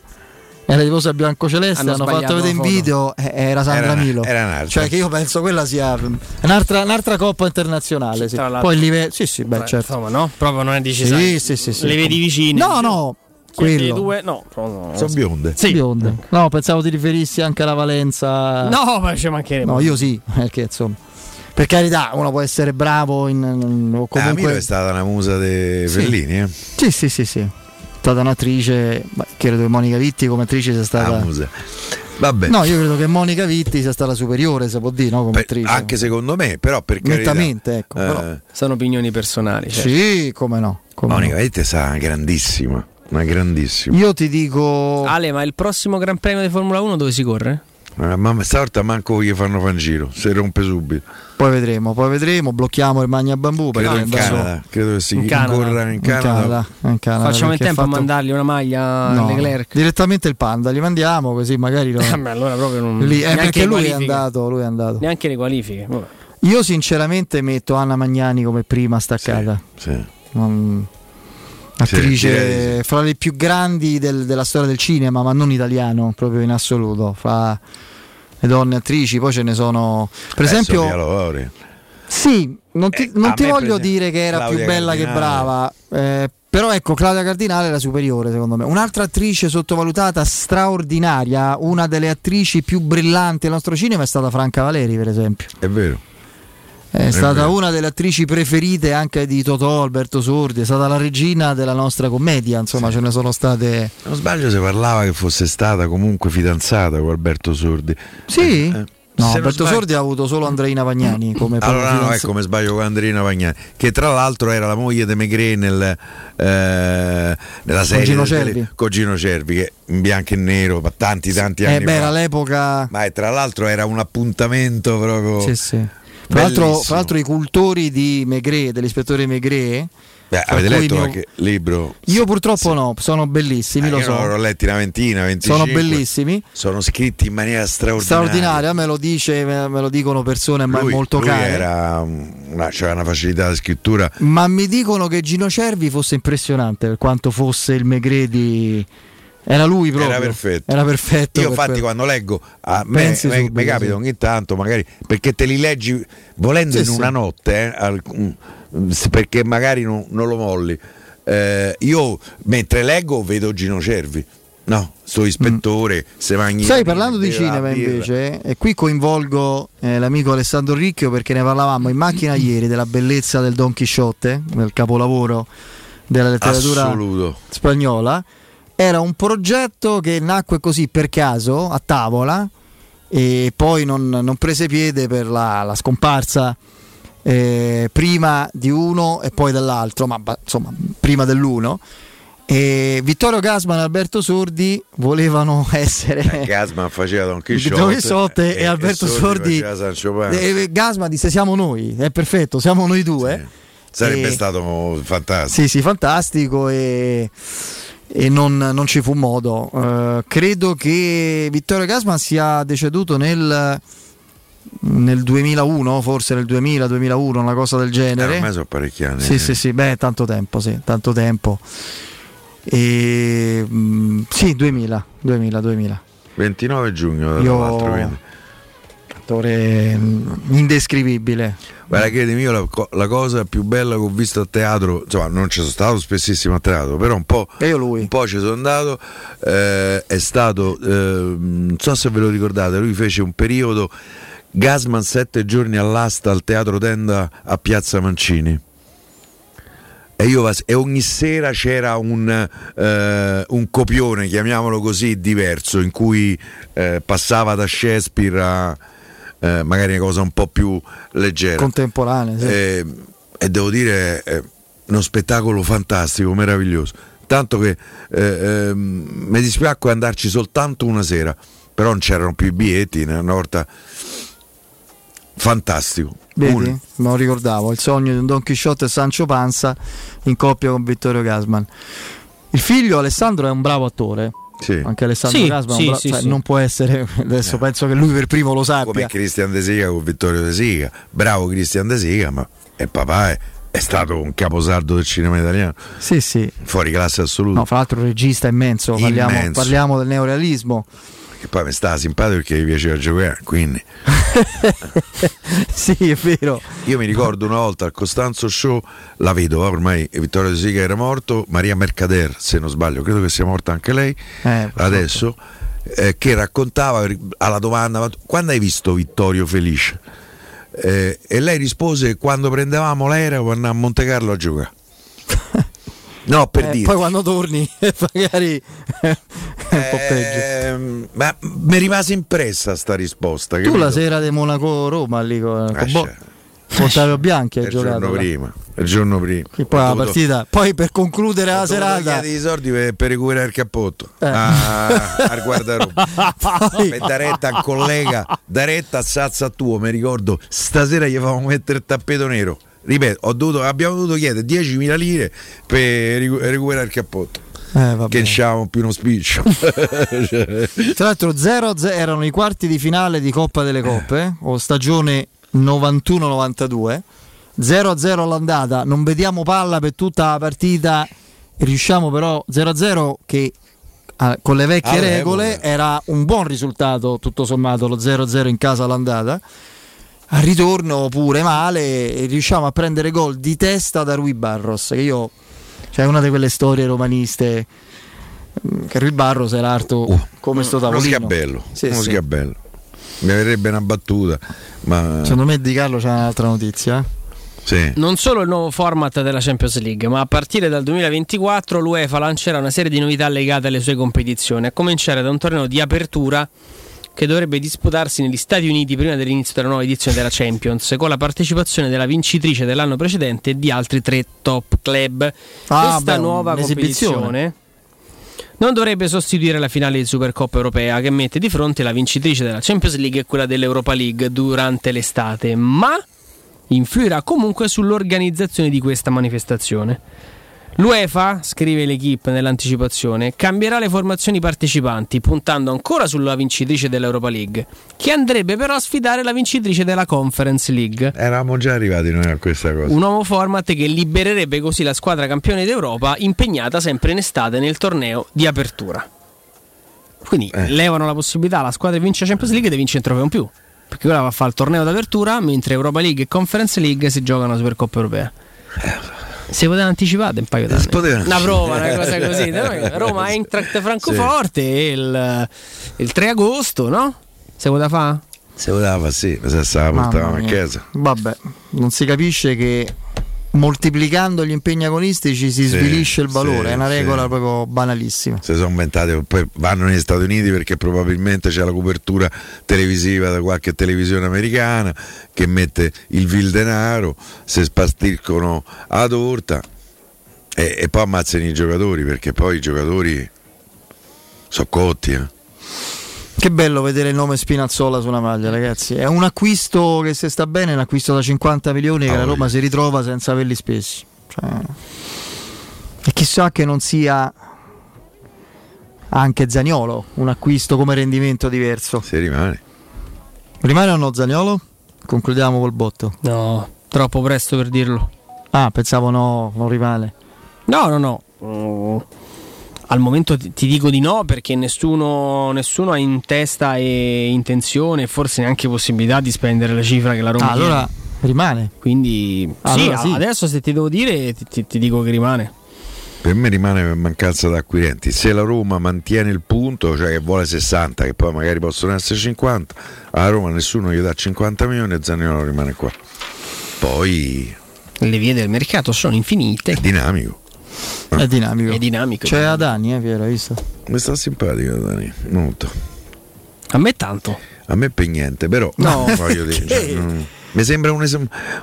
era tifosa biancoceleste, Hanno hanno, fatto vedere in video, eh, era Sandra Era- Milo. era un'altra. Cioè che io penso quella sia un'altra, un'altra coppa internazionale. sì. Poi il livello... Sì, sì, beh, Beh, certo. Insomma, no? Proprio non è dici, Sì, sai, sì, sì, sì. Le vedi vicine. No, no. Quello. due? No, no, Sono bionde. Sì. Bionde. No, pensavo ti riferissi anche alla Valenza. No, ma ci mancherebbe. No, io sì, perché insomma. Per carità, uno può essere bravo in, in- o Ah, comunque. è stata una musa dei Sì. Fellini, eh? Sì, sì, sì, sì. È stata un'attrice, ma credo che Monica Vitti come attrice sia stata. Ah. Vabbè. No, io credo che Monica Vitti sia stata superiore, se può dire, no? Come attrice. Anche secondo me, però per carità. Nettamente, ecco. Eh, però- Sono opinioni personali. certo. Sì, come no. come Monica no. Vitti è stata una grandissima. Una grandissima. Io ti dico. Ale, ma il prossimo Gran Premio di Formula 1 dove si corre? Eh, Ma stavolta manco gli fanno fan giro, si rompe subito. Poi vedremo, poi vedremo. Blocchiamo il Magna Bambù. perché Credo in Canada, credo che si In Canada. in In Canada. Canada, in Canada, Facciamo in tempo fatto- a mandargli una maglia No, a Leclerc. direttamente il Panda, li mandiamo così magari lo... [LAUGHS] Eh, beh, allora proprio non. Lì, eh, neanche perché lui è andato, lui è andato. Neanche le qualifiche. Vabbè. Io sinceramente metto Anna Magnani come prima staccata. Sì. Non- Sì, Attrice di fra le più grandi del- della storia del cinema, ma non italiano, proprio in assoluto. Fra le donne attrici, poi ce ne sono. Per Eh, esempio, sì, non ti, Eh, non ti voglio esempio, dire che era Claudia più bella che Cardinale. brava, eh, però ecco, Claudia Cardinale era superiore secondo me. Un'altra attrice sottovalutata, straordinaria, una delle attrici più brillanti del nostro cinema è stata Franca Valeri, per esempio. È vero. È stata una delle attrici preferite anche di Totò, Alberto Sordi, è stata la regina della nostra commedia, insomma ce ne sono state... Se non sbaglio si parlava che fosse stata comunque fidanzata con Alberto Sordi. Sì? Eh, No, se non Alberto sbaglio- Sordi ha avuto solo Andreina Vagnani come Allora no, è fidanza- come sbaglio con Andrina Pagnani, che tra l'altro era la moglie di Megre nel, eh, nella serie Gino del tele- Cervi. con Gino Cervi, che in bianco e nero, ma tanti tanti anni Eh beh, fa. era l'epoca... Ma tra l'altro era un appuntamento proprio. Sì, sì. Fra l'altro, i cultori di Megre, dell'ispettore Megre, Beh, avete letto mio- qualche libro? io purtroppo no, sono bellissimi, Eh, lo so. avrò letti una ventina, 25. Sono bellissimi. Sono scritti in maniera straordinaria. Straordinaria, me lo dice, me lo dicono persone ma Lui, molto lui care. era una, c'era una facilità di scrittura. Ma mi dicono che Gino Cervi fosse impressionante per quanto fosse il Megre di. Era lui proprio. Era perfetto. Era perfetto. Io per infatti quello. quando leggo a me, me- mi capita sì. ogni tanto magari perché te li leggi volendo Sì, in una notte eh, al- mm, perché magari non, non lo molli Eh, io mentre leggo vedo Gino Cervi no sto ispettore se magni Mm. Sai, parlando di cinema invece, e qui coinvolgo eh, l'amico Alessandro Ricchio perché ne parlavamo in macchina [CLEARS THROAT] ieri della bellezza del Don Chisciotte, del capolavoro della letteratura assoluto spagnola. Era un progetto che nacque così per caso a tavola e poi non, non prese piede per la, la scomparsa eh, prima di uno e poi dell'altro, ma insomma prima dell'uno. E Vittorio Gasman e Alberto Sordi volevano [LAUGHS] essere Gasman faceva Don Chisciotte, e Alberto Sordi. faceva Sancho Panza. Eh, Gasman disse siamo noi, è perfetto, siamo noi due. sarebbe E- stato fantastico Sì, sì, fantastico e, e non, non ci fu modo. Eh, credo che Vittorio Gasman sia deceduto nel, nel 2001, forse nel 2000-2001, una cosa del Eh, genere. ormai sono parecchi anni Sì, sì, sì, beh, tanto tempo, sì, tanto tempo. E, mm, sì, 2000, 2000, 2000. 29 giugno Io-. Attore mm, indescrivibile. Guarda, credimi, io la, la cosa più bella che ho visto a teatro, insomma, non ci sono stato spessissimo a teatro, però un po', un po' ci sono andato. eh, è stato, eh, non so se ve lo ricordate, lui fece un periodo Gasman sette giorni all'asta al teatro tenda a Piazza Mancini. E, io e ogni sera c'era un, eh, un copione, chiamiamolo così, diverso, in cui eh, passava da Shakespeare a eh, magari una cosa un po' più leggera. Contemporanea, sì. Eh, e devo dire, è uno spettacolo fantastico, meraviglioso. Tanto che eh, ehm, mi dispiacque andarci soltanto una sera, però non c'erano più i biglietti, una volta fantastico. Vedi? Uno. Me lo ricordavo, il sogno di un Don Chisciotte e Sancio Panza in coppia con Vittorio Gasman. Il figlio Alessandro è un bravo attore. Anche Alessandro Sì, Gasman è un sì, bra- sì, cioè, sì. non può essere, [LAUGHS] adesso penso che lui per primo lo come sappia. Cristian De Sica con Vittorio De Sica. Bravo Cristian De Sica, ma e papà è, è stato un caposardo del cinema italiano. Sì, sì. Fuori classe assoluto. No, fra l'altro regista immenso, parliamo, Immenso. parliamo del neorealismo. Che poi mi stava simpatico perché gli piaceva giocare, quindi [LAUGHS] sì, è vero. Io mi ricordo una volta al Costanzo Show, la vedo ormai Vittorio De Sica era morto, Maria Mercader, se non sbaglio, credo che sia morta anche lei Eh, adesso, eh, che raccontava alla domanda "Ma quando hai visto Vittorio Felice? Eh, e lei rispose quando prendevamo l'aereo per andare a Monte Carlo a giocare. [LAUGHS] No, per Eh, dire. poi quando torni, [LAUGHS] magari è un po' peggio. Ehm, ma mi rimase impressa sta risposta. Tu capito? la sera di Monaco-Roma lì con, con, Lascia. Bo- Ottavio Bianchi hai il giocato. giorno là. prima. Il giorno prima. Che poi la partita, poi per concludere la serata, i soldi per, per recuperare il cappotto Eh. a, al guardaroba [LAUGHS] per dare retta al collega da retta a Sazza tuo mi ricordo stasera gli facciamo mettere il tappeto nero ripeto dovuto- abbiamo dovuto chiedere 10.000 lire per ricu- recuperare il cappotto Eh, che c'avevamo più uno spiccio [LAUGHS] Tra l'altro 0-0 erano i quarti di finale di Coppa delle Coppe eh, o stagione 91-92. 0-0 all'andata, non vediamo palla per tutta la partita, riusciamo però 0-0 che ah, con le vecchie All'epoca. regole era un buon risultato tutto sommato lo 0-0 in casa all'andata. Al ritorno pure male e riusciamo a prendere gol di testa da Rui Barros, che io cioè una di quelle storie romaniste mm, che Rui Barros era alto come sto uno tavolino. sgabello Sì, uno sì. sgabello mi verrebbe una battuta ma Secondo me Di Carlo c'è un'altra notizia. eh. sì. Non solo il nuovo format della Champions League, ma a partire dal 2024 l'UEFA lancerà una serie di novità legate alle sue competizioni, a cominciare da un torneo di apertura che dovrebbe disputarsi negli Stati Uniti prima dell'inizio della nuova edizione della Champions, con la partecipazione della vincitrice dell'anno precedente e di altri tre top club. Ah, Questa beh, nuova competizione non dovrebbe sostituire la finale di Supercoppa europea che mette di fronte la vincitrice della Champions League e quella dell'Europa League durante l'estate, ma influirà comunque sull'organizzazione di questa manifestazione. L'UEFA, scrive l'equipe nell'anticipazione, cambierà le formazioni partecipanti, puntando ancora sulla vincitrice dell'Europa League, che andrebbe però a sfidare la vincitrice della Conference League. eravamo già arrivati noi a questa cosa Un nuovo format che libererebbe così la squadra campione d'Europa impegnata sempre in estate nel torneo di apertura. Quindi Eh. levano la possibilità alla squadra che vince la Champions League di vincere un trofeo in più. Perché ora va a fare il torneo d'apertura, mentre Europa League e Conference League si giocano la Supercoppa europea. Si poteva anticipare un paio d'anni. poteva Una prova, una cosa così. Roma Eintracht Francoforte il, il 3 agosto, no? Se poteva fare? se poteva sì se stava portavamo a casa Vabbè, non si capisce che moltiplicando gli impegni agonistici si Sì, svilisce il valore, sì, è una regola sì. proprio banalissima. si sono inventate poi vanno negli Stati Uniti perché probabilmente c'è la copertura televisiva da qualche televisione americana che mette il vil denaro si spasticcono a torta e, e poi ammazzano i giocatori perché poi i giocatori sono cotti eh. Che bello vedere il nome Spinazzola su una maglia, ragazzi. È un acquisto che se sta bene, è un acquisto da 50 milioni che Ah, la Roma si ritrova senza averli spesi. Cioè, e chissà che non sia anche Zaniolo, un acquisto come rendimento diverso. se rimane Rimane o no Zaniolo? Concludiamo col botto. No, troppo presto per dirlo. Ah, pensavo no, non rimane. No, no, no. Mm, al momento ti, dico di no perché nessuno, nessuno ha in testa e intenzione, e forse neanche possibilità di spendere la cifra che la Roma Ah, allora rimane. Quindi Allora sì, sì. adesso se ti devo dire ti, ti- ti dico che rimane. per me rimane per mancanza di acquirenti se la Roma mantiene il punto cioè che vuole 60 che poi magari possono essere 50 alla Roma nessuno gli dà 50 milioni e Zaniolo rimane qua poi Le vie del mercato sono infinite. è dinamico È dinamico. È dinamico. C'è Adani, eh, Piero, hai visto? mi sta simpatico Dani molto A me tanto. a me per niente però No, [LAUGHS] voglio dire, cioè, non- mi sembra un, es-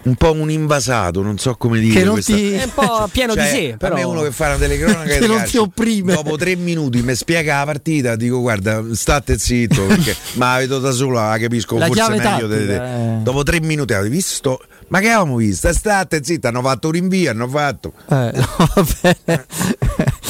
un po' un invasato non so come dire Che non questa- ti- È un po' [LAUGHS] pieno Cioè, di sé, però. me uno che fa una telecronaca [LAUGHS] Che non calcio, ti opprime. dopo tre minuti mi spiega la partita dico guarda state zitto perché ma la vedo da sola la capisco La forse meglio di te tattica, eh. dopo tre minuti avete visto ma che avevamo visto state zitto hanno fatto un rinvio hanno fatto Eh, [LAUGHS] no.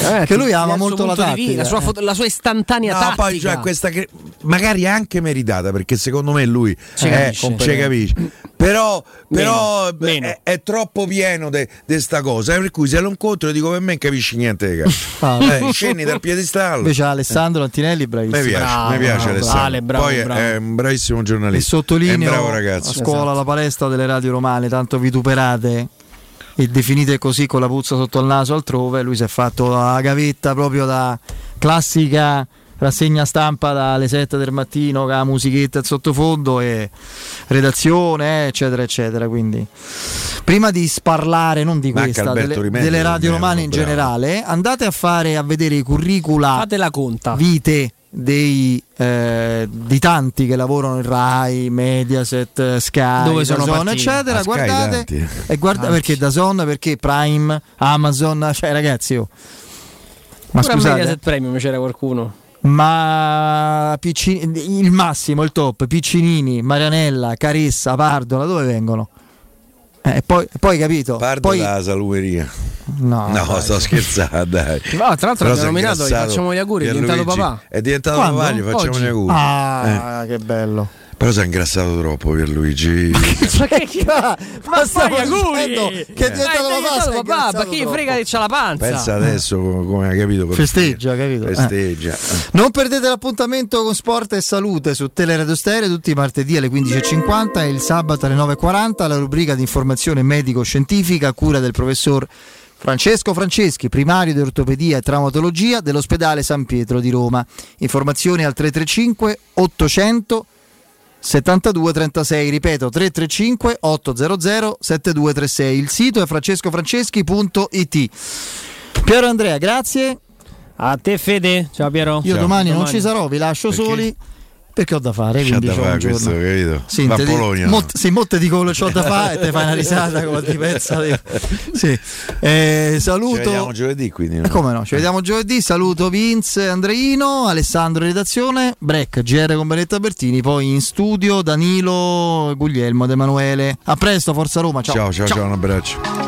Eh, che lui ama molto la tattica. la sua, foto- la sua istantanea No, tattica. poi c'è questa che magari anche meritata perché secondo me lui Ci è- capisce. ci capisce. Però, però Meno, È, è troppo pieno di questa cosa. eh, Per cui se lo incontro dico per me non capisci niente di calcio. [LAUGHS] Ah. Eh, scendi dal piedistallo. Invece Alessandro Antinelli bravissimo. Mi piace, Bravo, mi piace bravo, Alessandro. Ale, bravo, Poi è- bravo. è un bravissimo E giornalista. È un sottolineo a scuola la palestra delle radio romane, tanto vituperate e definite così con la puzza sotto il naso altrove, lui si è fatto la gavetta proprio da classica rassegna stampa dalle 7 del mattino con la musichetta al sottofondo e redazione eccetera eccetera quindi prima di sparlare non di questa Alberto delle, delle radio romane in bravo. generale andate a fare a vedere i curricula Fate la conta. vite dei, eh, di tanti che lavorano in Rai, Mediaset, Sky, Dove sono partiti? eccetera. Guardate e guarda Ah, perché da Zon, perché Prime, Amazon, cioè ragazzi, oh. ma Pure scusate, Mediaset Premium c'era qualcuno. ma Piccini- il massimo, il top, Piccinini, Marianella, Caressa, Pardola, dove vengono? Eh, e poi, poi capito? Parto poi, dalla salumeria. no, No, sto scherzando, dai. No, tra l'altro Però abbiamo sei nominato, gli facciamo gli auguri, è diventato papà. È diventato Quando? papà, gli facciamo Oggi. gli auguri. Ah, che bello. Però sei ingrassato troppo Pierluigi. [LAUGHS] Ma che ma Ma stiamo fai gli auguri! dicendo che è Eh. diventato Ma è papà, ma chi frega che c'ha la panza? Pensa adesso come hai capito. per Festeggia, capito? Festeggia. Non perdete l'appuntamento con Sport e Salute su Teleradio Stereo tutti i martedì alle 15.50 e il sabato alle 9.40 la rubrica di informazione medico-scientifica a cura del professor Francesco Franceschi, primario di ortopedia e traumatologia dell'ospedale San Pietro di Roma. Informazioni al 335 800 7236, ripeto 335 800 7236. Il sito è francescofranceschi.it. Piero Andrea, grazie. A te Fede, ciao Piero. Io domani, non ci sarò, vi lascio Perché? soli perché ho da fare. Quindi da fare questo, capito? Sì, Va a te di- mot- sì, molte dico ho da [LAUGHS] fare e te fai una risata come ti pensa. [LAUGHS] di- Sì. Eh, Ci saluto. vediamo giovedì quindi. no? Come no? Ci vediamo giovedì. Saluto Vince, Andreino, Alessandro redazione, Break, GR con Benetta Bertini, poi in studio Danilo, Guglielmo ed Emanuele. A presto, Forza Roma. Ciao, Ciao, ciao, ciao, un abbraccio.